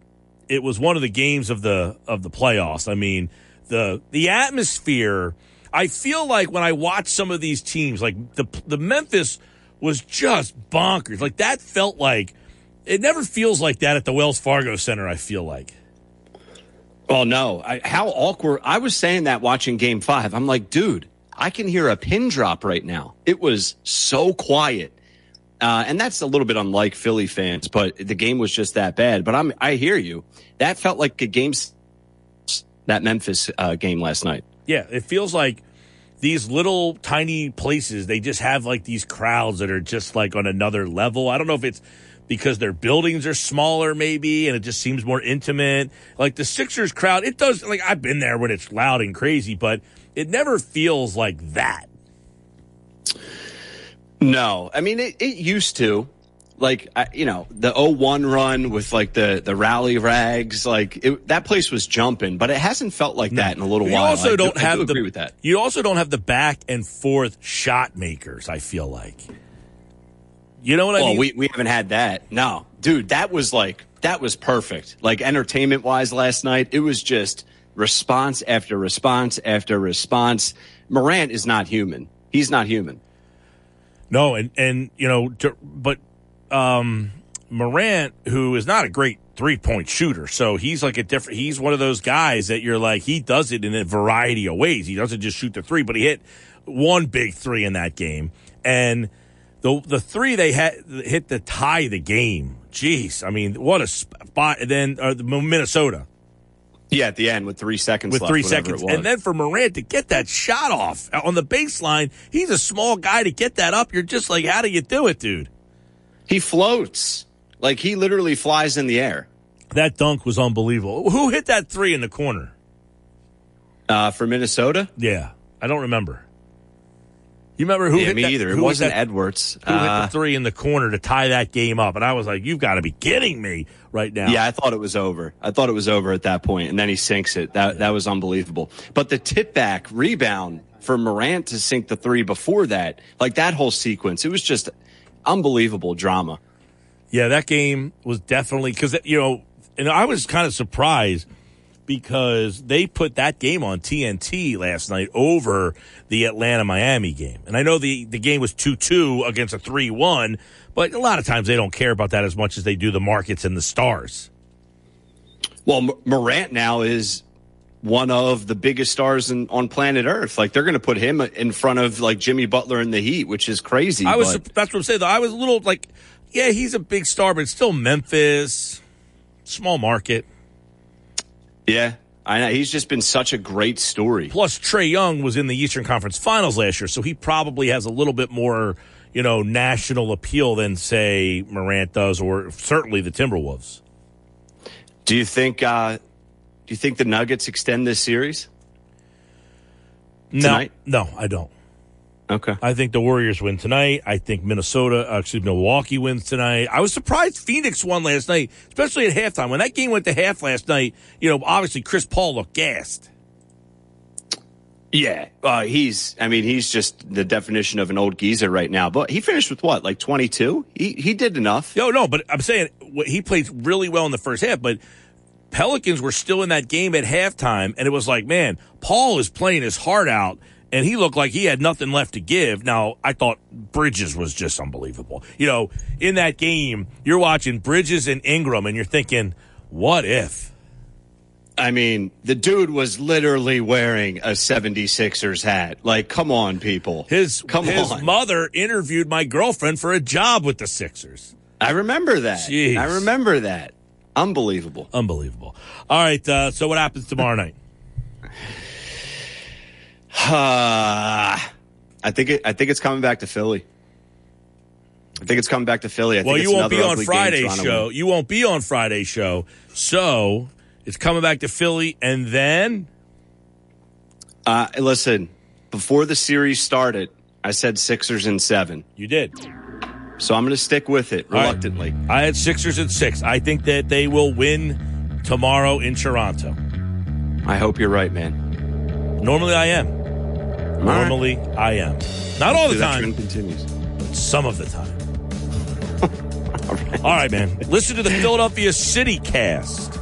it was one of the games of the of the playoffs. I mean, the the atmosphere. I feel like when I watch some of these teams, like the the Memphis was just bonkers. Like that felt like it never feels like that at the Wells Fargo Center. I feel like. Well, no. I, how awkward. I was saying that watching game five. I'm like, dude, I can hear a pin drop right now. It was so quiet. Uh, and that's a little bit unlike Philly fans, but the game was just that bad. But I'm, I hear you. That felt like a game, that Memphis uh, game last night. Yeah, it feels like these little tiny places, they just have like these crowds that are just like on another level. I don't know if it's because their buildings are smaller, maybe, and it just seems more intimate. Like the Sixers crowd, it does, like, I've been there when it's loud and crazy, but it never feels like that. No, I mean it, it used to. Like I, you know, the 01 run with like the the rally rags, like it, that place was jumping, but it hasn't felt like that in a little You while. also I do- don't I have do the agree with that. You also don't have the back and forth shot makers. I feel like. You know what I mean? we we haven't had that. No, dude, that was like that was perfect. Like entertainment wise, last night it was just response after response after response. Morant is not human. He's not human. No, and and you know, to, but um, Morant, who is not a great three point shooter, so he's like a different. He's one of those guys that you're like he does it in a variety of ways. He doesn't just shoot the three, but he hit one big three in that game, and the the three they had hit to tie the game. Jeez, I mean, what a spot! And then uh, the Minnesota Yeah, at the end with three seconds with left, three seconds. And then for Morant to get that shot off on the baseline, he's a small guy to get that up. You're just like, how do you do it, dude? He floats like he literally flies in the air. That dunk was unbelievable. Who hit that three in the corner? Uh, for Minnesota, Yeah, I don't remember. You remember who yeah, hit me that, either. It wasn't that- Edwards. Who hit Uh, the three in the corner to tie that game up? And I was like, you've got to be kidding me right now. Yeah, I thought it was over. I thought it was over at that point, and then he sinks it. That that was unbelievable. But the tip back rebound for Morant to sink the three before that, like that whole sequence, it was just unbelievable drama. Yeah, that game was definitely because you know, and I was kind of surprised because they put that game on TNT last night over the Atlanta Miami game, and I know the the game was two two against a three one, but a lot of times they don't care about that as much as they do the markets and the stars. Well, M- Morant now is one of the biggest stars in, on planet Earth. Like they're going to put him in front of like Jimmy Butler in the Heat, which is crazy. I was but- that's what I'm saying though. I was a little like, yeah, he's a big star, but it's still Memphis, small market. yeah, I know. He's just been such a great story. Plus, Trae Young was in the Eastern Conference Finals last year, so he probably has a little bit more, you know, national appeal than say Morant does, or certainly the Timberwolves. Do you think? uh Do you think the Nuggets extend this series? Tonight? No, no, I don't. Okay. I think the Warriors win tonight. I think Minnesota, actually Milwaukee wins tonight. I was surprised Phoenix won last night, especially at halftime. When that game went to half last night, you know, obviously Chris Paul looked gassed. Yeah, uh, he's. I mean, he's just the definition of an old geezer right now. But he finished with what, like twenty two? He he did enough. No, no, but I'm saying he played really well in the first half, but Pelicans were still in that game at halftime, and it was like, man, Paul is playing his heart out, and he looked like he had nothing left to give. Now, I thought Bridges was just unbelievable. You know, in that game, you're watching Bridges and Ingram, and you're thinking, what if? I mean, the dude was literally wearing a 76ers hat. Like, come on, people. His come his on. mother interviewed my girlfriend for a job with the Sixers. I remember that. Jeez. I remember that. Unbelievable. Unbelievable. All right, uh, so what happens tomorrow night? Uh, I think it, I think it's coming back to Philly. I think it's coming back to Philly. I Well, you won't be on Friday's show. wins. You won't be on Friday's show. So it's coming back to Philly, and then Uh, listen, before the series started, I said Sixers and seven. you did. So I'm going to stick with it All right. reluctantly. I had Sixers at six. I think that they will win tomorrow in Toronto. I hope you're right, man. Normally, I am. Normally, I am. Not all the Hopefully that time, trend continues. but some of the time. All right, man. Listen to the Philadelphia City cast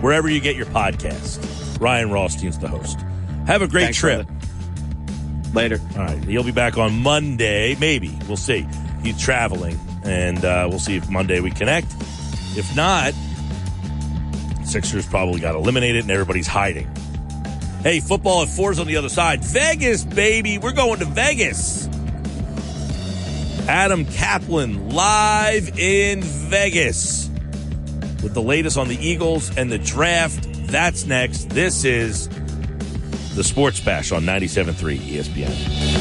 wherever you get your podcast. Ryan Rothstein's the host. Have a great Thanks, trip. Later. All right. He'll be back on Monday. Maybe. We'll see. He's traveling, and uh, we'll see if Monday we connect. If not, Sixers probably got eliminated and everybody's hiding. Hey, football at four's on the other side. Vegas, baby. We're going to Vegas. Adam Caplan live in Vegas with the latest on the Eagles and the draft. That's next. This is the Sports Bash on 97.3 ESPN.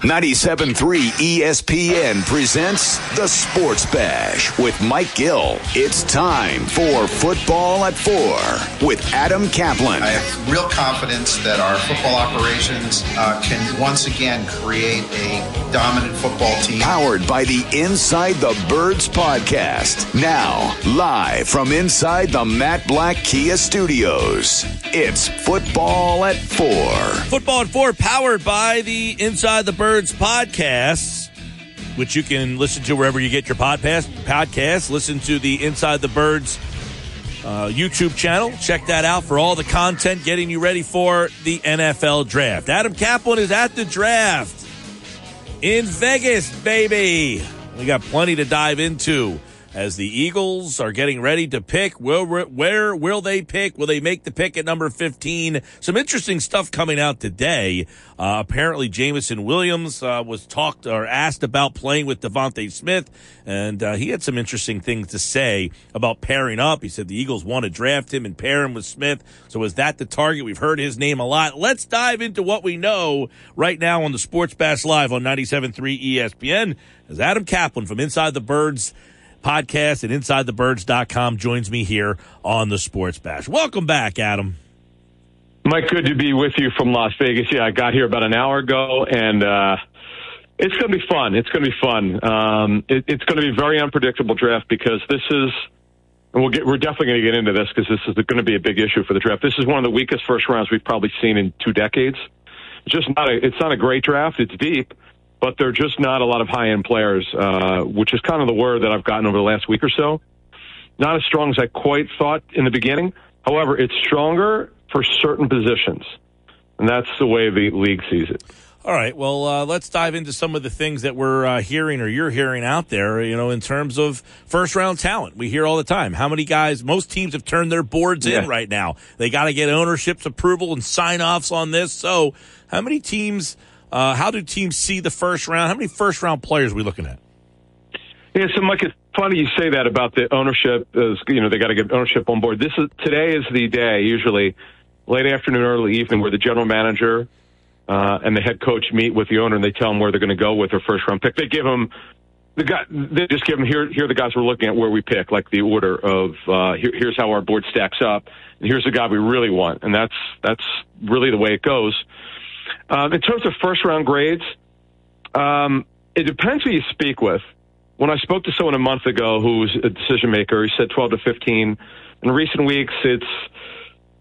97.3 ESPN presents the Sports Bash with Mike Gill. It's time for Football at Four with Adam Caplan. I have real confidence that our football operations uh, can once again create a dominant football team. Powered by the Inside the Birds podcast. Now, live from inside the Matt Blatt Kia Studios. It's Football at Four. Football at Four, powered by the Inside the Birds podcasts, which you can listen to wherever you get your podcast. Podcasts. Listen to the Inside the Birds uh, YouTube channel. Check that out for all the content getting you ready for the NFL draft. Adam Caplan is at the draft in Vegas, baby. We got plenty to dive into as the Eagles are getting ready to pick. Where, where will they pick? Will they make the pick at number 15? Some interesting stuff coming out today. Uh, apparently, Jameson Williams uh, was talked or asked about playing with DeVonta Smith, and uh, he had some interesting things to say about pairing up. He said the Eagles want to draft him and pair him with Smith. So is that the target? We've heard his name a lot. Let's dive into what we know right now on the Sports Bash Live on 97.3 ESPN as Adam Caplan from Inside the Birds podcast and InsideTheBirds.com joins me here on the Sports Bash. Welcome back, Adam. Mike, good to be with you from Las Vegas. Yeah, I got here about an hour ago, and uh, it's going to be fun. It's going to be fun. Um, it, it's going to be a very unpredictable draft because this is, and we'll get, we're definitely going to get into this because this is going to be a big issue for the draft. This is one of the weakest first rounds we've probably seen in two decades. Just not a, it's not a great draft. It's deep, but they're just not a lot of high end players, uh, which is kind of the word that I've gotten over the last week or so. Not as strong as I quite thought in the beginning. However, it's stronger for certain positions. And that's the way the league sees it. All right. Well, uh, let's dive into some of the things that we're uh, hearing or you're hearing out there, you know, in terms of first round talent. We hear all the time how many guys, most teams have turned their boards Yeah. in right now. They got to get ownership's approval and sign offs on this. So, how many teams, uh, how do teams see the first round? How many first round players are we looking at? Yeah, so Mike, it's funny you say that about the ownership. You know, they got to get ownership on board. This is today is the day, usually late afternoon, early evening, where the general manager uh, and the head coach meet with the owner and they tell them where they're going to go with their first round pick. They give them the guy. They just give them here. Here are the guys we're looking at where we pick, like the order of uh, here, here's how our board stacks up, and here's the guy we really want, and that's that's really the way it goes. Um, in terms of first round grades, um, it depends who you speak with. When I spoke to someone a month ago who was a decision maker, he said 12 to 15. In recent weeks, it's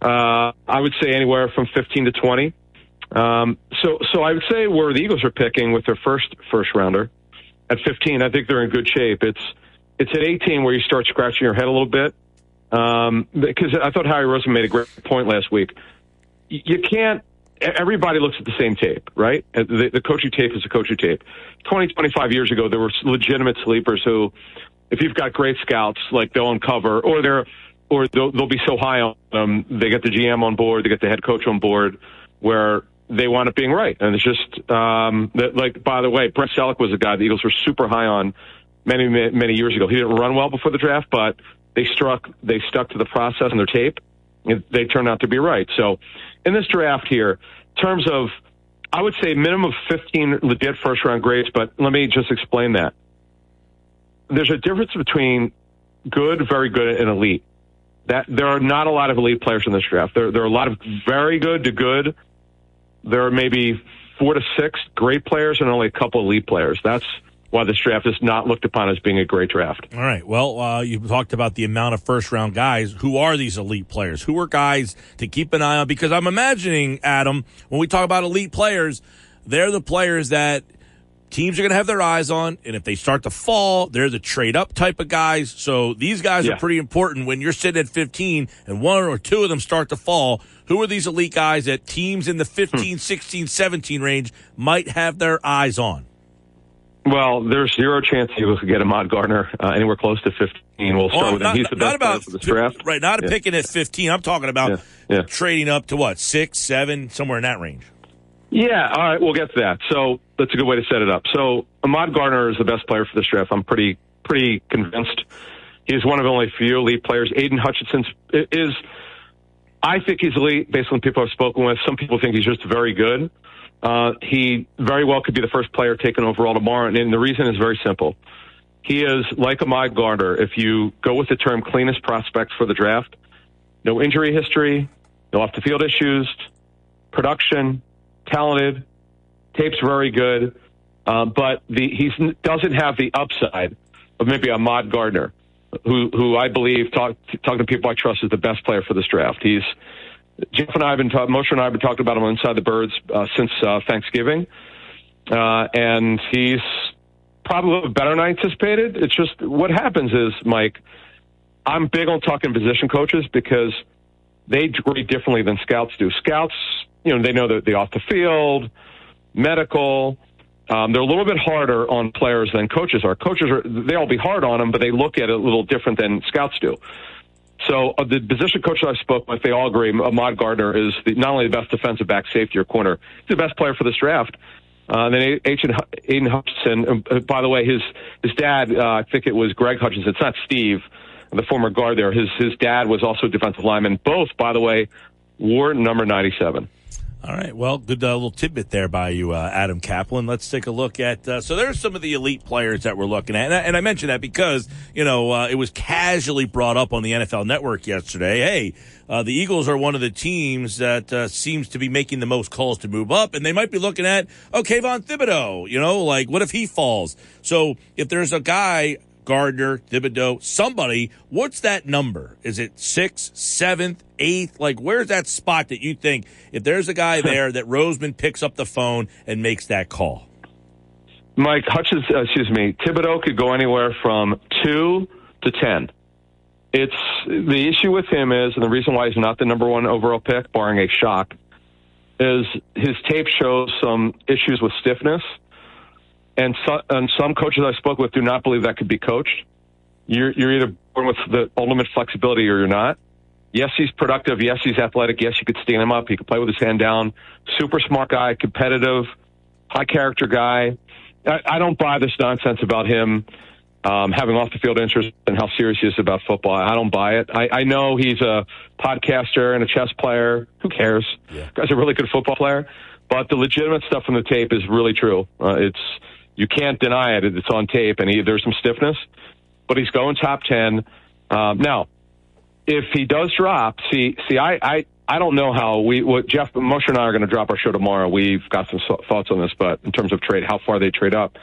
uh, I would say anywhere from 15 to 20. Um, so, so I would say where the Eagles are picking with their first first rounder at 15, I think they're in good shape. It's it's at 18 where you start scratching your head a little bit um, because I thought Harry Rosen made a great point last week. You can't. Everybody looks at the same tape, right? The, the coaching tape is a coaching tape. 20, 25 years ago, there were legitimate sleepers who, if you've got great scouts, like they'll uncover, or they're or they'll, they'll be so high on them, they get the GM on board, they get the head coach on board, where they wind up being right. And it's just um, that, like by the way, Brett Selleck was a guy the Eagles were super high on many many many years ago. He didn't run well before the draft, but they struck they stuck to the process and their tape. They turned out to be right. So in this draft here, in terms of I would say minimum of 15 legit first round grades, but let me just explain that. There's a difference between good, very good, and elite. That there are not a lot of elite players in this draft. There, there are a lot of very good to good. There are maybe four to six great players and only a couple elite players. That's why this draft is not looked upon as being a great draft. All right. Well, uh, you talked about the amount of first round guys. Who are these elite players? Who are guys to keep an eye on? Because I'm imagining, Adam, when we talk about elite players, they're the players that teams are going to have their eyes on. And if they start to fall, they're the trade up type of guys. So these guys Yeah. are pretty important when you're sitting at 15 and one or two of them start to fall. Who are these elite guys that teams in the 15, 16, 17 range might have their eyes on? Well, there's zero chance Eagles could get Ahmad Gardner uh, anywhere close to 15. We'll start Well, with him. He's the best player for this draft. right, not Yeah. picking at 15. I'm talking about Yeah, yeah. trading up to what, six, seven, somewhere in that range. Yeah, all right, we'll get to that. So that's a good way to set it up. So Ahmad Gardner is the best player for this draft. I'm pretty pretty convinced. He's one of only few elite players. Aidan Hutchinson is, I think he's elite based on people I've spoken with. Some people think he's just very good. Uh, he very well could be the first player taken overall tomorrow, and, and the reason is very simple. He is like Ahmad Gardner. If you go with the term cleanest prospect for the draft, no injury history, no off the field issues, production, talented, tape's very good, uh, but the he doesn't have the upside of maybe Ahmad Gardner, who who I believe talk, talking to people I trust is the best player for this draft. He's Jeff and I have been Mosher and I have been talking about him Inside the Birds uh, since uh, Thanksgiving, uh, and he's probably better than I anticipated. It's just what happens is Mike. I'm big on talking position coaches because they grade differently than scouts do. Scouts, you know, they know the, the off the field, medical. Um, they're a little bit harder on players than coaches are. Coaches are they all be hard on them, but they look at it a little different than scouts do. So uh, the position coaches I spoke with, they all agree. Ahmad Gardner is the, not only the best defensive back, safety, or corner, he's the best player for this draft. Uh, and then Aidan Hutchinson. Uh, by the way, his his dad, uh, I think it was Greg Hutchinson. It's not Steve, the former guard there. His his dad was also a defensive lineman. Both, by the way, wore number ninety seven. All right. Well, good uh, little tidbit there by you, uh, Adam Caplan. Let's take a look at. Uh, so there's some of the elite players that we're looking at, and I, and I mentioned that because you know uh, it was casually brought up on the NFL Network yesterday. Hey, uh, the Eagles are one of the teams that uh, seems to be making the most calls to move up, and they might be looking at okay, Von Thibodeaux. You know, like what if he falls? So if there's a guy Gardner, Thibodeaux, somebody, what's that number? Is it sixth, seventh, eighth? Like, where's that spot that you think if there's a guy there that Roseman picks up the phone and makes that call? Mike Hutchins, uh, excuse me, Thibodeaux could go anywhere from two to ten. It's the issue with him is, and the reason why he's not the number one overall pick, barring a shock, is his tape shows some issues with stiffness, and, so, and some coaches I spoke with do not believe that could be coached. You're, you're either born with the ultimate flexibility or you're not. Yes, he's productive. Yes, he's athletic. Yes, you could stand him up. He could play with his hand down. Super smart guy, competitive, high character guy. I, I don't buy this nonsense about him um, having off the field interest and how serious he is about football. I don't buy it. I, I know he's a podcaster and a chess player. Who cares? Yeah. Guy's a really good football player. But the legitimate stuff from the tape is really true. Uh, it's you can't deny it. It's on tape, and he, there's some stiffness. But he's going top ten. Um, now, if he does drop, see, see, I, I, I don't know how we, what Jeff, Mosher and I are going to drop our show tomorrow. We've got some thoughts on this, but in terms of trade, how far they trade up,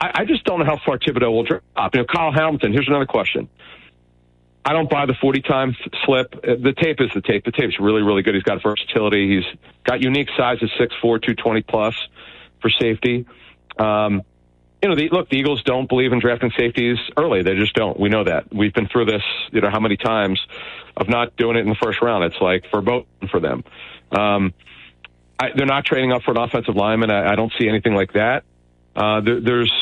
I, I just don't know how far Thibodeaux will drop. You know, Kyle Hamilton. Here's another question. I don't buy the 40 times slip. The tape is the tape. The tape's really, really good. He's got versatility. He's got unique sizes, 6'4", 220 plus for safety. Um, you know, the, look, the Eagles don't believe in drafting safeties early. They just don't. We know that. We've been through this, you know, how many times of not doing it in the first round. It's like verboten for them. Um, I, they're not trading up for an offensive lineman. I, I don't see anything like that. Uh, there, there's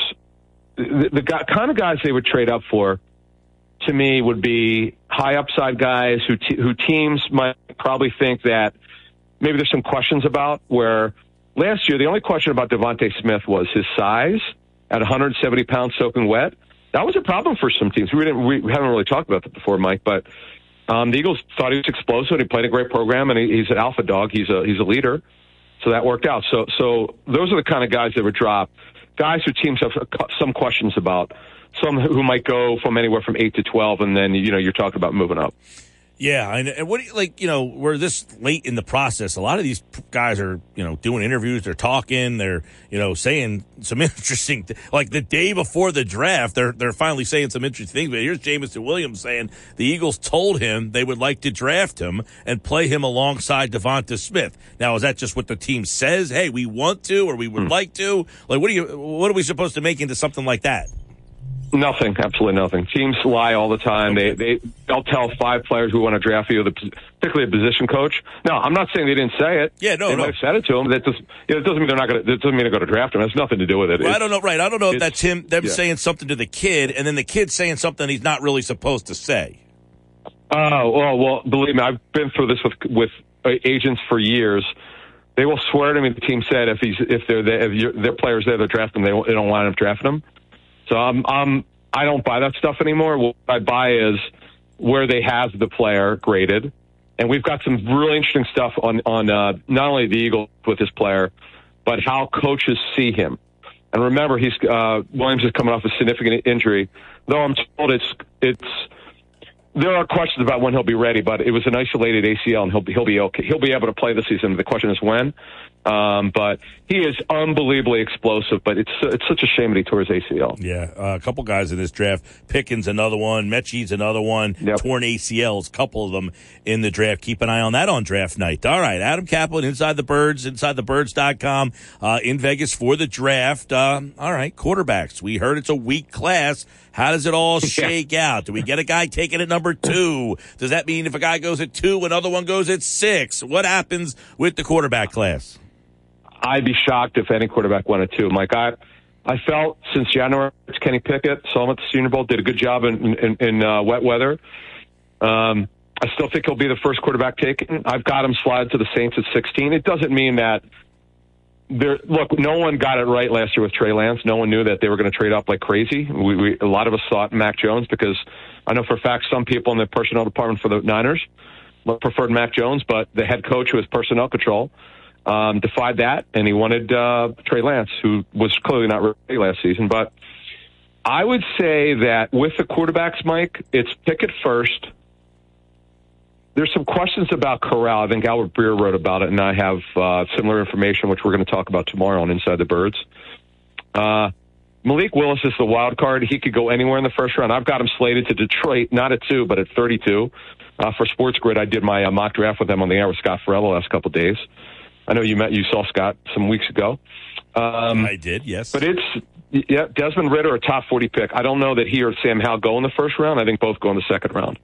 the, the guy, kind of guys they would trade up for. To me, would be high upside guys who who teams might probably think that maybe there's some questions about. Where last year the only question about DeVonta Smith was his size at 170 pounds soaking wet. That was a problem for some teams. We didn't we haven't really talked about that before, Mike, but. Um, the Eagles thought he was explosive. He played a great program, and he, he's an alpha dog. He's a he's a leader, so that worked out. So so those are the kind of guys that were dropped. Guys who teams have some questions about. Some who might go from anywhere from eight to twelve, and then you know you're talking about moving up. Yeah, and, and what do you, like you know we're this late in the process. A lot of these guys are you know doing interviews, they're talking, they're you know saying some interesting th- like the day before the draft, they're they're finally saying some interesting things. But here's Jameson Williams saying the Eagles told him they would like to draft him and play him alongside DeVonta Smith. Now is that just what the team says? Hey, we want to or we would hmm. like to? Like what do you what are we supposed to make into something like that? Nothing, absolutely nothing. Teams lie all the time. They they they'll tell five players who want to draft you, the, particularly a position coach. No, I'm not saying they didn't say it. Yeah, no, they no. might have said it to him. That just you know, it doesn't mean they're not going to. It doesn't mean they're going to draft him. It has nothing to do with it. Well, I don't know. Right. I don't know if that's him, them yeah. saying something to the kid and then the kid saying something he's not really supposed to say. Oh well, well, believe me, I've been through this with with uh, agents for years. They will swear to me the team said if he's if they're there, if you're, their players there, they're drafting them. They, they don't line up drafting them. So I'm I'm I don't buy that stuff anymore. What I buy is where they have the player graded, and we've got some really interesting stuff on on uh, not only the Eagles with this player, but how coaches see him. And remember, he's uh, Williams is coming off a significant injury. Though I'm told it's it's there are questions about when he'll be ready, but it was an isolated ACL, and he'll be he'll be okay. He'll be able to play this season. The question is when. Um, but he is unbelievably explosive. But it's it's such a shame that he tore his ACL. Yeah, uh, a couple guys in this draft. Pickens, another one. Mechie's another one. Yep. Torn ACLs, couple of them in the draft. Keep an eye on that on draft night. All right, Adam Caplan, Inside the Birds, inside InsideTheBirds.com, uh, in Vegas for the draft. Um, all right, quarterbacks. We heard it's a weak class. How does it all shake out? Do we get a guy taken at number two? Does that mean if a guy goes at two, another one goes at six? What happens with the quarterback class? I'd be shocked if any quarterback went at two. Mike, I I felt since January, it's Kenny Pickett saw him at the Senior Bowl, did a good job in in, in uh, wet weather. Um, I still think he'll be the first quarterback taken. I've got him slide to the Saints at 16. It doesn't mean that there. Look, no one got it right last year with Trey Lance. No one knew that they were going to trade up like crazy. We, we a lot of us thought Mac Jones because I know for a fact some people in the personnel department for the Niners preferred Mac Jones, but the head coach who has personnel control um, defied that, and he wanted uh, Trey Lance, who was clearly not ready last season. But I would say that with the quarterbacks, Mike, it's Pickett first. There's some questions about Corral. I think Albert Breer wrote about it, and I have uh, similar information, which we're going to talk about tomorrow on Inside the Birds. Uh, Malik Willis is the wild card. He could go anywhere in the first round. I've got him slated to Detroit, not at two, but at 32. Uh, for Sports Grid, I did my uh, mock draft with them on the air with Scott Ferrall the last couple days. I know you met, you saw Scott some weeks ago. Um, I did, yes. but it's yeah, Desmond Ridder, a top 40 pick. I don't know that he or Sam Howell go in the first round. I think both go in the second round.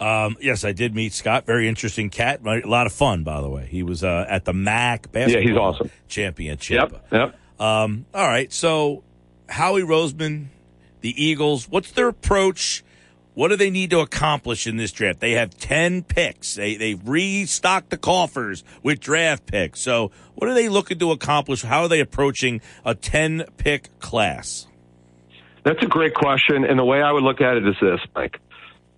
Um, yes, I did meet Scott. Very interesting cat. A lot of fun, by the way. He was uh, at the MAC basketball Yeah, he's awesome. championship. Yep, yep. Um, all right. So, Howie Roseman, the Eagles, what's their approach? What do they need to accomplish in this draft? They have 10 picks. They, they've restocked the coffers with draft picks. So, what are they looking to accomplish? How are they approaching a 10 pick class? That's a great question. And the way I would look at it is this, Mike.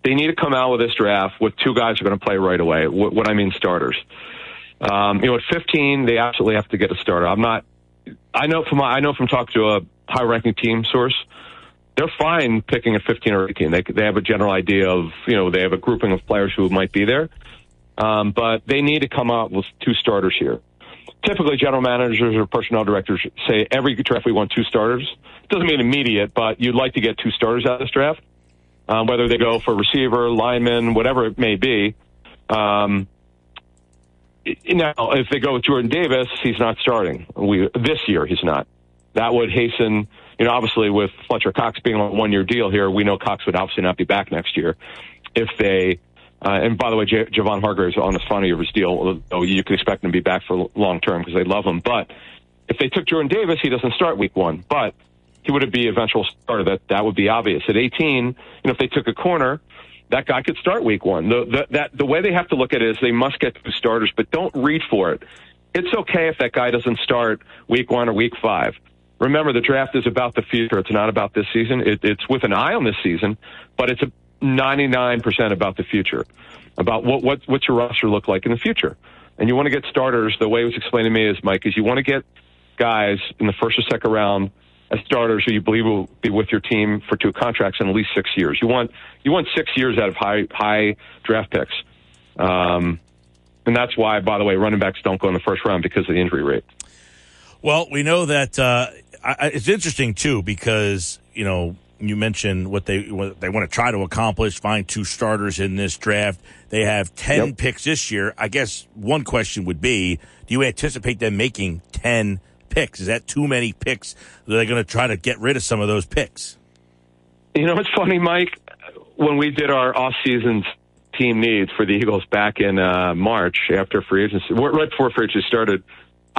They need to come out with this draft with two guys who are going to play right away. What, what I mean, starters. Um, you know, at 15, they absolutely have to get a starter. I'm not. I know from I know from talking to a high-ranking team source, they're fine picking a 15 or 18. They they have a general idea of you know they have a grouping of players who might be there, um, but they need to come out with two starters here. Typically, general managers or personnel directors say every draft we want two starters. Doesn't mean immediate, but you'd like to get two starters out of this draft um, whether they go for receiver, lineman, whatever it may be. Um, now, if they go with Jordan Davis, he's not starting. We this year he's not. That would hasten, you know, obviously with Fletcher Cox being on a one-year deal here, we know Cox would obviously not be back next year. If they, uh, and by the way, J- Javon Hargrave is on the final year of his deal, you can expect him to be back for long term because they love him. But if they took Jordan Davis, he doesn't start week one. But he would be eventual starter. That that would be obvious. At 18, you know, if they took a corner, that guy could start week one. The, the, that, the way they have to look at it is they must get two starters, but don't read for it. It's okay if that guy doesn't start week one or week five. Remember, the draft is about the future. It's not about this season. It, it's with an eye on this season, but it's a 99% about the future, about what, what, what's your roster look like in the future. And you want to get starters. The way it was explained to me is, Mike, is you want to get guys in the first or second round as starters who you believe will be with your team for two contracts in at least six years. You want you want six years out of high high draft picks, um, and that's why, by the way, running backs don't go in the first round because of the injury rate. Well, we know that uh, I, it's interesting too because you know you mentioned what they what they want to try to accomplish, find two starters in this draft. They have ten Yep. picks this year. I guess one question would be: Do you anticipate them making ten picks? Is that too many picks? Are they going to try to get rid of some of those picks? You know, it's funny, Mike. When we did our off-season team needs for the Eagles back in uh, March after free agency, right before free agency started,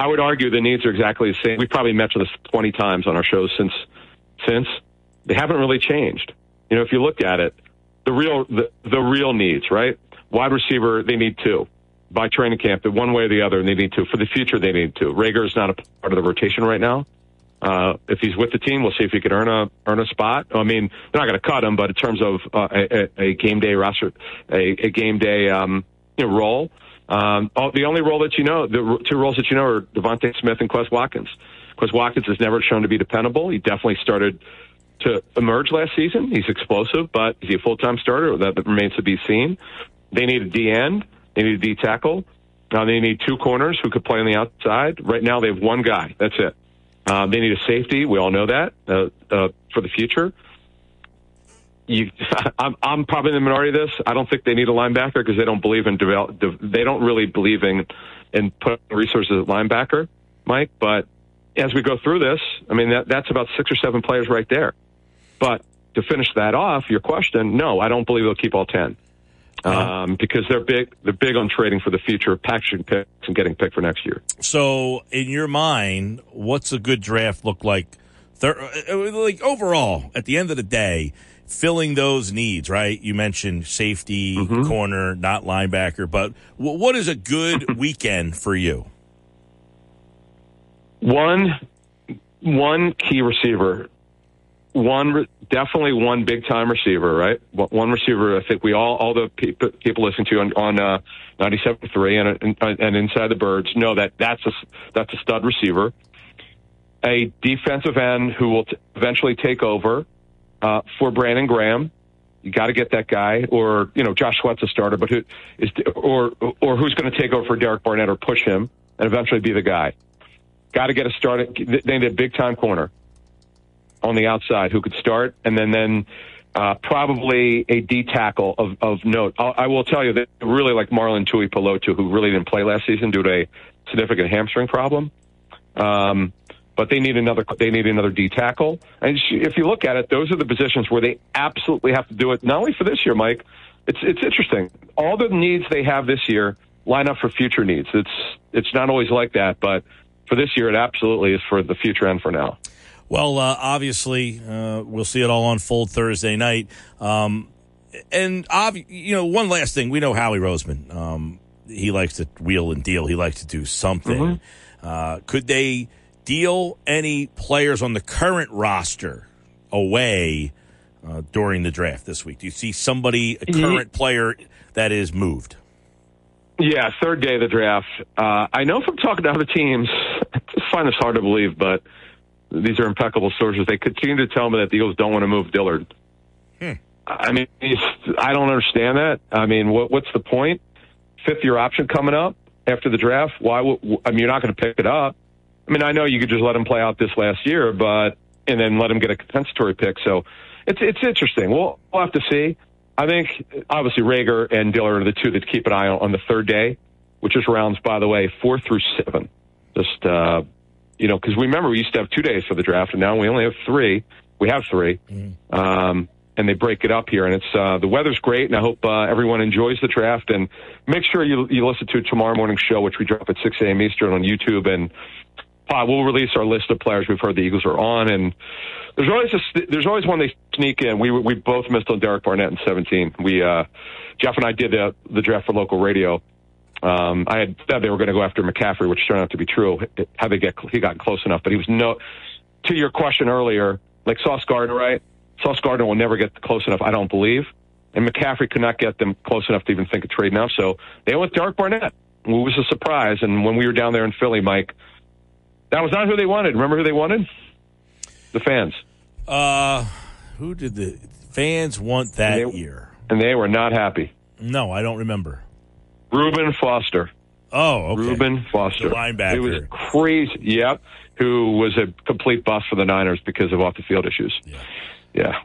I would argue the needs are exactly the same. We've probably mentioned this 20 times on our shows since since they haven't really changed. You know, if you look at it, the real the, the real needs, right? Wide receiver, they need two. By training camp, one way or the other, they need two. For the future, they need two. Reagor is not a part of the rotation right now. Uh, if he's with the team, we'll see if he can earn a earn a spot. I mean, they're not going to cut him, but in terms of uh, a, a a game day roster, a, a game day um, you know, role, um, the only role that you know, the two roles that you know are DeVonta Smith and Quez Watkins. Quez Watkins has never shown to be dependable. He definitely started to emerge last season. He's explosive, but is he a full time starter? That remains to be seen. They need a D end. They need a D tackle. Now they need two corners who could play on the outside. Right now they have one guy. That's it. Uh, they need a safety. We all know that uh, uh, for the future. You, I'm, I'm probably in the minority of this. I don't think they need a linebacker because they don't believe in develop. They don't really believe in in putting resources at linebacker, Mike. But as we go through this, I mean that that's about six or seven players right there. But to finish that off, your question, no, I don't believe they'll keep all 10 um, because they're big. They're big on trading for the future, packaging picks, and getting picked for next year. So, in your mind, what's a good draft look like? Thir- uh, like overall, at the end of the day, filling those needs, right? You mentioned safety, Mm-hmm. corner, not linebacker, but w- what is a good weekend for you? One, one key receiver, one re- definitely one big time receiver, right? One receiver. I think we all, all the people, people listening to on, on uh, 97.3 and, and and inside the birds know that that's a that's a stud receiver. A defensive end who will t- eventually take over uh, for Brandon Graham. You got to get that guy, or you know, Josh Sweat's a starter, but who is or or who's going to take over for Derek Barnett or push him and eventually be the guy? Got to get a start. They need a big time corner on the outside who could start, and then then uh, probably a D tackle of, of note. I'll, I will tell you that really like Marlon Tuipulotu, who really didn't play last season due to a significant hamstring problem. Um, but they need another. They need another D tackle. And if you look at it, those are the positions where they absolutely have to do it. Not only for this year, Mike. It's it's interesting. All the needs they have this year line up for future needs. It's it's not always like that, but for this year, it absolutely is for the future and for now. Well, uh, obviously, uh, we'll see it all unfold Thursday night. Um, and ob- you know, one last thing, we know Howie Roseman. Um, he likes to wheel and deal. He likes to do something. Uh, could they deal any players on the current roster away uh, during the draft this week? Do you see somebody, a current player, that is moved? Yeah, third day of the draft. Uh, I know from talking to other teams, I find this hard to believe, but these are impeccable sources. They continue to tell me that the Eagles don't want to move Dillard. I mean, I don't understand that. I mean, what, what's the point? Fifth year option coming up after the draft. Why? would I mean, you're not going to pick it up. I mean, I know you could just let him play out this last year, but and then let him get a compensatory pick. So it's it's interesting. We'll we'll have to see. I think obviously Reagor and Dillard are the two that keep an eye on on the third day, which is rounds by the way four through seven. Just uh, you know, because we remember we used to have two days for the draft, and now we only have three. We have 3 um, and they break it up here, and it's uh, the weather's great, and I hope uh, everyone enjoys the draft. And make sure you you listen to tomorrow morning's show, which we drop at 6 a.m. Eastern on YouTube and we'll release our list of players we've heard the Eagles are on, and there's always a, there's always one they sneak in. We we both missed on Derek Barnett in 17. We uh, Jeff and I did the, the draft for local radio. Um, I had said they were going to go after McCaffrey, which turned out to be true. How they get he got close enough, but he was no. To your question earlier, like Sauce Gardner, right? Sauce Gardner will never get close enough, I don't believe. And McCaffrey could not get them close enough to even think of trading now. So they went with Derek Barnett, It was a surprise. And when we were down there in Philly, Mike, that was not who they wanted. Remember who they wanted? The fans. Uh, who did the fans want that They- year? And they were not happy. No, I don't remember. Reuben Foster. Oh, okay. Reuben Foster. The linebacker. It was crazy. Yep. Who was a complete bust for the Niners because of off the field issues. Yeah.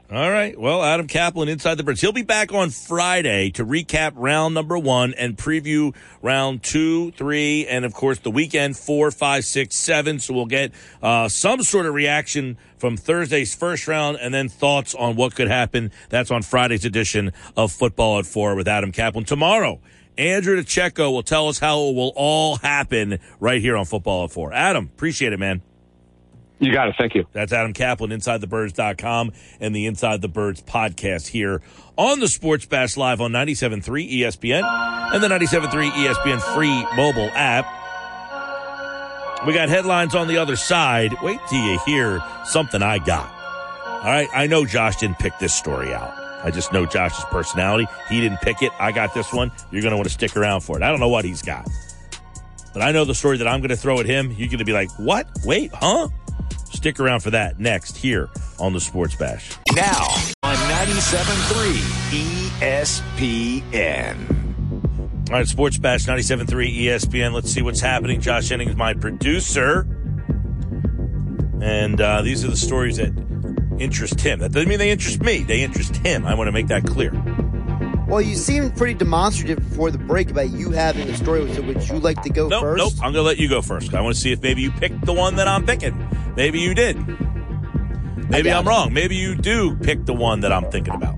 All right. Well, Adam Caplan inside the birds. He'll be back on Friday to recap round number one and preview round two, three, and of course the weekend four, five, six, seven. So we'll get uh, some sort of reaction from Thursday's first round and then thoughts on what could happen. That's on Friday's edition of Football at Four with Adam Caplan. Tomorrow, Andrew DeCecco will tell us how it will all happen right here on Football at Four. Adam, appreciate it, man. You got it. Thank you. That's Adam Caplan, InsideTheBirds.com, and the Inside the Birds podcast here on the Sports Bash Live on 97.3 ESPN and the 97.3 ESPN free mobile app. We got headlines on the other side. Wait till you hear something I got. All right, I know Josh didn't pick this story out. I just know Josh's personality. He didn't pick it. I got this one. You're going to want to stick around for it. I don't know what he's got. But I know the story that I'm going to throw at him. You're going to be like, what? Wait, huh? Stick around for that next here on the Sports Bash. Now on 97.3 ESPN. All right, Sports Bash 97.3 ESPN. Let's see what's happening. Josh Jennings, my producer. And uh, these are the stories that interest him. That doesn't mean they interest me. They interest him. I want to make that clear. Well, you seemed pretty demonstrative before the break about you having a story. So would you like to go Nope, first? nope. I'm going to let you go first. I want to see if maybe you picked the one that I'm picking. Maybe you did. Maybe I'm it. wrong. Maybe you do pick the one that I'm thinking about.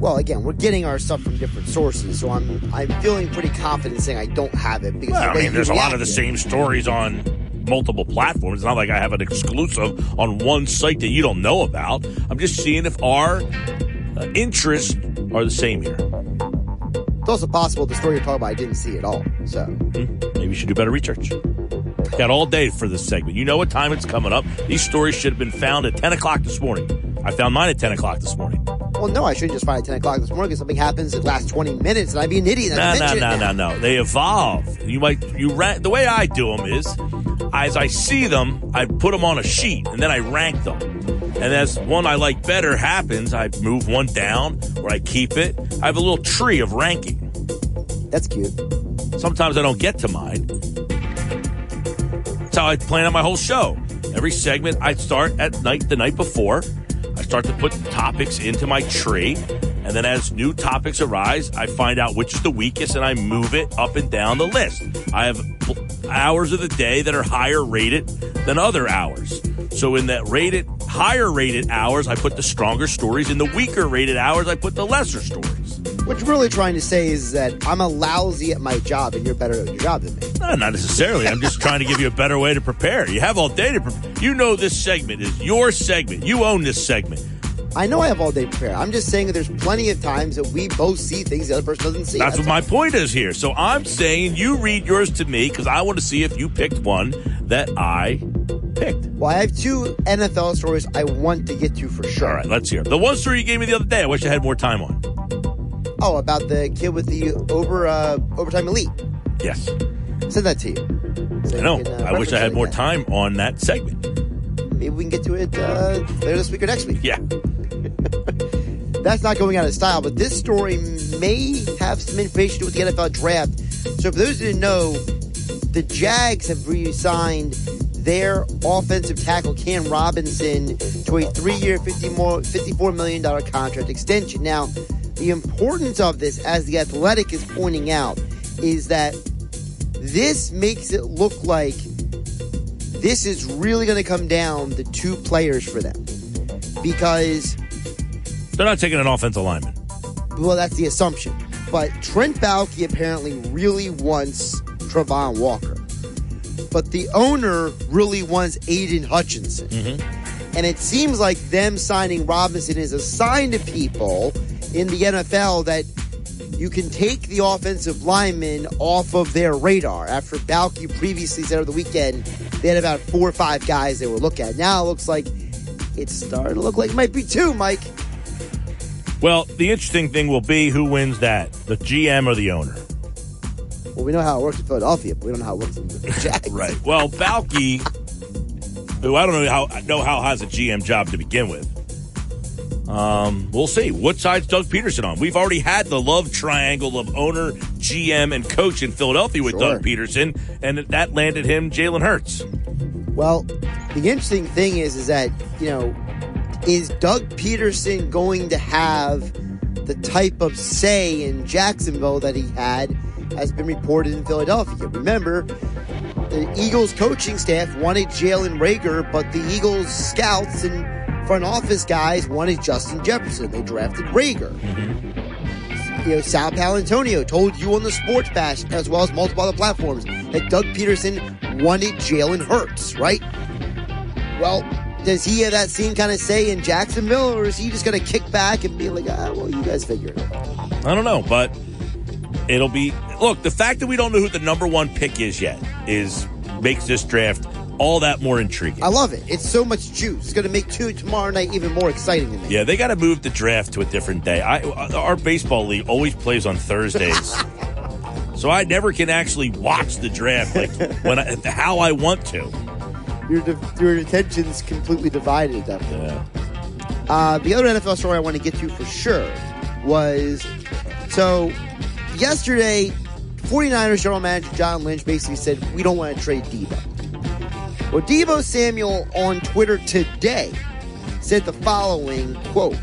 Well, again, we're getting our stuff from different sources, so I'm I'm feeling pretty confident saying I don't have it because Well, I mean, there's a lot of the same stories on multiple platforms. It's not like I have an exclusive on one site that you don't know about. I'm just seeing if our interests are the same here. It's also possible the story you're talking about I didn't see at all. So hmm, Maybe you should do better research. Got all day for this segment. You know what time it's coming up. These stories should have been found at 10 o'clock this morning. I found mine at 10 o'clock this morning. Well, no, I shouldn't just find it at 10 o'clock this morning because something happens in the last 20 minutes and I'd be an idiot. No, no, no, no, no. They evolve. You might you rank the way I do them is as I see them, I put them on a sheet and then I rank them. And as one I like better happens, I move one down or I keep it. I have a little tree of ranking. That's cute. Sometimes I don't get to mine. That's how I plan out my whole show. Every segment I start at night the night before. I start to put topics into my tree. And then as new topics arise, I find out which is the weakest and I move it up and down the list. I have hours of the day that are higher rated than other hours. So in that rated, higher rated hours, I put the stronger stories. In the weaker rated hours, I put the lesser stories. What you're really trying to say is that I'm a lousy at my job and you're better at your job than me. No, not necessarily. I'm just trying to give you a better way to prepare. You have all day to prepare. You know this segment is your segment. You own this segment. I know I have all day to prepare. I'm just saying that there's plenty of times that we both see things the other person doesn't see. That's what all. my point is here. So I'm saying you read yours to me because I want to see if you picked one that I picked. Well, I have two NFL stories I want to get to for sure. All right, let's hear. The one story you gave me the other day, I wish I had more time on. Oh, about the kid with the over uh, overtime elite. Yes. Send that to you. So I know. you can, uh, I wish I had more time on that segment. Maybe we can get to it uh, later this week or next week. Yeah. That's not going out of style, but this story may have some information to do with the NFL draft. So, for those who didn't know, the Jags have re-signed their offensive tackle Cam Robinson to a three-year, $54 million contract extension. Now, the importance of this, as the Athletic is pointing out, is that this makes it look like this is really going to come down the two players for them because They're not taking an offensive lineman. well, that's the assumption. But Trent Baalke apparently really wants Travon Walker. But the owner really wants Aidan Hutchinson. Mm-hmm. And it seems like them signing Robinson is a sign to people in the NFL that you can take the offensive linemen off of their radar. After Baalke previously said over the weekend, they had about four or five guys they were looking at. Now it looks like it's starting to look like it might be two, Mike. Well, the interesting thing will be who wins that, the GM or the owner. Well, we know how it works in Philadelphia, but we don't know how it works in the Jags. Right. Well, Baalke, who I don't know how know how has a GM job to begin with. Um, we'll see. What side's Doug Pederson on? We've already had the love triangle of owner, GM, and coach in Philadelphia with Sure. Doug Pederson, and that landed him Jalen Hurts. Well, the interesting thing is, is that you know, is Doug Pederson going to have the type of say in Jacksonville that he had has been reported in Philadelphia? Remember, the Eagles coaching staff wanted Jalen Reagor, but the Eagles scouts and front office guys wanted Justin Jefferson. They drafted Reagor. You know, Sal Paolantonio told you on the Sports Bash, as well as multiple other platforms, that Doug Pederson wanted Jalen Hurts, right? Well, does he have that same kind of say in Jacksonville, or is he just going to kick back and be like, ah, well, you guys figure it out? I don't know, but it'll be look. The fact that we don't know who the number one pick is yet is makes this draft all that more intriguing. I love it. It's so much juice. It's going to make two tomorrow night even more exciting to me. Yeah, they got to move the draft to a different day. I our baseball league always plays on Thursdays, so I never can actually watch the draft like when I, how I want to. Your, de- your attention's completely divided at that point. Yeah. Uh, the other NFL story I want to get to for sure was so yesterday, 49ers general manager John Lynch basically said, We don't want to trade Deebo. Well, Deebo Samuel on Twitter today said the following quote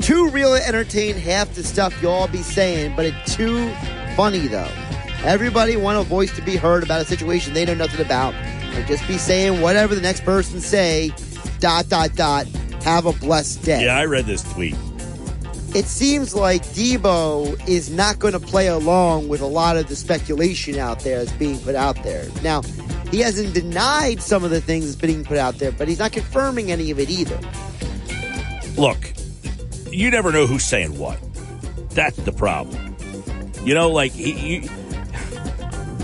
Too real to entertain half the stuff y'all be saying, but it's too funny though. Everybody want a voice to be heard about a situation they know nothing about, and just be saying whatever the next person say. Dot dot dot. Have a blessed day. Yeah, I read this tweet. It seems like Deebo is not going to play along with a lot of the speculation out there that's being put out there. Now, he hasn't denied some of the things that's being put out there, but he's not confirming any of it either. Look, you never know who's saying what. That's the problem. You know, like he,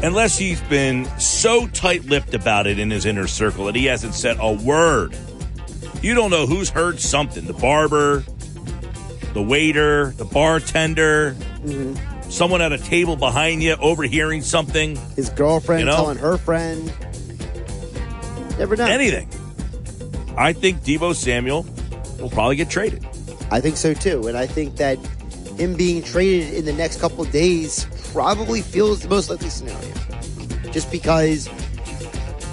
unless he's been so tight-lipped about it in his inner circle that he hasn't said a word. You don't know who's heard something. The barber, the waiter, the bartender, mm-hmm. someone at a table behind you overhearing something, His girlfriend You know? telling her friend. Never know. anything. I think Deebo Samuel will probably get traded. I think so too. And I think that him being traded in the next couple of days probably feels the most likely scenario. Just because,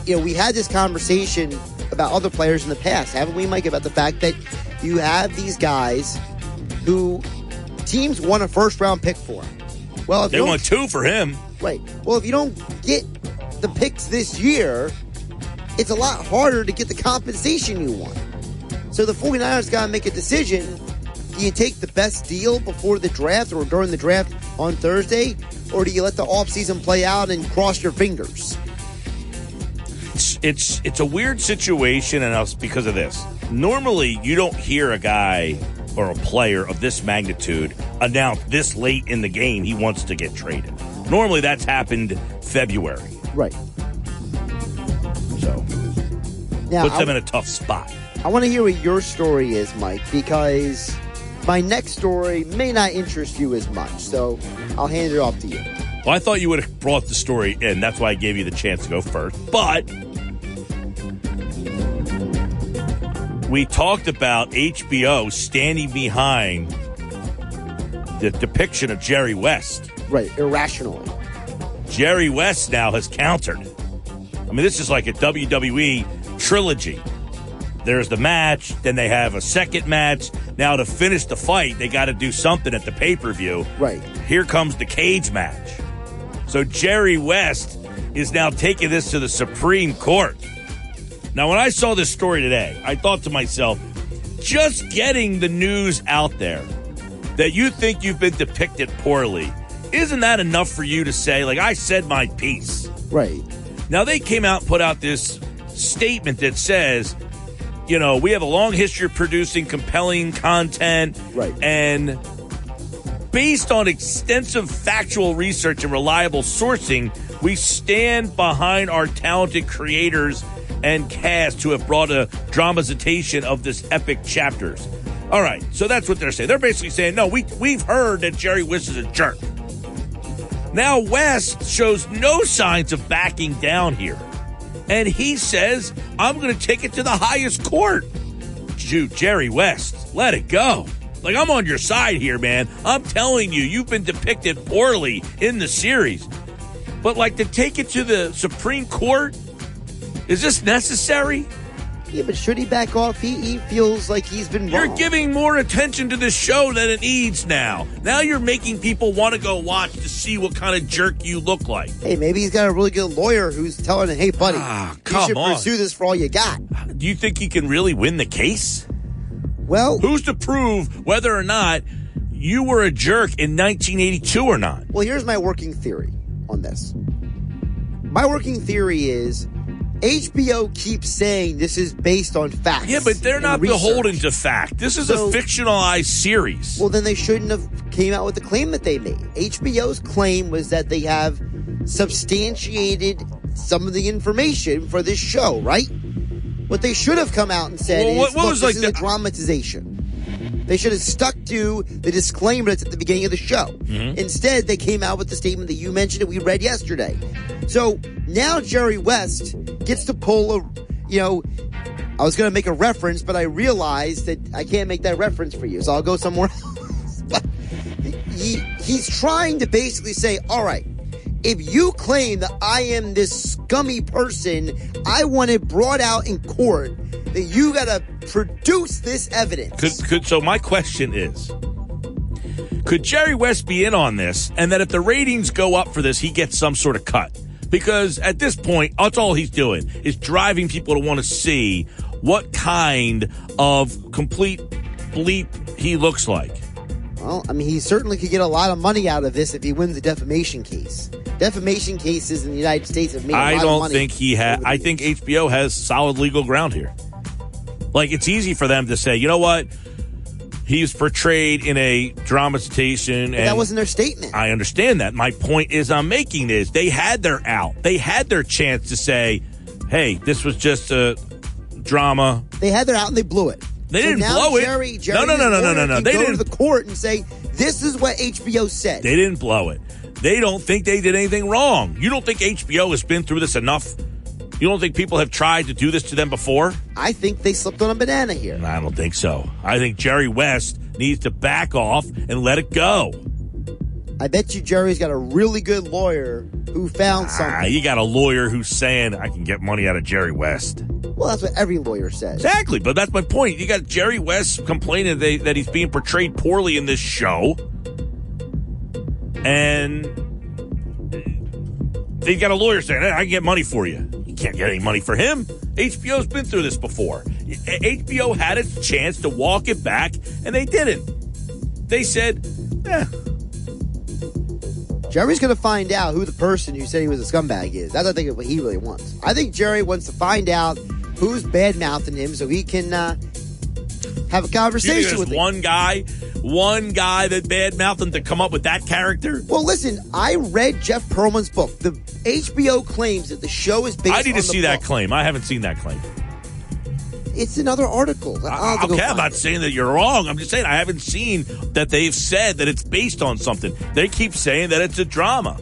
you know, we had this conversation about other players in the past, haven't we, Mike? About the fact that you have these guys who teams want a first round pick for. Well, if They want two for him. Right. Well, if you don't get the picks this year, it's a lot harder to get the compensation you want. So the 49ers got to make a decision. Do you take the best deal before the draft or during the draft on Thursday? Or do you let the offseason play out and cross your fingers? it's it's it's a weird situation, and it's because of this. Normally, you don't hear a guy or a player of this magnitude announce this late in the game he wants to get traded. Normally, that's happened February, Right. so Now, puts I, them in a tough spot. I want to hear what your story is, Mike, because my next story may not interest you as much. So I'll hand it off to you. Well, I thought you would have brought the story in. That's why I gave you the chance to go first. But we talked about HBO standing behind the depiction of Jerry West. Right. Irrationally. Jerry West now has countered. I mean, this is like a WWE trilogy. There's the match, then they have a second match. Now, to finish the fight, they got to do something at the pay per view. Right. Here comes the cage match. So, Jerry West is now taking this to the Supreme Court. Now, when I saw this story today, I thought to myself, just getting the news out there that you think you've been depicted poorly isn't that enough for you to say, like, I said my piece? Right. Now, they came out and put out this statement that says, you know, we have a long history of producing compelling content. Right. And based on extensive factual research and reliable sourcing, we stand behind our talented creators and cast who have brought a dramatization of this epic chapters. All right, so that's what they're saying. They're basically saying, no, we we've heard that Jerry West is a jerk. Now West shows no signs of backing down here. And he says, I'm going to take it to the highest court. Shoot, Jerry West, let it go. Like, I'm on your side here, man. I'm telling you, you've been depicted poorly in the series. But, like, to take it to the Supreme Court, is this necessary? Yeah, but should he back off? He, he feels like he's been You're giving more attention to this show than it needs now. Now you're making people want to go watch to see what kind of jerk you look like. Hey, maybe he's got a really good lawyer who's telling him, "Hey, buddy, Ah, you should on. pursue this for all you got." Do you think he can really win the case? Well, Who's to prove whether or not you were a jerk in 1982 or not? well, here's my working theory on this. My working theory is HBO keeps saying this is based on facts. Yeah, but they're not research. beholden to fact. This is So- a fictionalized series. Well, then they shouldn't have came out with the claim that they made. HBO's claim was that they have substantiated some of the information for this show, right? What they should have come out and said Well, is, what- what "Look, was, this like, is the- a dramatization." They should have stuck to the disclaimer that's at the beginning of the show. Mm-hmm. Instead, they came out with the statement that you mentioned that we read yesterday. So now Jerry West gets to pull a, you know, I was going to make a reference, but I realized that I can't make that reference for you, so I'll go somewhere else. but he, he's trying to basically say, all right, if you claim that I am this scummy person, I want it brought out in court that you got to produce this evidence. Could, could so my question is could Jerry West be in on this and that if the ratings go up for this he gets some sort of cut because at this point that's all he's doing is driving people to want to see what kind of complete bleep he looks like Well, I mean, he certainly could get a lot of money out of this if he wins the defamation case. Defamation cases in the United States have made a I lot of don't think he has. I think HBO has solid legal ground here like it's easy for them to say you know what he's portrayed in a dramatization But and that wasn't their statement. I understand that. My point is I'm making is they had their out. They had their chance to say, hey, this was just a drama. They had their out and they blew it. They So didn't blow it. Jerry, Jerry No, no, no, no, no, no, no. They go didn't- go to the court and say this is what HBO said. They didn't blow it. They don't think they did anything wrong. You don't think HBO has been through this enough? You don't think people have tried to do this to them before? I think they slipped on a banana here. I don't think so. I think Jerry West needs to back off and let it go. I bet you Jerry's got a really good lawyer who found Ah, something. you got a lawyer who's saying I can get money out of Jerry West. Well, that's what every lawyer says. Exactly, but that's my point. You got Jerry West complaining that, that he's being portrayed poorly in this show, and they got a lawyer saying, "I can get money for you." Can't get any money for him. HBO's been through this before. HBO had its chance to walk it back, and they didn't. They said, eh, Jerry's going to find out who the person who said he was a scumbag is. That's, I think, what he really wants. I think Jerry wants to find out who's bad mouthing him so he can uh, have a conversation with him. one guy, one guy that badmouthed him to come up with that character? Well, listen, I read Jeff Pearlman's book. The HBO claims that the show is based on. I need to see that claim. I haven't seen that claim. It's another article. I'll have to go okay, I'm not it. saying that you're wrong. I'm just saying I haven't seen that they've said that it's based on something. They keep saying that it's a drama.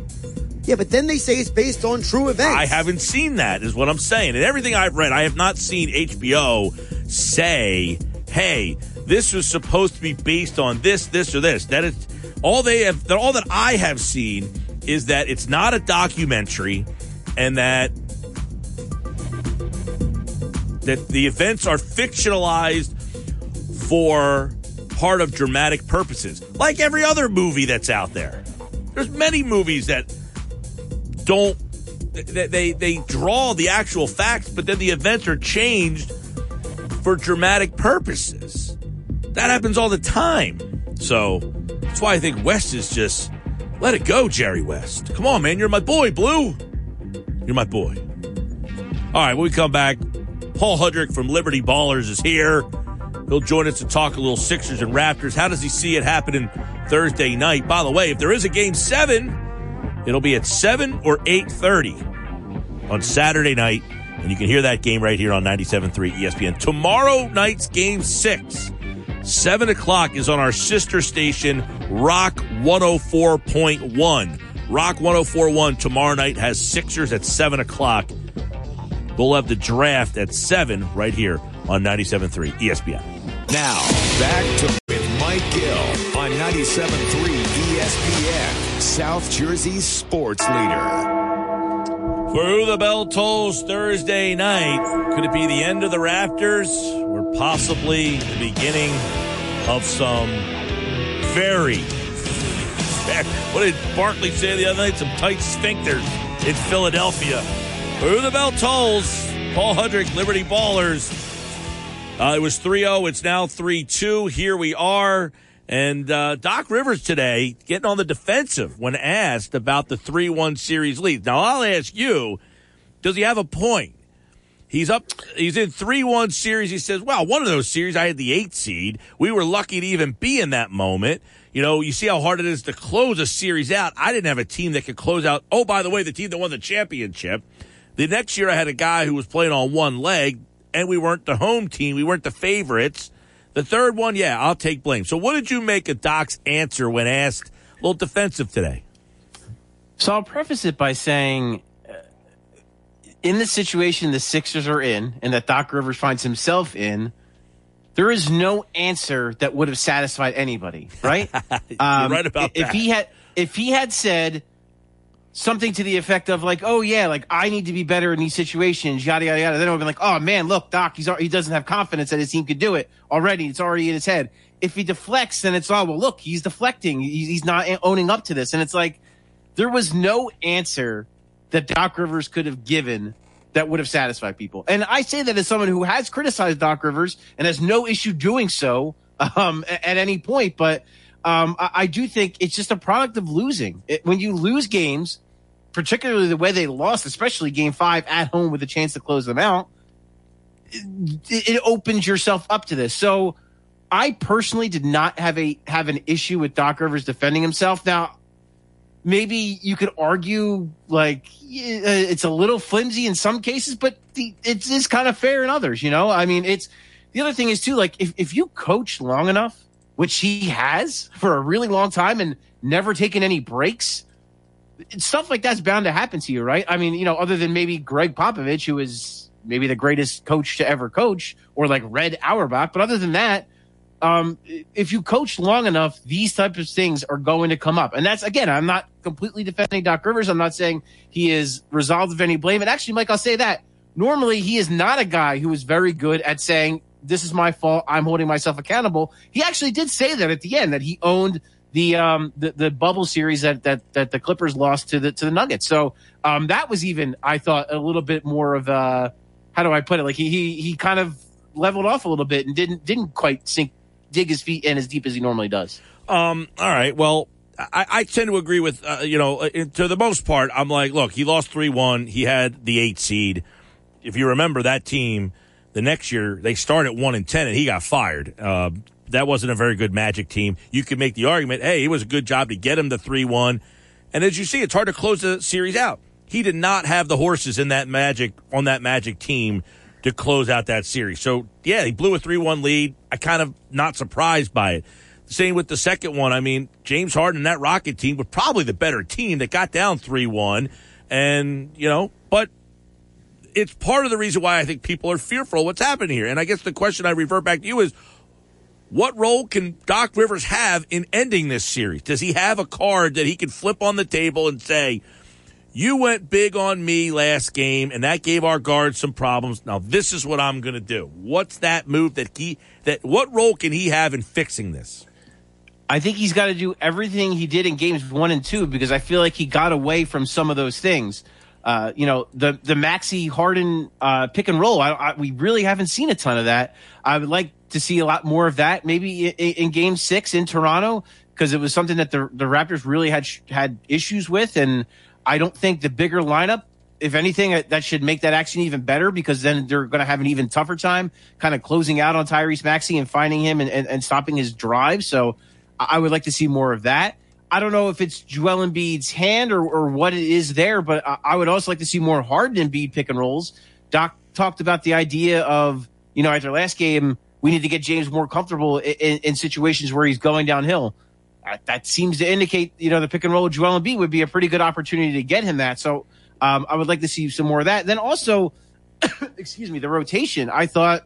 Yeah, but then they say it's based on true events. I haven't seen that, is what I'm saying. And everything I've read, I have not seen HBO say, hey, this was supposed to be based on this, this, or this. That is all they have, that all that I have seen is that it's not a documentary and that that the events are fictionalized for part of dramatic purposes, like every other movie that's out there. There's many movies that don't they they, they draw the actual facts, but then the events are changed for dramatic purposes. That happens all the time. So that's why I think West is just Let it go, Jerry West. Come on, man. You're my boy, Blue. You're my boy. All right, when we come back, Paul Hudrick from Liberty Ballers is here. He'll join us to talk a little Sixers and Raptors. How does he see it happening Thursday night? By the way, if there is a game seven, it'll be at seven or eight thirty on Saturday night, and you can hear that game right here on 97.3 ESPN. Tomorrow night's game six, seven o'clock, is on our sister station, Rock 104.1. Rock 104.1 tomorrow night has Sixers at seven o'clock. We'll have the draft at 7 right here on 97.3 ESPN. Now, back to with Mike Gill on 97.3 ESPN, South Jersey's sports leader. Who the bell tolls Thursday night, could it be the end of the Raptors or possibly the beginning of some very, what did Barkley say the other night? Some tight sphincters in Philadelphia. Who the bell tolls, Paul Hudrick, Liberty Ballers. Uh, it was 3 0. It's now 3 2. Here we are. And uh, Doc Rivers today getting on the defensive when asked about the 3 1 series lead. Now, I'll ask you does he have a point? He's up, he's in 3 1 series. He says, well, one of those series, I had the eight seed. We were lucky to even be in that moment. You know, you see how hard it is to close a series out. I didn't have a team that could close out. Oh, by the way, the team that won the championship. The next year, I had a guy who was playing on one leg, and we weren't the home team. We weren't the favorites. The third one, yeah, I'll take blame. So, what did you make of Doc's answer when asked? A little defensive today. So, I'll preface it by saying, uh, in the situation the Sixers are in, and that Doc Rivers finds himself in, there is no answer that would have satisfied anybody, right? You're right about if that. he had, if he had said something to the effect of like, "Oh yeah, like I need to be better in these situations," yada yada yada, then would be like, "Oh man, look, Doc, he's he doesn't have confidence that his team could do it already. It's already in his head." If he deflects, then it's all well. Look, he's deflecting. He's, he's not owning up to this, and it's like there was no answer that Doc Rivers could have given that would have satisfied people. And I say that as someone who has criticized Doc Rivers and has no issue doing so um, at any point. But um, I, I do think it's just a product of losing. It, when you lose games, particularly the way they lost, especially game five at home with a chance to close them out, it, it opens yourself up to this. So I personally did not have a have an issue with Doc Rivers defending himself. Now, maybe you could argue like uh, it's a little flimsy in some cases, but the, it is kind of fair in others. You know, I mean, it's the other thing is too like if if you coach long enough, which he has for a really long time and never taken any breaks. Stuff like that's bound to happen to you, right? I mean, you know, other than maybe Gregg Popovich, who is maybe the greatest coach to ever coach, or like Red Auerbach. But other than that, um, if you coach long enough, these types of things are going to come up. And that's again, I'm not completely defending Doc Rivers. I'm not saying he is resolved of any blame. And actually, Mike, I'll say that normally he is not a guy who is very good at saying this is my fault. I'm holding myself accountable. He actually did say that at the end that he owned the um the, the bubble series that, that that the Clippers lost to the to the Nuggets. So um that was even I thought a little bit more of a how do I put it? Like he he he kind of leveled off a little bit and didn't didn't quite sink dig his feet in as deep as he normally does. Um, all right. Well, I, I tend to agree with, uh, you know, uh, to the most part, I'm like, look, he lost 3 1. He had the eight seed. If you remember that team, the next year, they started 1 and 10, and he got fired. Uh, that wasn't a very good Magic team. You could make the argument, hey, it was a good job to get him to 3 1. And as you see, it's hard to close the series out. He did not have the horses in that Magic, on that Magic team to close out that series. So, yeah, he blew a 3 1 lead. I kind of not surprised by it. Same with the second one. I mean, James Harden and that Rocket team were probably the better team that got down 3 1. And, you know, but it's part of the reason why I think people are fearful of what's happening here. And I guess the question I revert back to you is what role can Doc Rivers have in ending this series? Does he have a card that he can flip on the table and say, you went big on me last game, and that gave our guards some problems. Now this is what I'm going to do. What's that move that he that? What role can he have in fixing this? I think he's got to do everything he did in games one and two because I feel like he got away from some of those things. Uh, you know, the the Maxey Harden uh, pick and roll. I, I, we really haven't seen a ton of that. I would like to see a lot more of that. Maybe in, in Game Six in Toronto, because it was something that the the Raptors really had had issues with, and I don't think the bigger lineup. If anything, uh, that should make that action even better because then they're going to have an even tougher time kind of closing out on Tyrese Maxey and finding him and, and, and stopping his drive. So I would like to see more of that. I don't know if it's Joel Embiid's hand or, or what it is there, but I, I would also like to see more Harden Embiid pick and rolls. Doc talked about the idea of, you know, at their last game, we need to get James more comfortable in, in, in situations where he's going downhill. Uh, that seems to indicate, you know, the pick and roll with Joel Embiid would be a pretty good opportunity to get him that. So um, I would like to see some more of that. Then also, excuse me, the rotation. I thought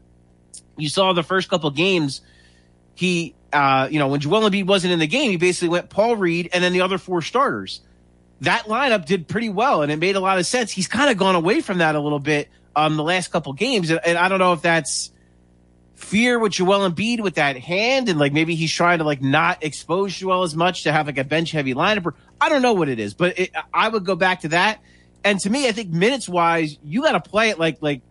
you saw the first couple games, he, uh, you know, when Joel Embiid wasn't in the game, he basically went Paul Reed and then the other four starters. That lineup did pretty well, and it made a lot of sense. He's kind of gone away from that a little bit um, the last couple games, and, and I don't know if that's fear with Joel Embiid with that hand, and like maybe he's trying to like not expose Joel as much to have like a bench heavy lineup. Or, I don't know what it is, but it, I would go back to that. And to me, I think minutes wise, you got to play it like like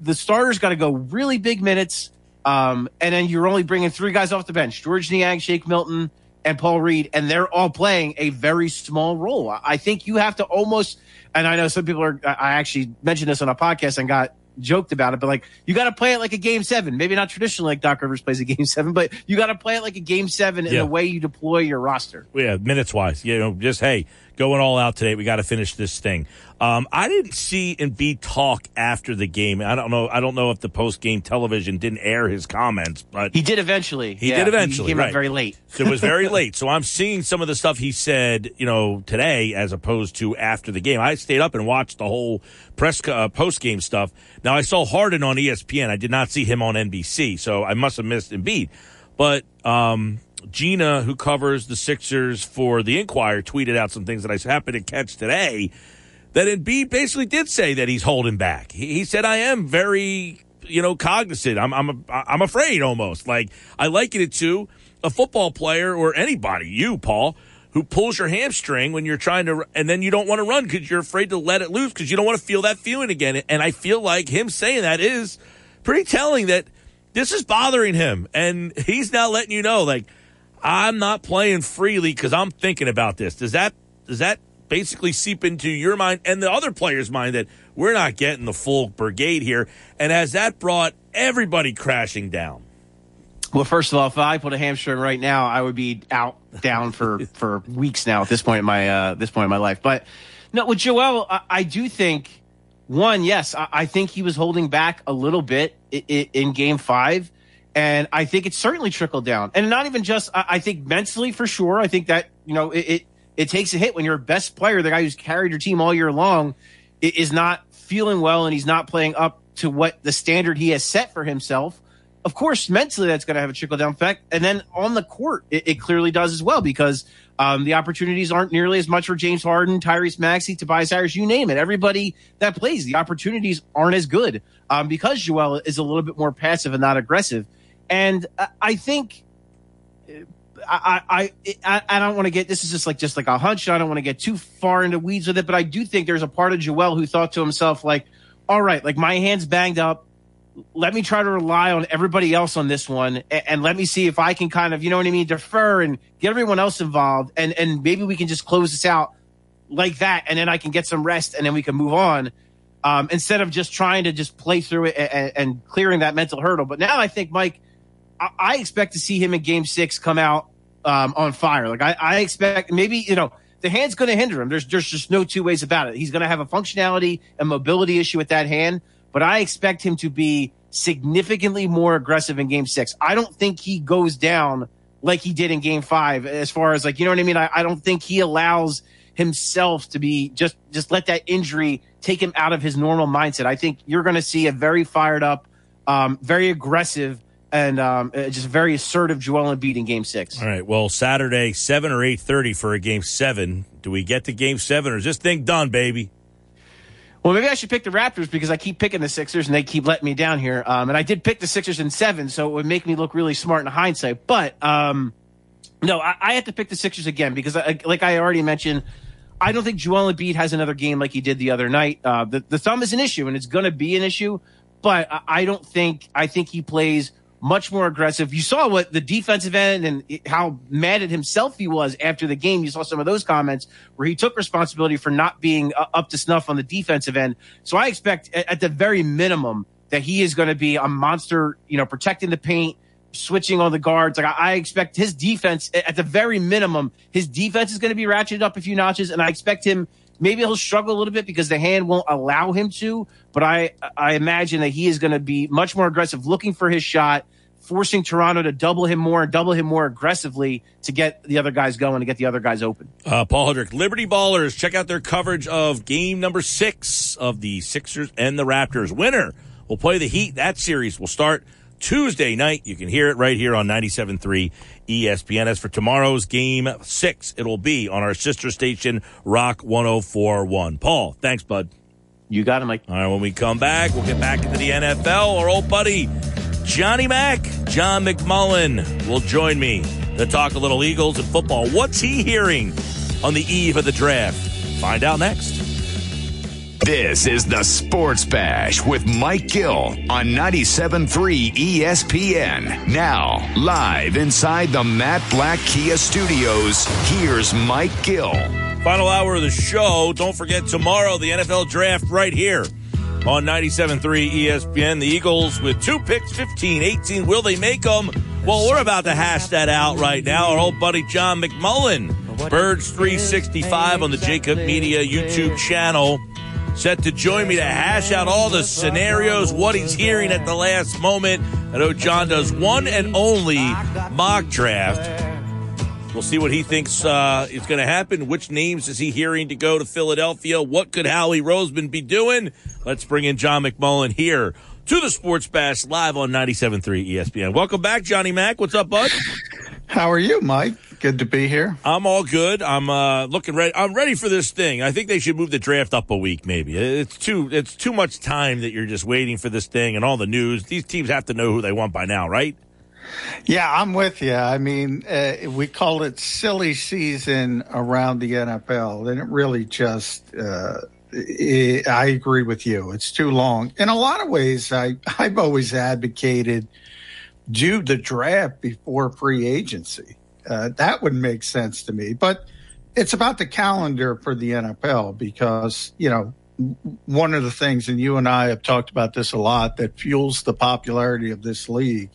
the starters got to go really big minutes, um, and then you're only bringing three guys off the bench: George Niang, Shake Milton, and Paul Reed, and they're all playing a very small role. I think you have to almost, and I know some people are. I actually mentioned this on a podcast and got joked about it, but like you got to play it like a game seven. Maybe not traditionally like Doc Rivers plays a game seven, but you got to play it like a game seven in Yeah. the way you deploy your roster. yeah, minutes wise, you know, just hey, going all out today. We got to finish this thing. Um, I didn't see Embiid talk after the game. I don't know. I don't know if the post game television didn't air his comments, but He did eventually. He Yeah, did eventually. He came right. out very late. So it was very late. So I'm seeing some of the stuff he said, you know, today as opposed to after the game. I stayed up and watched the whole press uh, post game stuff. Now I saw Harden on ESPN. I did not see him on NBC, so I must have missed Embiid. But um, Gina, who covers the Sixers for the Inquirer, tweeted out some things that I happened to catch today. That Embiid basically did say that he's holding back. He, he said, "I am very, you know, cognizant. I'm, I'm, I'm afraid almost. Like I liken it to a football player or anybody, you, Paul, who pulls your hamstring when you're trying to, and then you don't want to run because you're afraid to let it loose because you don't want to feel that feeling again. And I feel like him saying that is pretty telling that this is bothering him, and he's now letting you know, like, I'm not playing freely because I'm thinking about this. Does that does that basically seep into your mind and the other players' mind that we're not getting the full brigade here? And has that brought everybody crashing down? Well, first of all, if I put a hamstring right now, I would be out down for for weeks now at this point in my uh, this point in my life. But no, with Joel, I, I do think one, yes, I, I think he was holding back a little bit i i in Game Five, and I think it certainly trickled down. And not even just, I, I think mentally for sure. I think that you know it, it it takes a hit when your best player, the guy who's carried your team all year long, is not feeling well and he's not playing up to what the standard he has set for himself of course, mentally that's going to have a trickle down effect. And then on the court, it, it clearly does as well because um, the opportunities aren't nearly as much for James Harden, Tyrese Maxey, Tobias Harris, you name it. Everybody that plays, the opportunities aren't as good um, because Joel is a little bit more passive and not aggressive. And I, think. I, I, I, I don't want to get this is just like just like a hunch. I don't want to get too far into weeds with it, but I do think there's a part of Joel who thought to himself, like, all right, like my hand's banged up let me try to rely on everybody else on this one and, and let me see if I can kind of, you know what I mean, defer and get everyone else involved and and maybe we can just close this out like that and then I can get some rest and then we can move on. Um, instead of just trying to just play through it and, and clearing that mental hurdle. But now I think, Mike, I, expect to see him in game six come out um, on fire. Like I, I expect maybe, you know, the hand's going to hinder him. There's, there's just no two ways about it. He's going to have a functionality and mobility issue with that hand, but I expect him to be significantly more aggressive in game six. I don't think he goes down like he did in game five as far as like, you know what I mean? I, I don't think he allows himself to be just, just let that injury take him out of his normal mindset. I think you're going to see a very fired up, um, very aggressive and, um, uh, just very assertive Joel Embiid in game six. All right. Well, Saturday, seven or eight thirty for a game seven. Do we get to game seven, or is this thing done, baby? Well, maybe I should pick the Raptors because I keep picking the Sixers and they keep letting me down here. Um, and I did pick the Sixers in seven, so it would make me look really smart in hindsight. But um, no, I, I have to pick the Sixers again because, I, like I already mentioned, I don't think Joel Embiid has another game like he did the other night. Uh, the, the thumb is an issue, and it's going to be an issue. But I, I don't think I think he plays much more aggressive. You saw what the defensive end and how mad at himself he was after the game. You saw some of those comments where he took responsibility for not being uh, up to snuff on the defensive end. So I expect at, the very minimum that he is going to be a monster, you know, protecting the paint, switching on the guards. Like I expect his defense at the very minimum, his defense is going to be ratcheted up a few notches, and I expect him. Maybe he'll struggle a little bit because the hand won't allow him to, but I I imagine that he is going to be much more aggressive, looking for his shot, forcing Toronto to double him more and double him more aggressively to get the other guys going, to get the other guys open. Uh, Paul Hudrick, Liberty Ballers, check out their coverage of game number six of the Sixers and the Raptors. Winner will play the Heat. That series will start Tuesday night. You can hear it right here on 97.3 ESPN. As for tomorrow's game six, it will be on our sister station, Rock 1041. Paul, thanks, bud. You got it, Mike. All right, when we come back, we'll get back into the NFL. Our old buddy, Johnny Mack, John McMullen, will join me to talk a little Eagles and football. What's he hearing on the eve of the draft? Find out next. This is the Sports Bash with Mike Gill on 97.3 ESPN. Now, live inside the Matt Blatt Kia Studios, here's Mike Gill. Final hour of the show. Don't forget tomorrow the NFL draft right here on 97.3 ESPN. The Eagles with two picks, 15, 18. Will they make them? Well, we're about to hash that out right now. Our old buddy John McMullen, Birds 365 on the JAKIB Media YouTube channel, set to join me to hash out all the scenarios, what he's hearing at the last moment. I know John does one and only mock draft. We'll see what he thinks uh, is going to happen. Which names is he hearing to go to Philadelphia? What could Howie Roseman be doing? Let's bring in John McMullen here to the Sports Bash live on 97.3 ESPN. Welcome back, Johnny Mack. What's up, bud? How are you, Mike? Good to be here. I'm all good. I'm uh, looking ready. I'm ready for this thing. I think they should move the draft up a week, maybe. It's too it's too much time that you're just waiting for this thing and all the news. These teams have to know who they want by now, right? Yeah, I'm with you. I mean, uh, we call it silly season around the NFL, and it really just. Uh, i agree with you. It's too long. In a lot of ways, I I've always advocated do the draft before free agency. Uh, that would make sense to me. But it's about the calendar for the NFL because you know one of the things, and you and I have talked about this a lot, that fuels the popularity of this league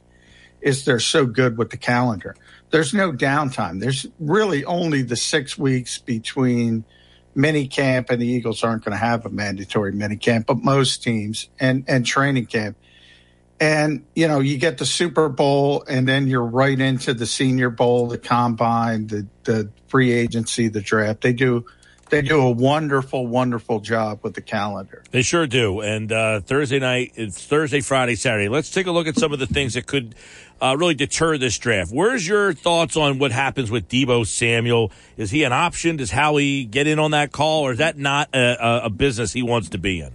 is they're so good with the calendar. There's no downtime. There's really only the six weeks between mini camp and the Eagles aren't going to have a mandatory mini camp, but most teams and, and training camp. And, you know, you get the Super Bowl and then you're right into the Senior Bowl, the combine, the, the free agency, the draft. They do, they do a wonderful, wonderful job with the calendar. They sure do. And uh, Thursday night, it's Thursday, Friday, Saturday. Let's take a look at some of the things that could uh, really deter this draft. Where's your thoughts on what happens with Deebo Samuel? Is he an option? Does Howie get in on that call, or is that not a, a, a business he wants to be in?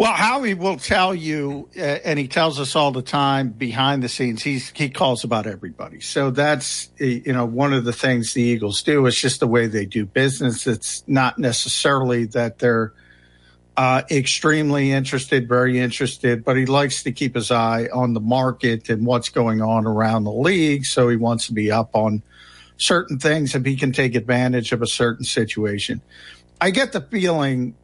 Well, Howie will tell you, uh, and he tells us all the time behind the scenes. He's he calls about everybody. So that's uh, you know one of the things the Eagles do. It's just the way they do business. It's not necessarily that they're uh, extremely interested, very interested, but he likes to keep his eye on the market and what's going on around the league. So he wants to be up on certain things if he can take advantage of a certain situation. I get the feeling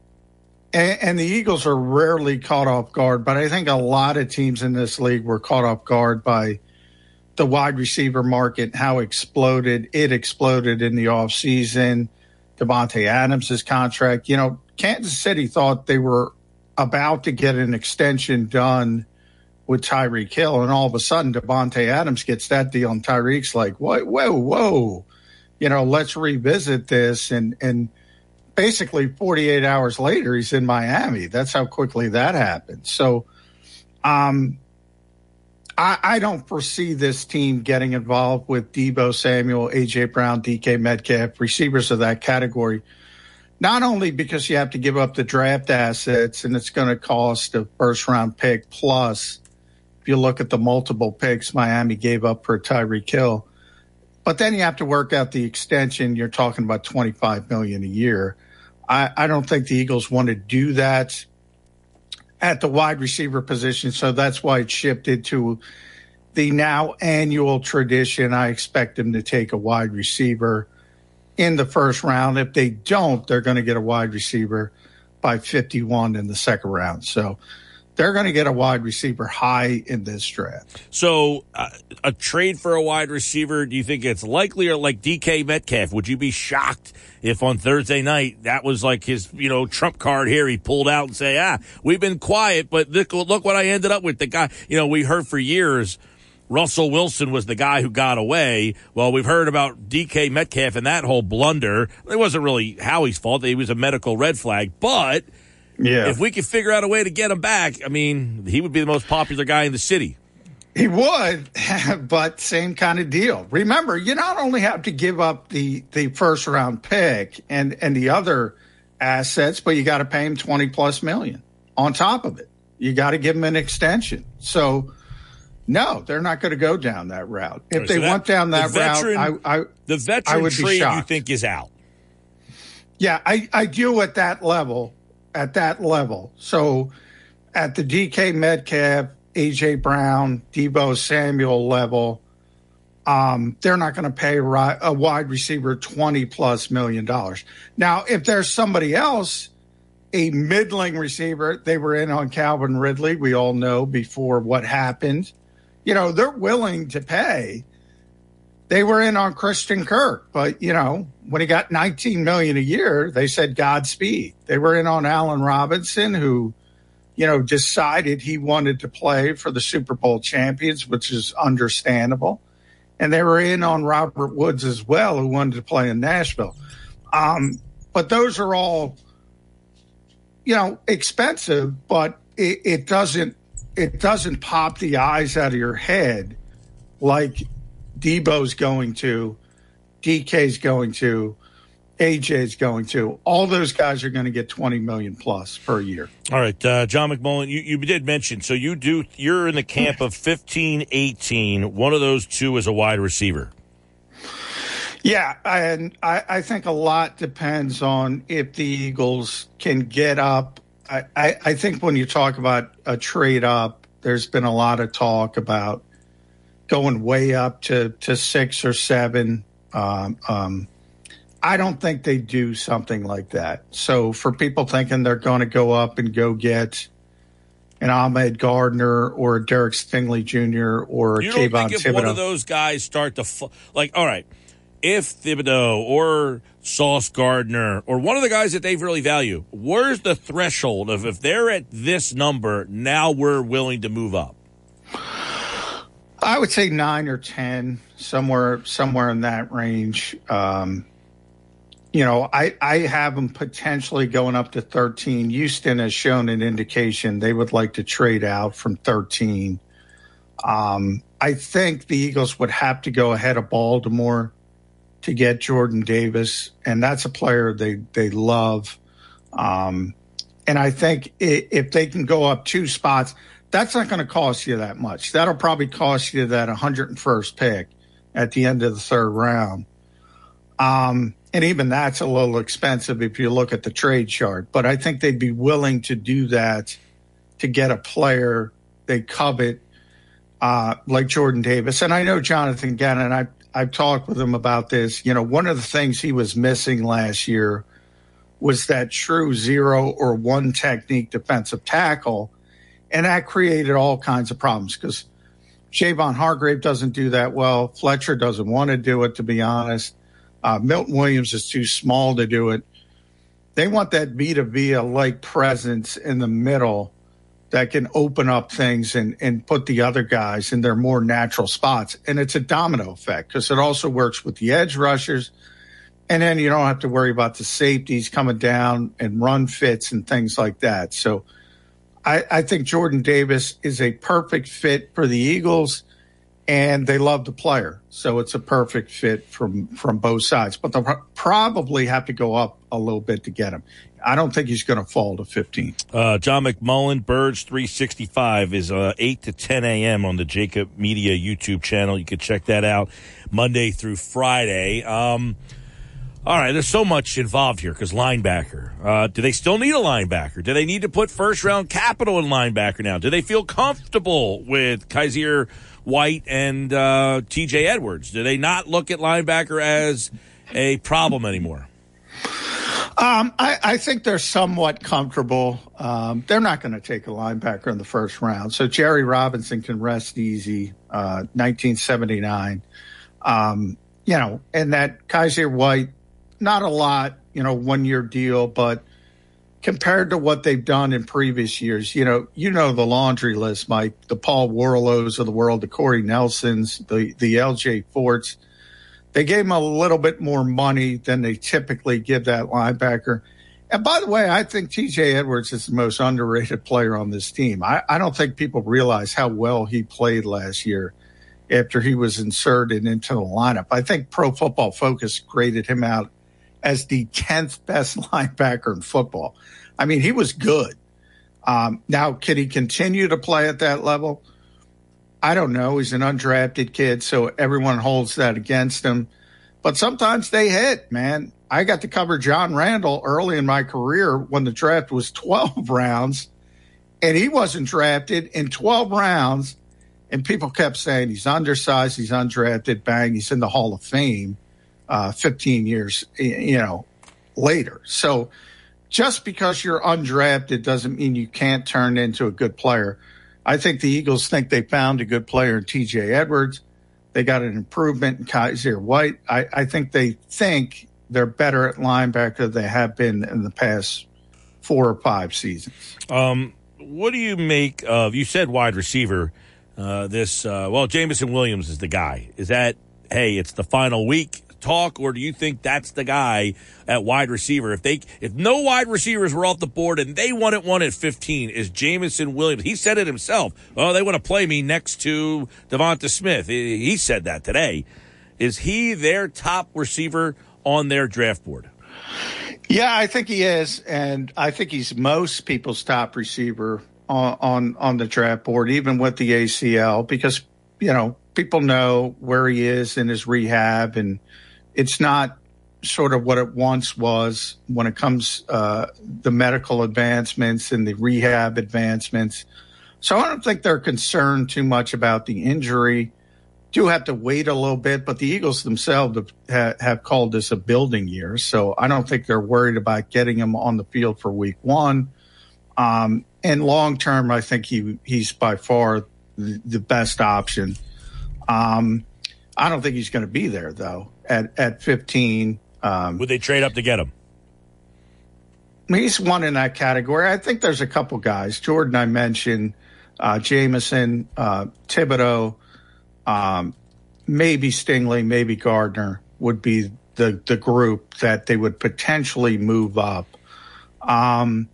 and, and, the Eagles are rarely caught off guard, but I think a lot of teams in this league were caught off guard by the wide receiver market, how exploded it exploded in the offseason. Davante Adams' contract. You know, Kansas City thought they were about to get an extension done with Tyreek Hill, and all of a sudden Davante Adams gets that deal, and Tyreek's like, "What? Whoa, whoa! You know, let's revisit this." And and basically 48 hours later, he's in Miami. That's how quickly that happened. So, um, I, I don't foresee this team getting involved with Deebo Samuel, AJ Brown, DK Metcalf, receivers of that category. Not only because you have to give up the draft assets and it's going to cost a first round pick plus, if you look at the multiple picks Miami gave up for Tyreek Hill, but then you have to work out the extension. You're talking about 25 million a year. I, I don't think the Eagles want to do that. at the wide receiver position. So that's why it shifted to the now annual tradition. I expect them to take a wide receiver in the first round. If they don't, they're going to get a wide receiver by 51 in the second round. So they're going to get a wide receiver high in this draft. So, uh, a trade for a wide receiver, do you think it's likely or like DK Metcalf? Would you be shocked if on Thursday night that was like his, you know, trump card here? He pulled out and say, ah, we've been quiet, but look, look what I ended up with. The guy, you know, we heard for years. Russell Wilson was the guy who got away. Well, we've heard about DK Metcalf and that whole blunder. It wasn't really Howie's fault. He was a medical red flag, but Yeah. if we could figure out a way to get him back, I mean, he would be the most popular guy in the city. He would, but same kind of deal. Remember, you not only have to give up the the first round pick and and the other assets, but you got to pay him twenty plus million on top of it. You got to give him an extension. So, no, they're not going to go down that route. If Right, they so that- went down that veteran- route, I, I The I veteran would be trade you think is out. Yeah, I, I do at that level, at that level. So at the DK Metcalf, AJ Brown, Deebo Samuel level, um, they're not going to pay a wide receiver 20 plus million dollars. Now, if there's somebody else, a middling receiver, they were in on Calvin Ridley. We all know before what happened. You know, they're willing to pay they were in on Christian Kirk, but you know, when he got 19 million a year, they said Godspeed. They were in on Allen Robinson, who, you know, decided he wanted to play for the Super Bowl champions, which is understandable. And they were in on Robert Woods as well, who wanted to play in Nashville. Um, but those are all, you know, expensive, but it, it doesn't it doesn't pop the eyes out of your head like Deebo's going to, DK's going to, AJ's going to. All those guys are going to get 20 million plus per year. All right, uh, John McMullen, you, you did mention, so you do, you're in the camp of 15, 18. One of those two is a wide receiver. Yeah, and I, I think a lot depends on if the Eagles can get up. I, I, I think when you talk about a trade up, there's been a lot of talk about going way up to, to six or seven. Um, um, I don't think they do something like that. So for people thinking they're going to go up and go get an Ahmad Gardner or a Derek Stingley Jr. or a You don't Kayvon think if one of those guys start to, like, all right, if Thibodeaux or Sauce Gardner or one of the guys that they really value, where's the threshold of if they're at this number, now we're willing to move up? I would say nine or ten, somewhere somewhere in that range. Um, you know, I I have them potentially going up to thirteen. Houston has shown an indication they would like to trade out from thirteen. Um, I think the Eagles would have to go ahead of Baltimore to get Jordan Davis, and that's a player they they love. Um, and I think if they can go up two spots, that's not going to cost you that much. That'll probably cost you that 101st pick at the end of the third round. Um, and even that's a little expensive if you look at the trade chart. But I think they'd be willing to do that to get a player they covet, uh, like Jordan Davis. And I know Jonathan Gannon, I, I've talked with him about this. You know, one of the things he was missing last year was that true zero or one technique defensive tackle. And that created all kinds of problems because Javon Hargrave doesn't do that well. Fletcher doesn't want to do it, to be honest. Uh, Milton Williams is too small to do it. They want that Vita Vea like presence in the middle that can open up things and, and put the other guys in their more natural spots. And it's a domino effect because it also works with the edge rushers. And then you don't have to worry about the safeties coming down and run fits and things like that. So I, I think Jordan Davis is a perfect fit for the Eagles and they love the player. So it's a perfect fit from, from both sides, but they'll probably have to go up a little bit to get him. I don't think he's going to fall to 15. Uh, John McMullen, Birds 365 is uh, 8 to 10 a.m. on the JAKIB Media YouTube channel. You can check that out Monday through Friday. Um, All right, there's so much involved here because linebacker. Uh, do they still need a linebacker? Do they need to put first round capital in linebacker now? Do they feel comfortable with Kyzir White and uh, TJ Edwards? Do they not look at linebacker as a problem anymore? Um, I, I think they're somewhat comfortable. Um, they're not going to take a linebacker in the first round. So Jerry Robinson can rest easy. Uh, 1979. Um, you know, and that Kyzir White, not a lot, you know, one year deal, but compared to what they've done in previous years, you know, you know the laundry list, Mike, the Paul Worrilows of the world, the Corey Nelsons, the the LJ Forts. They gave him a little bit more money than they typically give that linebacker. And by the way, I think TJ Edwards is the most underrated player on this team. I, I don't think people realize how well he played last year after he was inserted into the lineup. I think Pro Football Focus graded him out as the 10th best linebacker in football. I mean, he was good. Um, now, can he continue to play at that level? I don't know. He's an undrafted kid, so everyone holds that against him. But sometimes they hit, man. I got to cover John Randle early in my career when the draft was 12 rounds, and he wasn't drafted in 12 rounds. And people kept saying he's undersized, he's undrafted, bang, he's in the Hall of Fame uh, 15 years, you know, later. So just because you're undrafted doesn't mean you can't turn into a good player. I think the Eagles think they found a good player in TJ Edwards. They got an improvement in Kyzir White. I, I think they think they're better at linebacker than they have been in the past four or five seasons. Um, what do you make of? You said wide receiver. Uh, this uh, well, Jameson Williams is the guy. Is that hey? It's the final week talk, or do you think that's the guy at wide receiver? If they if no wide receivers were off the board and they wanted one at 15, is Jameson Williams? He said it himself. Oh, they want to play me next to DeVonta Smith. He said that today. Is he their top receiver on their draft board? Yeah, I think he is, and I think he's most people's top receiver on on, on the draft board, even with the ACL, because you know people know where he is in his rehab, and it's not sort of what it once was when it comes uh, the medical advancements and the rehab advancements. So I don't think they're concerned too much about the injury. Do have to wait a little bit, but the Eagles themselves have, have called this a building year, so I don't think they're worried about getting him on the field for Week One. Um, and long term, I think he he's by far the, the best option. Um, I don't think he's going to be there though at at 15. Um, Would they trade up to get him? he's one in that category. I think there's a couple guys. Jordan, I mentioned, uh, Jameson, uh, Thibodeaux, um, maybe Stingley, maybe Gardner would be the the group that they would potentially move up. Um,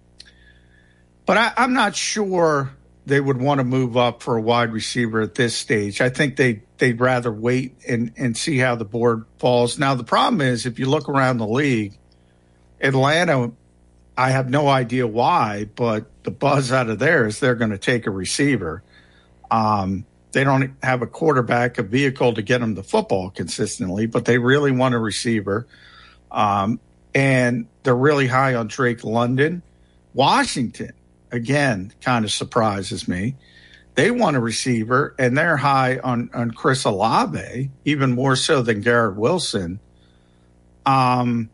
but I, I'm not sure they would want to move up for a wide receiver at this stage. I think they they'd rather wait and and see how the board falls. Now the problem is if you look around the league, Atlanta, I have no idea why, but the buzz out of there is they're going to take a receiver. Um, they don't have a quarterback, a vehicle to get them the football consistently, but they really want a receiver. Um, and they're really high on Drake London. Washington, again, kind of surprises me. They want a receiver, and they're high on, on Chris Olave, even more so than Garrett Wilson. Um,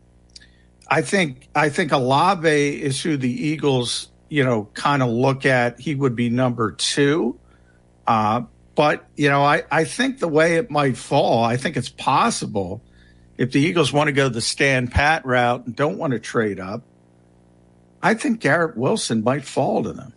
I think I think Olave is who the Eagles, you know, kind of look at. He would be number two. Uh, but you know, I, I think the way it might fall, I think it's possible if the Eagles want to go the stand pat route and don't want to trade up. I think Garrett Wilson might fall to them.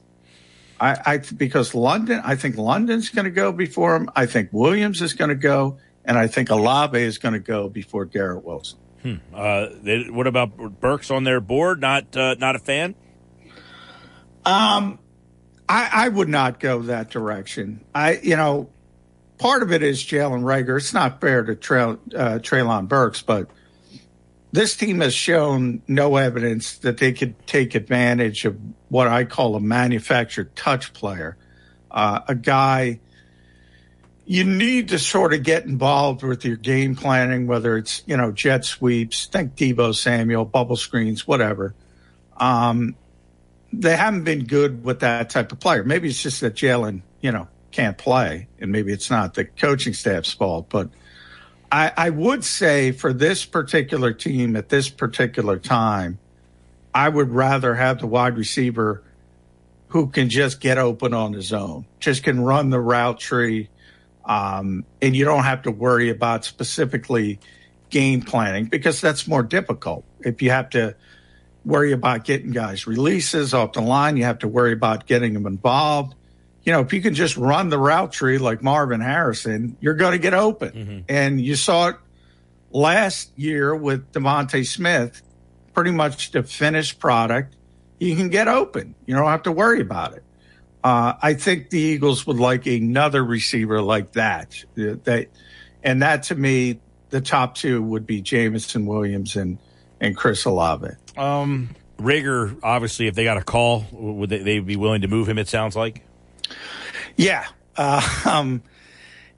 I, I because London, I think London's going to go before him. I think Williams is going to go, and I think Olave is going to go before Garrett Wilson. Hmm. Uh, they, what about Burks on their board? Not uh, not a fan. Um, I, I would not go that direction. I, you know, part of it is Jalen Reagor. It's not fair to Trail uh, Treylon Burks, but this team has shown no evidence that they could take advantage of what I call a manufactured touch player, uh, a guy you need to sort of get involved with your game planning, whether it's, you know, jet sweeps, think Deebo Samuel, bubble screens, whatever. Um, they haven't been good with that type of player. Maybe it's just that Jalen, you know, can't play, and maybe it's not the coaching staff's fault. But I, I would say for this particular team at this particular time, I would rather have the wide receiver who can just get open on his own, just can run the route tree, um, and you don't have to worry about specifically game planning because that's more difficult. If you have to worry about getting guys releases off the line, you have to worry about getting them involved. You know, if you can just run the route tree like Marvin Harrison, you're going to get open. And you saw it last year with DeVonta Smith, pretty much the finished product. You can get open. You don't have to worry about it. Uh, I think the Eagles would like another receiver like that. Uh, That, and that to me, the top two would be Jameson Williams and and Chris Olave. Um, Reagor, obviously, if they got a call, would they they'd be willing to move him? It sounds like. Yeah. Uh, um,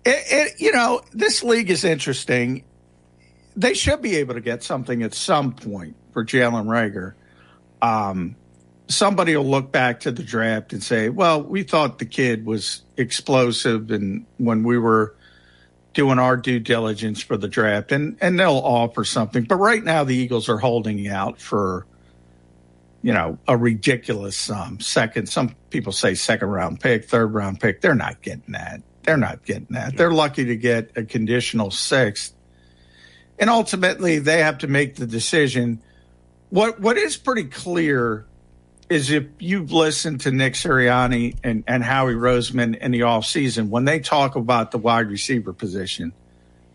it, it, you know, this league is interesting. They should be able to get something at some point for Jalen Reagor. Um, somebody will look back to the draft and say, well, we thought the kid was explosive and when we were doing our due diligence for the draft and, and they'll offer something. But right now the Eagles are holding out for, you know, a ridiculous sum. Second, some people say second round pick, third round pick. They're not getting that. They're not getting that. They're lucky to get a conditional sixth. And ultimately they have to make the decision. What what is pretty clear is if you've listened to Nick Sirianni and, and Howie Roseman in the offseason, when they talk about the wide receiver position,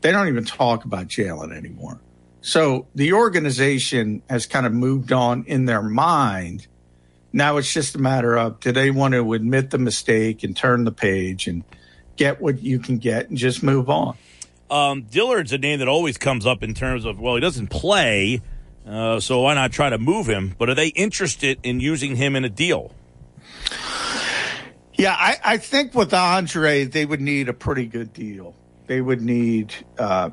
they don't even talk about Jalen anymore. So the organization has kind of moved on in their mind. Now it's just a matter of do they want to admit the mistake and turn the page and get what you can get and just move on. Um, Dillard's a name that always comes up in terms of well, he doesn't play, uh, so why not try to move him? But are they interested in using him in a deal? Yeah, I, I think with Andre, they would need a pretty good deal. They would need uh,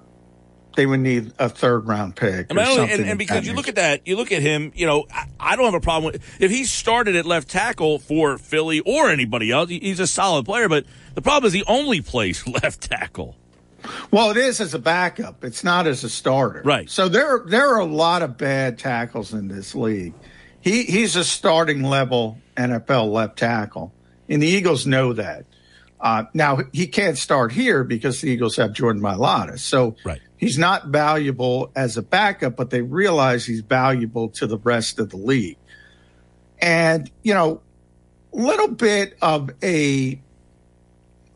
they would need a third round pick. And, or only- something and, and because you look at that, you look at him. You know, I, I don't have a problem with if he started at left tackle for Philly or anybody else. he- He's a solid player, but the problem is he only plays left tackle. Well, it is as a backup. It's not as a starter. Right. So there there are a lot of bad tackles in this league. He he's a starting level NFL left tackle, and the Eagles know that. Uh, now he can't start here because the Eagles have Jordan Mailata. So Right. He's not valuable as a backup, but they realize he's valuable to the rest of the league. And you know, little bit of a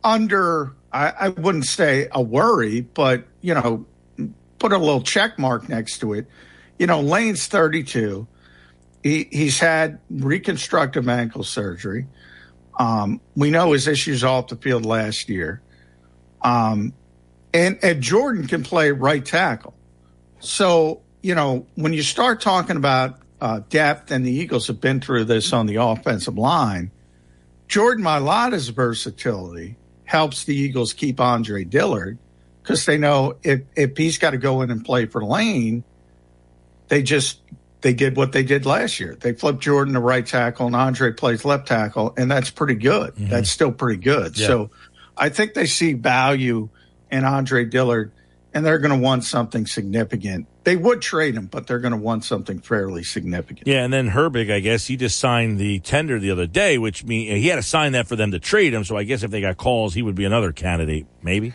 under I, I wouldn't say a worry, but you know, put a little check mark next to it. You know, Lane's 32. He he's had reconstructive ankle surgery. Um, we know his issues off the field last year. Um, and and Jordan can play right tackle. So you know, when you start talking about uh, depth, and the Eagles have been through this on the offensive line, Jordan Mailata's versatility helps the Eagles keep Andre Dillard because they know if if he's got to go in and play for Lane, they just they did what they did last year. They flipped Jordan to right tackle and Andre plays left tackle, and that's pretty good. That's still pretty good. Yeah. So I think they see value in Andre Dillard, and they're going to want something significant. They would trade him, but they're going to want something fairly significant. Yeah, and then Herbig, I guess he just signed the tender the other day, which mean he had to sign that for them to trade him. So I guess if they got calls, he would be another candidate, maybe.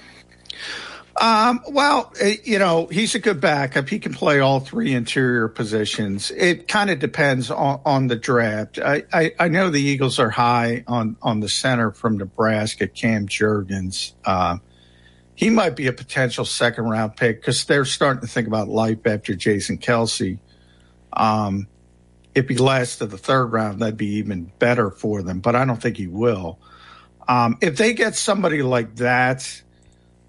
Um, well, eh, you know, he's a good backup. He can play all three interior positions. It kind of depends on, on the draft. I, I, I know the Eagles are high on, on the center from Nebraska, Cam Jurgens. Uh, he might be a potential second round pick because they're starting to think about life after Jason Kelce. Um, if he lasts to the third round, that'd be even better for them, but I don't think he will. Um, if they get somebody like that,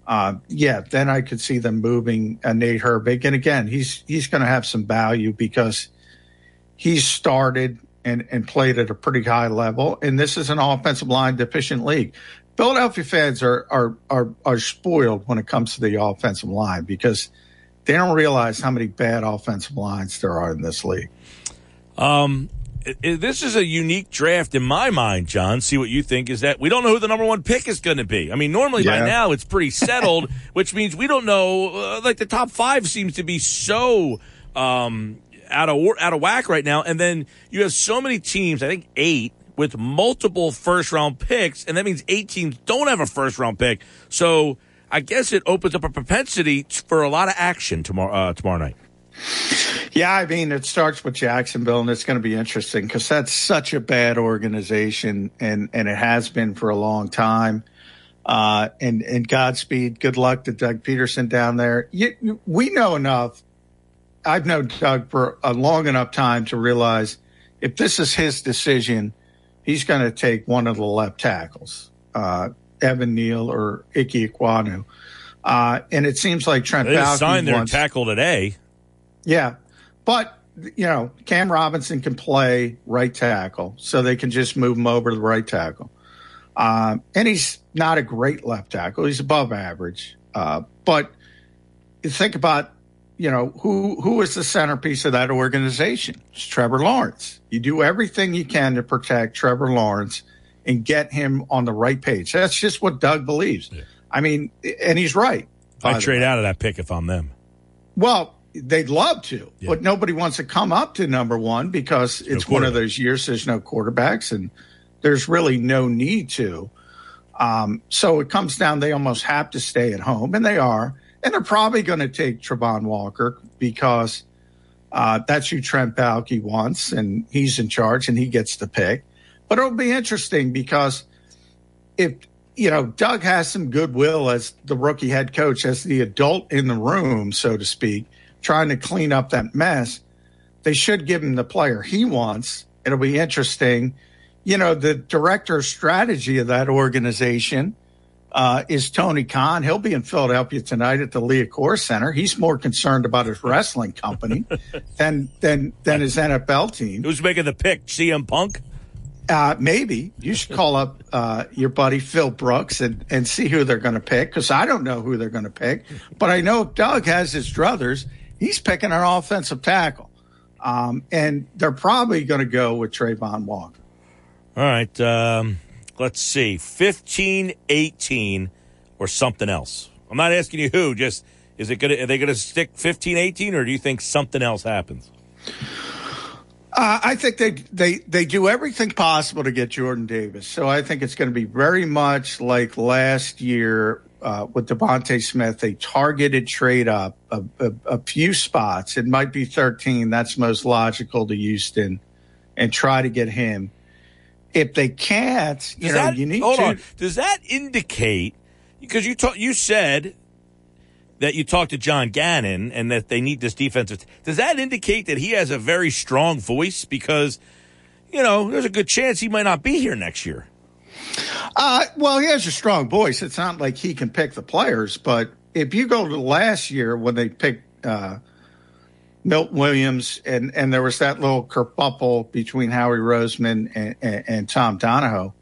uh, yeah, then I could see them moving uh, Nate Herbig. And again, he's he's going to have some value because he's started and, and played at a pretty high level. And this is an offensive line deficient league. Philadelphia fans are, are are are spoiled when it comes to the offensive line because they don't realize how many bad offensive lines there are in this league. Um, this is a unique draft in my mind, John. See what you think. Is that we don't know who the number one pick is going to be. I mean, normally by now it's pretty settled, which means we don't know. Uh, like the top five seems to be so um, out of out of whack right now, and then you have so many teams. I think eight with multiple first round picks, and that means eight teams don't have a first round pick. So I guess it opens up a propensity for a lot of action tomorrow uh, tomorrow night. Yeah, I mean, it starts with Jacksonville, and it's going to be interesting because that's such a bad organization, and and it has been for a long time. Uh, and and Godspeed, good luck to Doug Pederson down there. You, we know enough. I've known Doug for a long enough time to realize if this is his decision, he's going to take one of the left tackles, uh, Evan Neal or Ike Ekwonu. Uh, and it seems like Trent They Baalke signed their wants- tackle today. yeah. But, you know, Cam Robinson can play right tackle, so they can just move him over to the right tackle. Um, and he's not a great left tackle. He's above average. Uh, but you think about, you know, who, who is the centerpiece of that organization? It's Trevor Lawrence. You do everything you can to protect Trevor Lawrence and get him on the right page. That's just what Doug believes. I mean, and he's right. I trade out of that pick if I'm them. Well, they'd love to, but nobody wants to come up to number one because it's one of those years there's no quarterbacks and there's really no need to. Um, so it comes down, they almost have to stay at home, and they are. And they're probably going to take Travon Walker because uh, that's who Trent Baalke wants, and he's in charge and he gets the pick. But it'll be interesting because if you know Doug has some goodwill as the rookie head coach, as the adult in the room, so to speak, trying to clean up that mess, they should give him the player he wants. It'll be interesting. You know, the director strategy of that organization uh, is Tony Khan. He'll be in Philadelphia tonight at the Liacouras Center. He's more concerned about his wrestling company than than than his NFL team. Who's making the pick? CM Punk? Uh, maybe you should call up uh, your buddy Phil Brooks and, and see who they're going to pick because I don't know who they're going to pick, but I know Doug has his druthers. He's picking an offensive tackle, um, and they're probably going to go with Travon Walker. All right. Um, let's see. 15 18 or something else. I'm not asking you who, just is it going to, are they going to stick 15 18 or do you think something else happens? Uh, I think they they they do everything possible to get Jordan Davis. So I think it's going to be very much like last year uh, with DeVonta Smith. A targeted trade up a, a, a few spots. It might be 13. That's most logical to Houston, and try to get him. If they can't, you Does know, that, you need hold to. on. Does that indicate, because you talk, you said that you talked to John Gannon and that they need this defensive. Does that indicate that he has a very strong voice? Because, you know, there's a good chance he might not be here next year. Uh, well, he has a strong voice. It's not like he can pick the players, but if you go to last year when they picked uh, Milt Williams and, and there was that little kerfuffle between Howie Roseman and, and, and Tom Donahoe,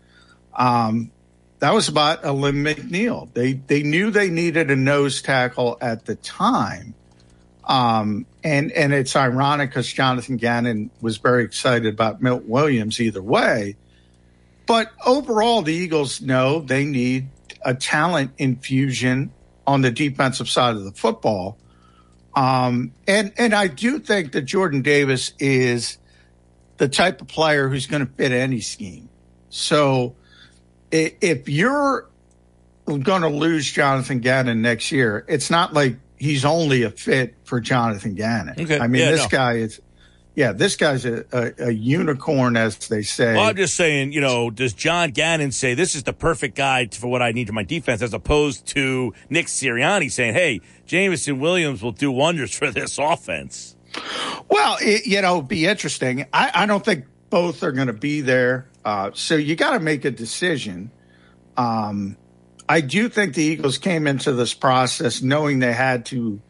um, that was about Alim McNeill. They they knew they needed a nose tackle at the time. Um, and and it's ironic because Jonathan Gannon was very excited about Milt Williams either way. But overall, the Eagles know they need a talent infusion on the defensive side of the football. Um, and and I do think that Jordan Davis is the type of player who's going to fit any scheme. So if you're going to lose Jonathan Gannon next year, it's not like he's only a fit for Jonathan Gannon. Okay. I mean, Yeah, this no. guy is, yeah, this guy's a, a, a unicorn, as they say. Well, I'm just saying, you know, does John Gannon say this is the perfect guy for what I need for my defense, as opposed to Nick Sirianni saying, "Hey, Jameson Williams will do wonders for this offense." Well, it, you know, be interesting. I, I don't think both are going to be there. Uh, so you got to make a decision. Um, I do think the Eagles came into this process knowing they had to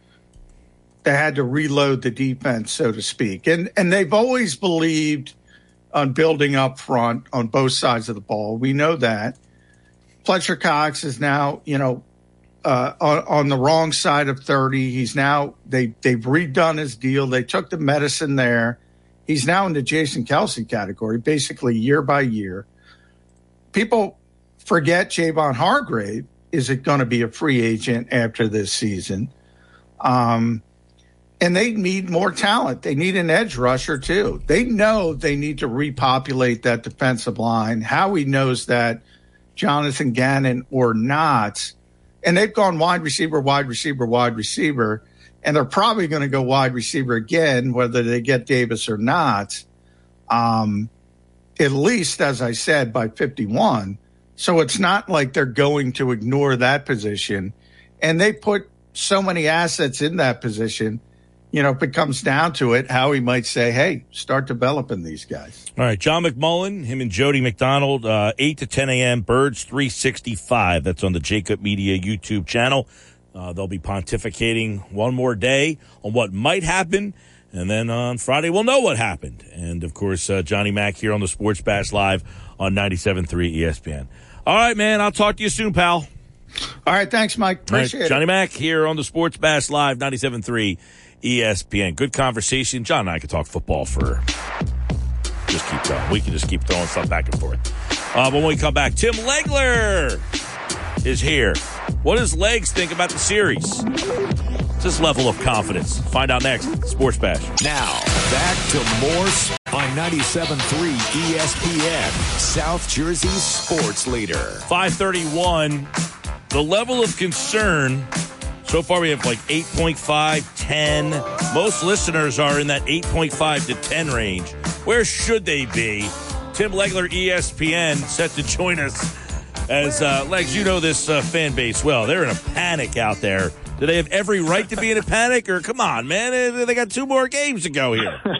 they had to reload the defense, so to speak, and and they've always believed on building up front on both sides of the ball. We know that. Fletcher Cox is now, you know, uh, on, on the wrong side of 30. He's now, they, they've redone his deal. They took the medicine there. He's now in the Jason Kelce category, basically year by year. People forget Javon Hargrave is it going to be a free agent after this season. Um, and they need more talent. They need an edge rusher too. They know they need to repopulate that defensive line. Howie knows that, Jonathan Gannon or not. And they've gone wide receiver, wide receiver, wide receiver. And they're probably going to go wide receiver again, whether they get Davis or not. Um, at least, as I said, by 51. So it's not like they're going to ignore that position. And they put so many assets in that position. You know, if it comes down to it, Howie might say, hey, start developing these guys. All right, John McMullen, him and Jody McDonald, uh, 8 to 10 a.m., Birds 365. That's on the JAKIB Media YouTube channel. Uh, they'll be pontificating one more day on what might happen. And then on Friday, we'll know what happened. And of course, uh, Johnny Mack here on the Sports Bash Live on 97.3 ESPN. All right, man. I'll talk to you soon, pal. All right. Thanks, Mike. Appreciate right, Johnny Mack here on the Sports Bash Live 97.3 ESPN. Good conversation. John and I could talk football for just keep going. We can just keep throwing stuff back and forth. Uh, but when we come back, Tim Legler is here. What does Legs think about the series? This level of confidence. Find out next. Sports Bash. Now, back to more s- on 97.3 ESPN, South Jersey's sports leader. 531. The level of concern. So far, we have like 8.5, 10. Most listeners are in that 8.5 to 10 range. Where should they be? Tim Legler, ESPN, set to join us. As uh, Legs, you know this uh, fan base well. They're in a panic out there. Do they have every right to be in a panic? Or come on, man, they- got two more games to go here.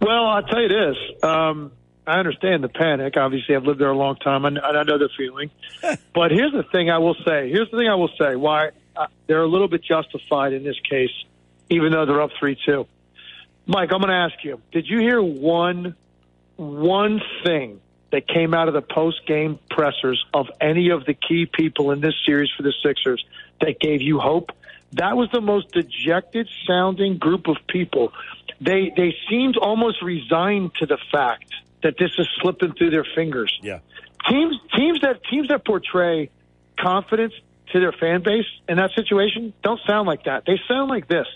Well, I'll tell you this. Um, I understand the panic. Obviously, I've lived there a long time, and I know the feeling. but here's the thing I will say. Here's the thing I will say. Why uh, they're a little bit justified in this case, even though they're up three two. Mike, I'm going to ask you: Did you hear one one thing that came out of the post game pressers of any of the key people in this series for the Sixers that gave you hope? That was the most dejected sounding group of people. They they seemed almost resigned to the fact that this is slipping through their fingers. Yeah. Teams teams that teams that portray confidence to their fan base in that situation don't sound like that. They sound like this.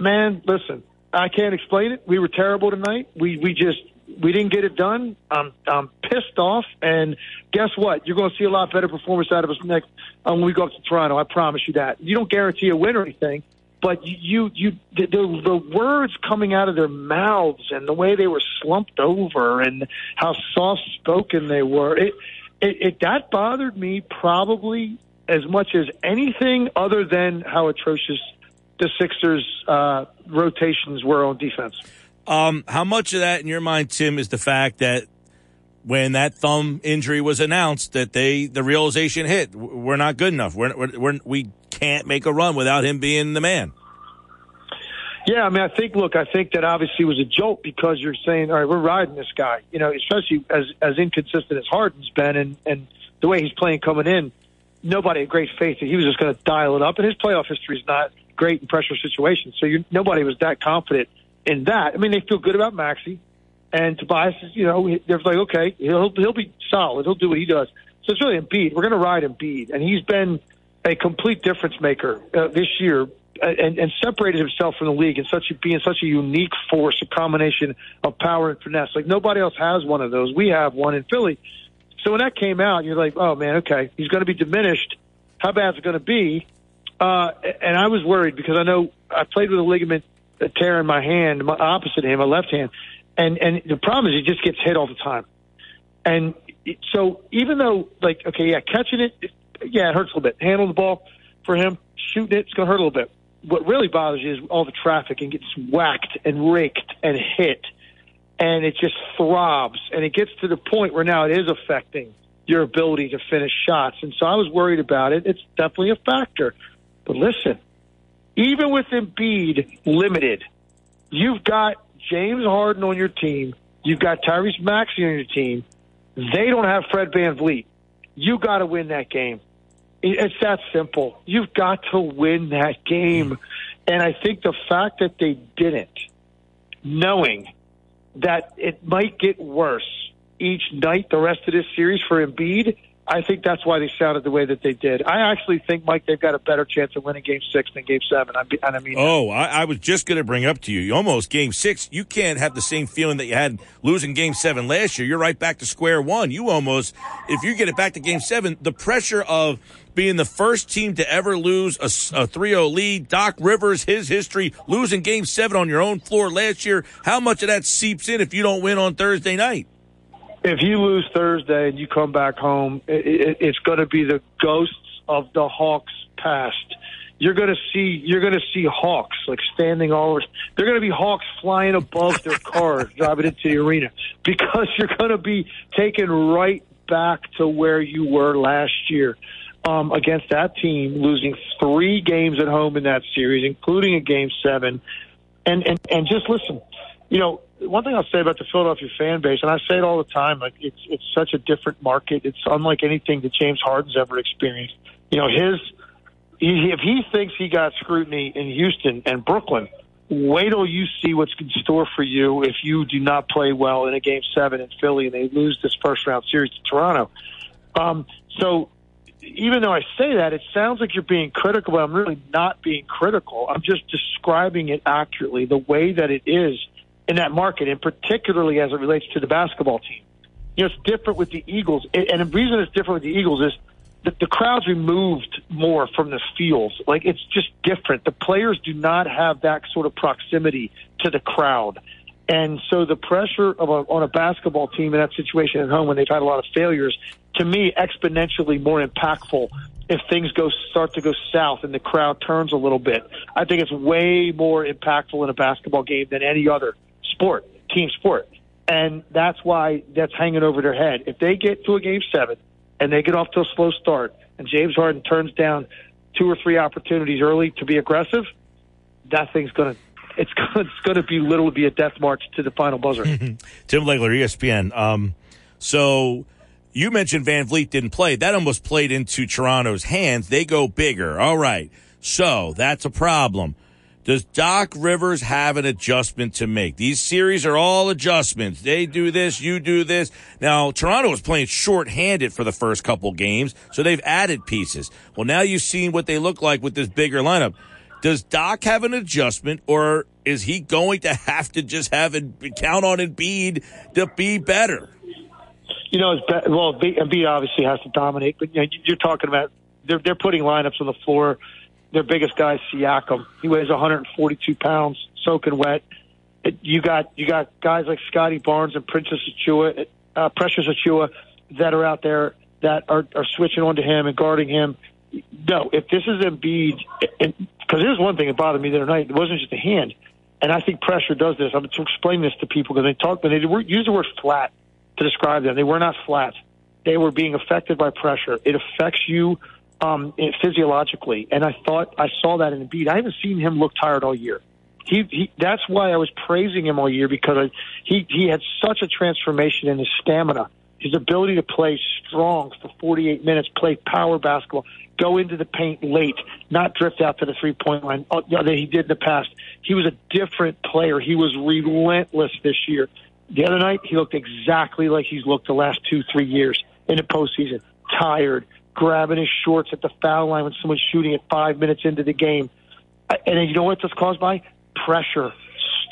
Man, listen, I can't explain it. We were terrible tonight. We we just we didn't get it done. I'm I'm pissed off, and guess what? You're going to see a lot better performance out of us next uh, when we go up to Toronto. I promise you that. You don't guarantee a win or anything, but you you the, the the words coming out of their mouths and the way they were slumped over and how soft spoken they were. It, it it that bothered me probably as much as anything other than how atrocious the Sixers uh, rotations were on defense. Um, how much of that, in your mind, Tim, is the fact that when that thumb injury was announced, that they the realization hit, we're not good enough. We're, we're, we're we can't make a run without him being the man. Yeah, I mean, I think. Look, I think that obviously was a jolt because you're saying, all right, we're riding this guy. You know, especially as as inconsistent as Harden's been, and and the way he's playing coming in, nobody had great faith that he was just going to dial it up. And his playoff history is not great in pressure situations, so you, nobody was that confident in that. I mean, they feel good about Maxey, and Tobias you know, they're like, okay, he'll he'll be solid. He'll do what he does. So it's really Embiid. We're going to ride Embiid, and he's been a complete difference maker uh, this year. And, and separated himself from the league and such a, being such a unique force, a combination of power and finesse. Like nobody else has one of those. We have one in Philly. So when that came out, you're like, oh man, okay, he's going to be diminished. How bad is it going to be? Uh, and I was worried because I know I played with a ligament tear in my hand, my opposite hand, my left hand, and and the problem is he just gets hit all the time. And so even though, like, okay, yeah, catching it, yeah, it hurts a little bit. Handling the ball for him, shooting it, it's going to hurt a little bit. What really bothers you is all the traffic and gets whacked and raked and hit, and it just throbs. And it gets to the point where now it is affecting your ability to finish shots. And so I was worried about it. It's definitely a factor. But listen, even with Embiid limited, you've got James Harden on your team. You've got Tyrese Maxey on your team. They don't have Fred VanVleet. you got to win that game. It's that simple. You've got to win that game. And I think the fact that they didn't, knowing that it might get worse each night the rest of this series for Embiid, I think that's why they sounded the way that they did. I actually think, Mike, they've got a better chance of winning Game Six than Game Seven. I and I mean, Oh, I, I was just going to bring up to you. Almost game six. You can't have the same feeling that you had losing game seven last year. You're right back to square one. You almost, if you get it back to game seven, the pressure of being the first team to ever lose a 3-0 lead, Doc Rivers, his history, losing game seven on your own floor last year. How much of that seeps in if you don't win on Thursday night? if you lose Thursday and you come back home, it, it, it's going to be the ghosts of the Hawks past. You're going to see you're going to see hawks like standing all over. They're going to be hawks flying above their cars driving into the arena because you're going to be taken right back to where you were last year um, against that team, losing three games at home in that series, including a game seven. And and and just listen, you know, one thing I'll say about the Philadelphia fan base, and I say it all the time, like it's it's such a different market. It's unlike anything that James Harden's ever experienced. You know, his he, if he thinks he got scrutiny in Houston and Brooklyn, wait till you see what's in store for you if you do not play well in a game seven in Philly and they lose this first round series to Toronto. Um, so even though I say that, it sounds like you're being critical, but I'm really not being critical. I'm just describing it accurately, the way that it is in that market, and particularly as it relates to the basketball team. You know, it's different with the Eagles, and the reason it's different with the Eagles is that the crowd's removed more from the fields. Like it's just different. The players do not have that sort of proximity to the crowd. And so the pressure of a, on a basketball team in that situation at home when they've had a lot of failures, to me, exponentially more impactful if things go start to go south and the crowd turns a little bit. I think it's way more impactful in a basketball game than any other sport, team sport. And that's why that's hanging over their head. If they get to a game seven and they get off to a slow start and James Harden turns down two or three opportunities early to be aggressive, that thing's going to it's going to be literally be a death march to the final buzzer. Tim Legler, ESPN. Um, so you mentioned VanVleet didn't play. That almost played into Toronto's hands. They go bigger. All right. So that's a problem. Does Doc Rivers have an adjustment to make? These series are all adjustments. They do this, you do this. Now, Toronto was playing short-handed for the first couple games, so they've added pieces. Well, now you've seen what they look like with this bigger lineup. Does Doc have an adjustment, or is he going to have to just have it count on Embiid to be better? You know, well, Embiid obviously has to dominate, but you're talking about they're they're putting lineups on the floor. Their biggest guy is Siakam. He weighs 142 pounds, soaking wet. You got you got guys like Scottie Barnes and Princess Achiuwa, uh, Precious Achiuwa, that are out there that are are switching onto him and guarding him. No, if this is Embiid, because here's one thing that bothered me the other night. It wasn't just a hand, and I think pressure does this. I'm to explain this to people because they talk when they use the word flat to describe them. They were not flat. They were being affected by pressure. It affects you um, physiologically, and I thought I saw that in Embiid. I haven't seen him look tired all year. He, he that's why I was praising him all year because I, he he had such a transformation in his stamina, his ability to play strong for 48 minutes, play power basketball, go into the paint late, not drift out to the three point line know, that he did in the past. He was a different player. He was relentless this year. The other night, he looked exactly like he's looked the last two, three years in the postseason. Tired, grabbing his shorts at the foul line when someone's shooting at five minutes into the game. Uh, And you know what that's caused by? Pressure,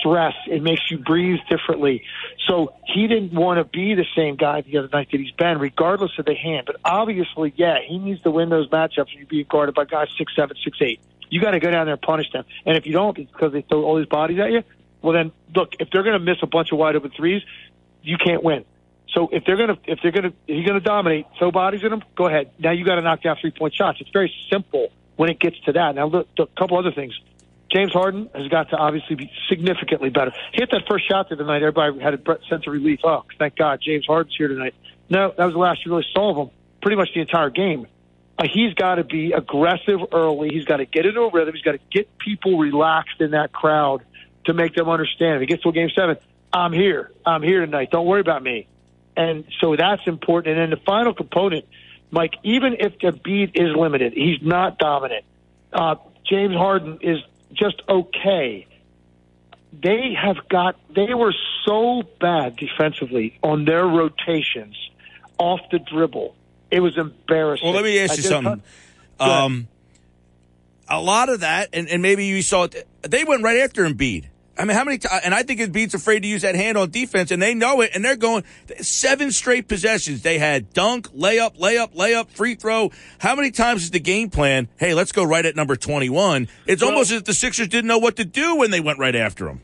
stress. It makes you breathe differently. So he didn't want to be the same guy the other night that he's been, regardless of the hand. But obviously, yeah, he needs to win those matchups you're being guarded by guys six seven, six eight. You got to go down there and punish them. And if you don't, it's because they throw all these bodies at you. Well, then look, if they're going to miss a bunch of wide open threes, you can't win. So if they're gonna if they're gonna if you're gonna dominate, throw bodies at them, go ahead. Now you got to knock down three point shots. It's very simple when it gets to that. Now look, a couple other things. James Harden has got to obviously be significantly better. He hit that first shot the other night. Everybody had a sense of relief. Oh, thank God, James Harden's here tonight. No, that was the last you really saw of him. Pretty much the entire game. Uh, he's got to be aggressive early. He's got to get into a rhythm. He's got to get people relaxed in that crowd to make them understand. If he gets to a game seven, I'm here. I'm here tonight. Don't worry about me. And so that's important. And then the final component, Mike, even if Embiid is limited, he's not dominant. Uh, James Harden is just okay. They have got, they were so bad defensively on their rotations off the dribble. It was embarrassing. Well, let me ask I you something. Um, a lot of that, and, and maybe you saw it. They went right after Embiid. I mean, how many times? And I think Embiid's afraid to use that hand on defense, and they know it. And they're going seven straight possessions. They had dunk, layup, layup, layup, free throw. How many times is the game plan? Hey, let's go right at number twenty-one. It's almost as if the Sixers didn't know what to do when they went right after him.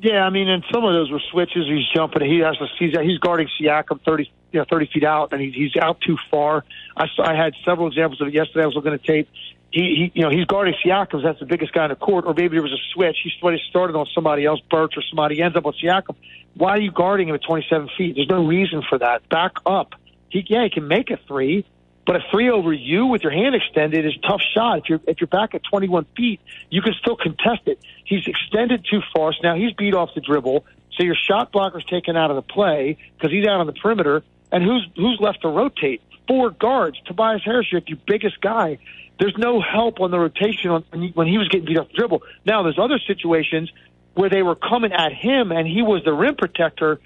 Yeah, I mean, and some of those were switches. He's jumping. He has to. He's he's guarding Siakam thirty, you know, thirty feet out, and he's he's out too far. I saw, I had several examples of it yesterday. I was looking at tape. He, he you know, he's guarding Siakam. That's the biggest guy in the court. Or maybe there was a switch. He started on somebody else, Birch or somebody. Ends up on Siakam. Why are you guarding him at twenty seven feet? There's no reason for that. Back up. He yeah, he can make a three. But a three over you with your hand extended is a tough shot. If you're if you're back at 21 feet, you can still contest it. He's extended too far, so now he's beat off the dribble. So your shot blocker's taken out of the play because he's out on the perimeter. And who's who's left to rotate? Four guards. Tobias Harris, your your biggest guy. There's no help on the rotation on, when, he, when he was getting beat off the dribble. Now there's other situations where they were coming at him and he was the rim protector.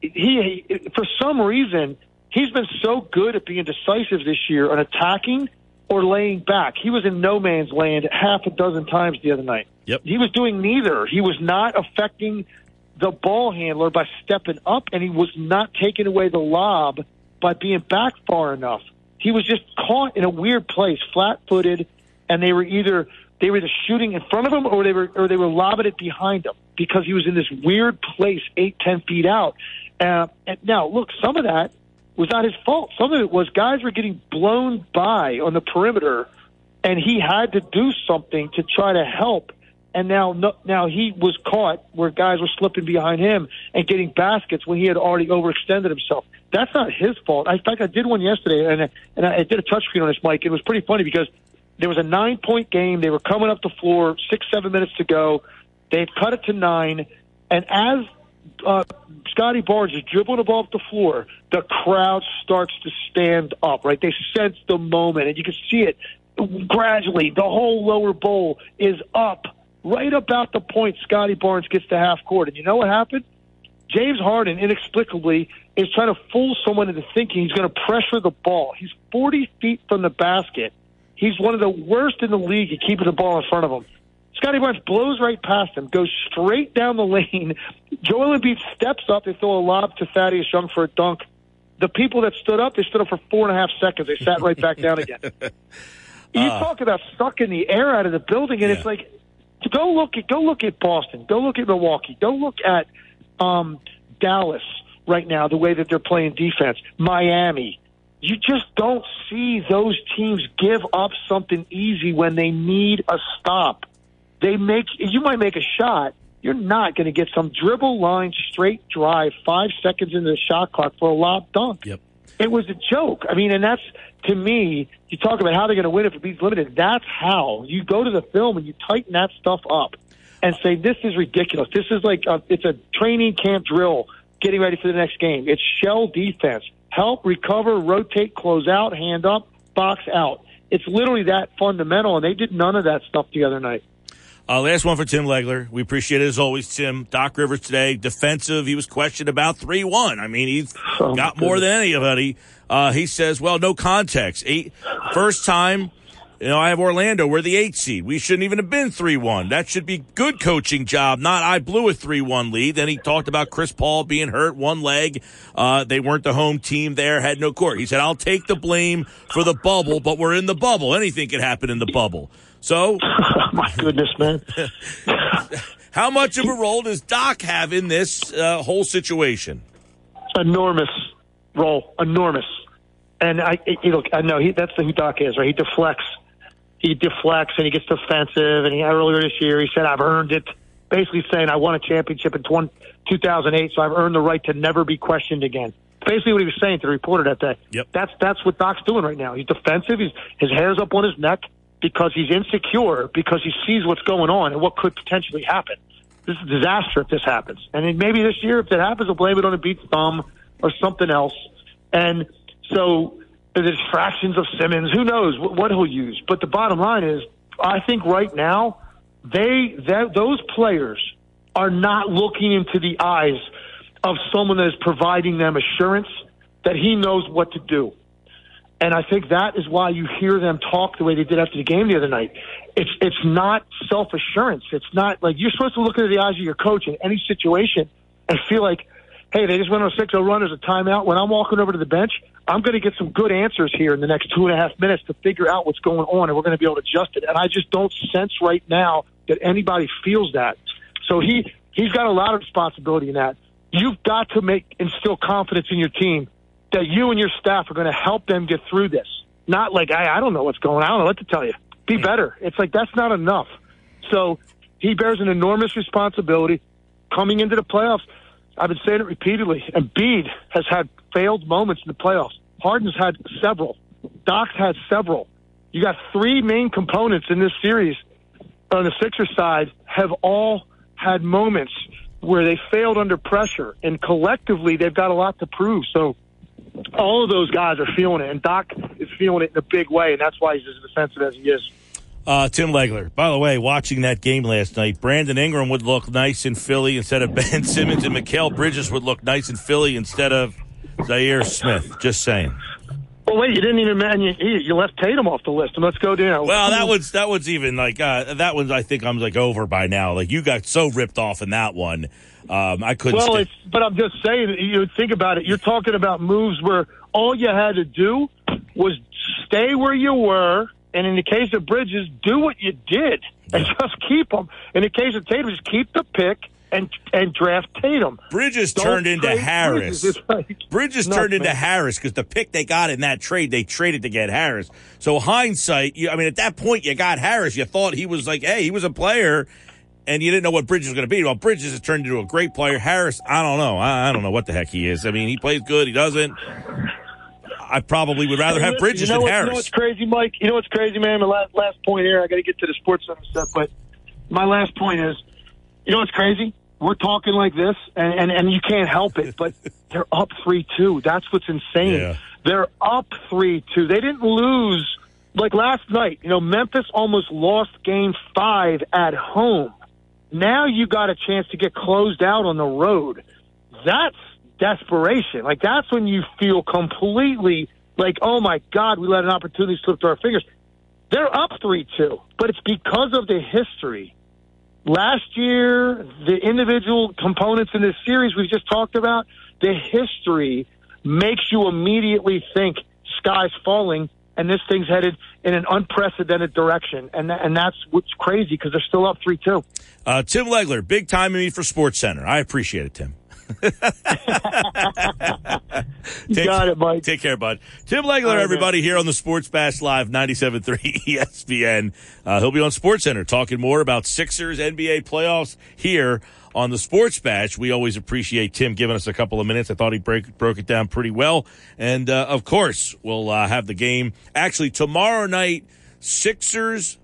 He, he for some reason he's been so good at being decisive this year on attacking or laying back. He was in no man's land half a dozen times the other night. Yep. He was doing neither. He was not affecting the ball handler by stepping up, and he was not taking away the lob by being back far enough. He was just caught in a weird place, flat-footed, and they were either they were either shooting in front of him or they were or they were lobbing it behind him because he was in this weird place, eight ten feet out. Uh, and now, look, some of that was not his fault. Some of it was guys were getting blown by on the perimeter, and he had to do something to try to help. And now, no, now he was caught where guys were slipping behind him and getting baskets when he had already overextended himself. That's not his fault. In fact, I did one yesterday, and and I did a touchscreen on this, Mike. It was pretty funny because there was a nine-point game. They were coming up the floor, six, seven minutes to go. They've cut it to nine, and as uh, Scottie Barnes is dribbling up the floor, the crowd starts to stand up, right? They sense the moment, and you can see it gradually. The whole lower bowl is up right about the point Scottie Barnes gets to half court. And you know what happened? James Harden inexplicably is trying to fool someone into thinking he's going to pressure the ball. He's 40 feet from the basket. He's one of the worst in the league at keeping the ball in front of him. Scotty Barnes blows right past him, goes straight down the lane. Joel Embiid steps up. They throw a lob to Thaddeus Young for a dunk. The people that stood up, they stood up for four and a half seconds. They sat right back down again. You Uh. talk about sucking the air out of the building, and it's like, go look at go look at Boston, go look at Milwaukee, go look at um, Dallas right now. The way that they're playing defense, Miami. You just don't see those teams give up something easy when they need a stop. They make you might make a shot. You're not going to get some dribble line straight drive five seconds into the shot clock for a lob dunk. Yep. It was a joke. I mean, and that's to me. You talk about how they're going to win if Embiid's limited. That's how you go to the film and you tighten that stuff up and say this is ridiculous. This is like a, it's a training camp drill getting ready for the next game. It's shell defense. Help, recover, rotate, close out, hand up, box out. It's literally that fundamental, and they did none of that stuff the other night. Uh, last one for Tim Legler. We appreciate it as always, Tim. Doc Rivers today, defensive. He was questioned about 3 1. I mean, he's Oh, got more than anybody. Uh, he says, well, no context. Eight, first time, you know, I have Orlando. We're the eight seed. We shouldn't even have been 3 1. That should be good coaching job, not I blew a 3 1 lead. Then he talked about Chris Paul being hurt, one leg. Uh, they weren't the home team there, had no court. He said, I'll take the blame for the bubble, but we're in the bubble. Anything could happen in the bubble. So, My goodness, man. how much of a role does Doc have in this uh, whole situation? enormous role, enormous. And I, you know, I know he, that's who Doc is, right? He deflects, he deflects, and he gets defensive. And he earlier this year, he said, "I've earned it," basically saying, "I won a championship in 20, 2008, so I've earned the right to never be questioned again." Basically, what he was saying to the reporter that day. Yep. That's that's what Doc's doing right now. He's defensive. He's his hair's up on his neck because he's insecure because he sees what's going on and what could potentially happen. This is a disaster if this happens. And then maybe this year, if it happens, he'll blame it on a beat thumb or something else. And so the distractions of Simmons. Who knows what, what he'll use? But the bottom line is, I think right now they that those players are not looking into the eyes of someone that is providing them assurance that he knows what to do. And I think that is why you hear them talk the way they did after the game the other night. It's it's not self assurance. It's not like you're supposed to look into the eyes of your coach in any situation and feel like, hey, they just went on a 6 0 run as a timeout. When I'm walking over to the bench, I'm going to get some good answers here in the next two and a half minutes to figure out what's going on, and we're going to be able to adjust it. And I just don't sense right now that anybody feels that. So he he's got a lot of responsibility in that. You've got to make instill confidence in your team that you and your staff are going to help them get through this. Not like I, I don't know what's going on. I don't know what to tell you. Be hmm. better. It's like that's not enough. So he bears an enormous responsibility coming into the playoffs. I've been saying it repeatedly. Embiid has had failed moments in the playoffs. Harden's had several. Doc's had several. You got three main components in this series on the Sixers side have all had moments where they failed under pressure, and collectively they've got a lot to prove. So all of those guys are feeling it, and Doc is feeling it in a big way, and that's why he's as defensive as he is. Uh, Tim Legler. By the way, watching that game last night, Brandon Ingram would look nice in Philly instead of Ben Simmons, and Mikal Bridges would look nice in Philly instead of Zhaire Smith. Just saying. Well, wait, you didn't even mention you, you left Tatum off the list, and let's go down. Well, that was that was even like uh, that was. I think I'm like over by now. Like you got so ripped off in that one. Um, I couldn't. Well, it's, but I'm just saying, you think about it. You're talking about moves where all you had to do was stay where you were, and in the case of Bridges, do what you did and just keep them. In the case of Tatum, just keep the pick and and draft Tatum. Bridges Don't turned into Harris. Bridges. Like Bridges nuts, turned into. Harris because the pick they got in that trade, they traded to get Harris. So hindsight, you, I mean, at that point, you got Harris. You thought he was like, hey, he was a player, and you didn't know what Bridges was going to be. Well, Bridges has turned into a great player. Harris, I don't know. I, I don't know what the heck he is. I mean, he plays good. He doesn't. I probably would rather have Bridges you know than what, You know Harris. what's crazy, Mike? You know what's crazy, man? My last, last point here. I got to get to the sports center stuff, but my last point is, you know what's crazy? We're talking like this, and and, and you can't help it, but they're up three two. That's what's insane. Yeah. They're up three two. They didn't lose like last night. You know, Memphis almost lost Game Five at home. Now you got a chance to get closed out on the road. That's desperation. Like that's when you feel completely like, oh my God, we let an opportunity slip through our fingers. They're up three two, but it's because of the history. Last year, the individual components in this series we've just talked about, the history makes you immediately think sky's falling and this thing's headed in an unprecedented direction. And and that's what's crazy because they're still up three two. Uh, Tim Legler, big time in me for Sports Center. I appreciate it, Tim. You got it, Mike. Take care, bud. Tim Legler, right, everybody, here on the Sports Bash Live 97.3 ESPN. Uh, he'll be on Sports Center talking more about Sixers NBA playoffs here on the Sports Bash. We always appreciate Tim giving us a couple of minutes. I thought he break, broke it down pretty well. And, uh, of course, we'll uh, have the game. Actually, tomorrow night, Sixers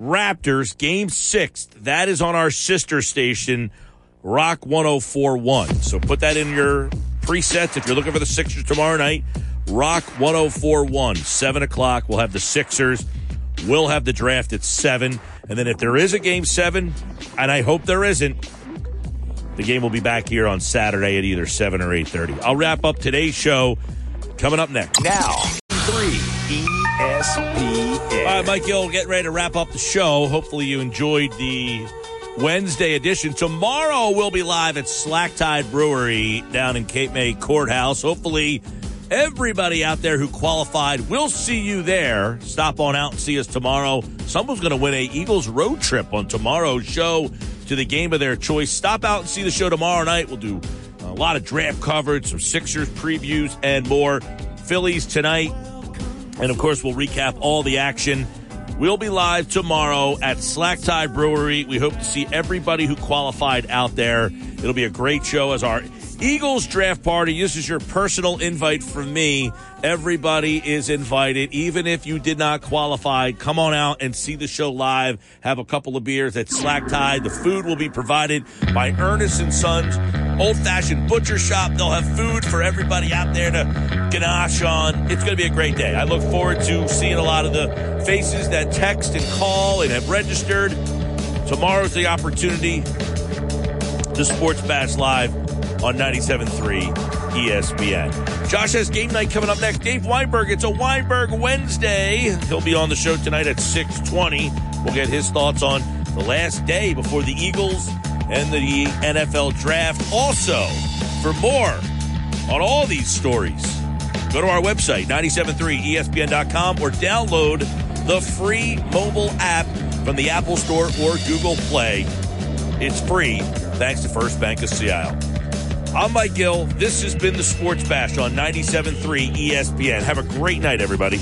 Raptors, game six. That is on our sister station, Rock 1041. So put that in your presets if you're looking for the Sixers tomorrow night. Rock 1041, 7 o'clock. We'll have the Sixers. We'll have the draft at 7. And then if there is a game 7, and I hope there isn't, the game will be back here on Saturday at either 7 or 8.30. I'll wrap up today's show coming up next. Now, three E ESPN. All right, Mike Gill, getting ready to wrap up the show. Hopefully, you enjoyed the Wednesday edition. Tomorrow, we'll be live at Slack Tide Brewery down in Cape May Courthouse. Hopefully, everybody out there who qualified will see you there. Stop on out and see us tomorrow. Someone's going to win a Eagles road trip on tomorrow's show to the game of their choice. Stop out and see the show tomorrow night. We'll do a lot of draft coverage, some Sixers previews, and more. Phillies tonight. And of course, we'll recap all the action. We'll be live tomorrow at Slack Tide Brewery. We hope to see everybody who qualified out there. It'll be a great show as our Eagles draft party. This is your personal invite from me. Everybody is invited, even if you did not qualify. Come on out and see the show live. Have a couple of beers at Slack Tide. The food will be provided by Ernest and Sons Old Fashioned Butcher Shop. They'll have food for everybody out there to ganache on. It's going to be a great day. I look forward to seeing a lot of the faces that text and call and have registered. Tomorrow's the opportunity. The Sports Bash Live on 97.3 ESPN. Josh has game night coming up next. Dave Weinberg, it's a Weinberg Wednesday. He'll be on the show tonight at 620. We'll get his thoughts on the last day before the Eagles and the NFL draft. Also, for more on all these stories, go to our website, 973ESPN.com, or download the free mobile app from the Apple Store or Google Play. It's free, thanks to First Bank of Seattle. I'm Mike Gill. This has been the Sports Bash on 97.3 ESPN. Have a great night, everybody.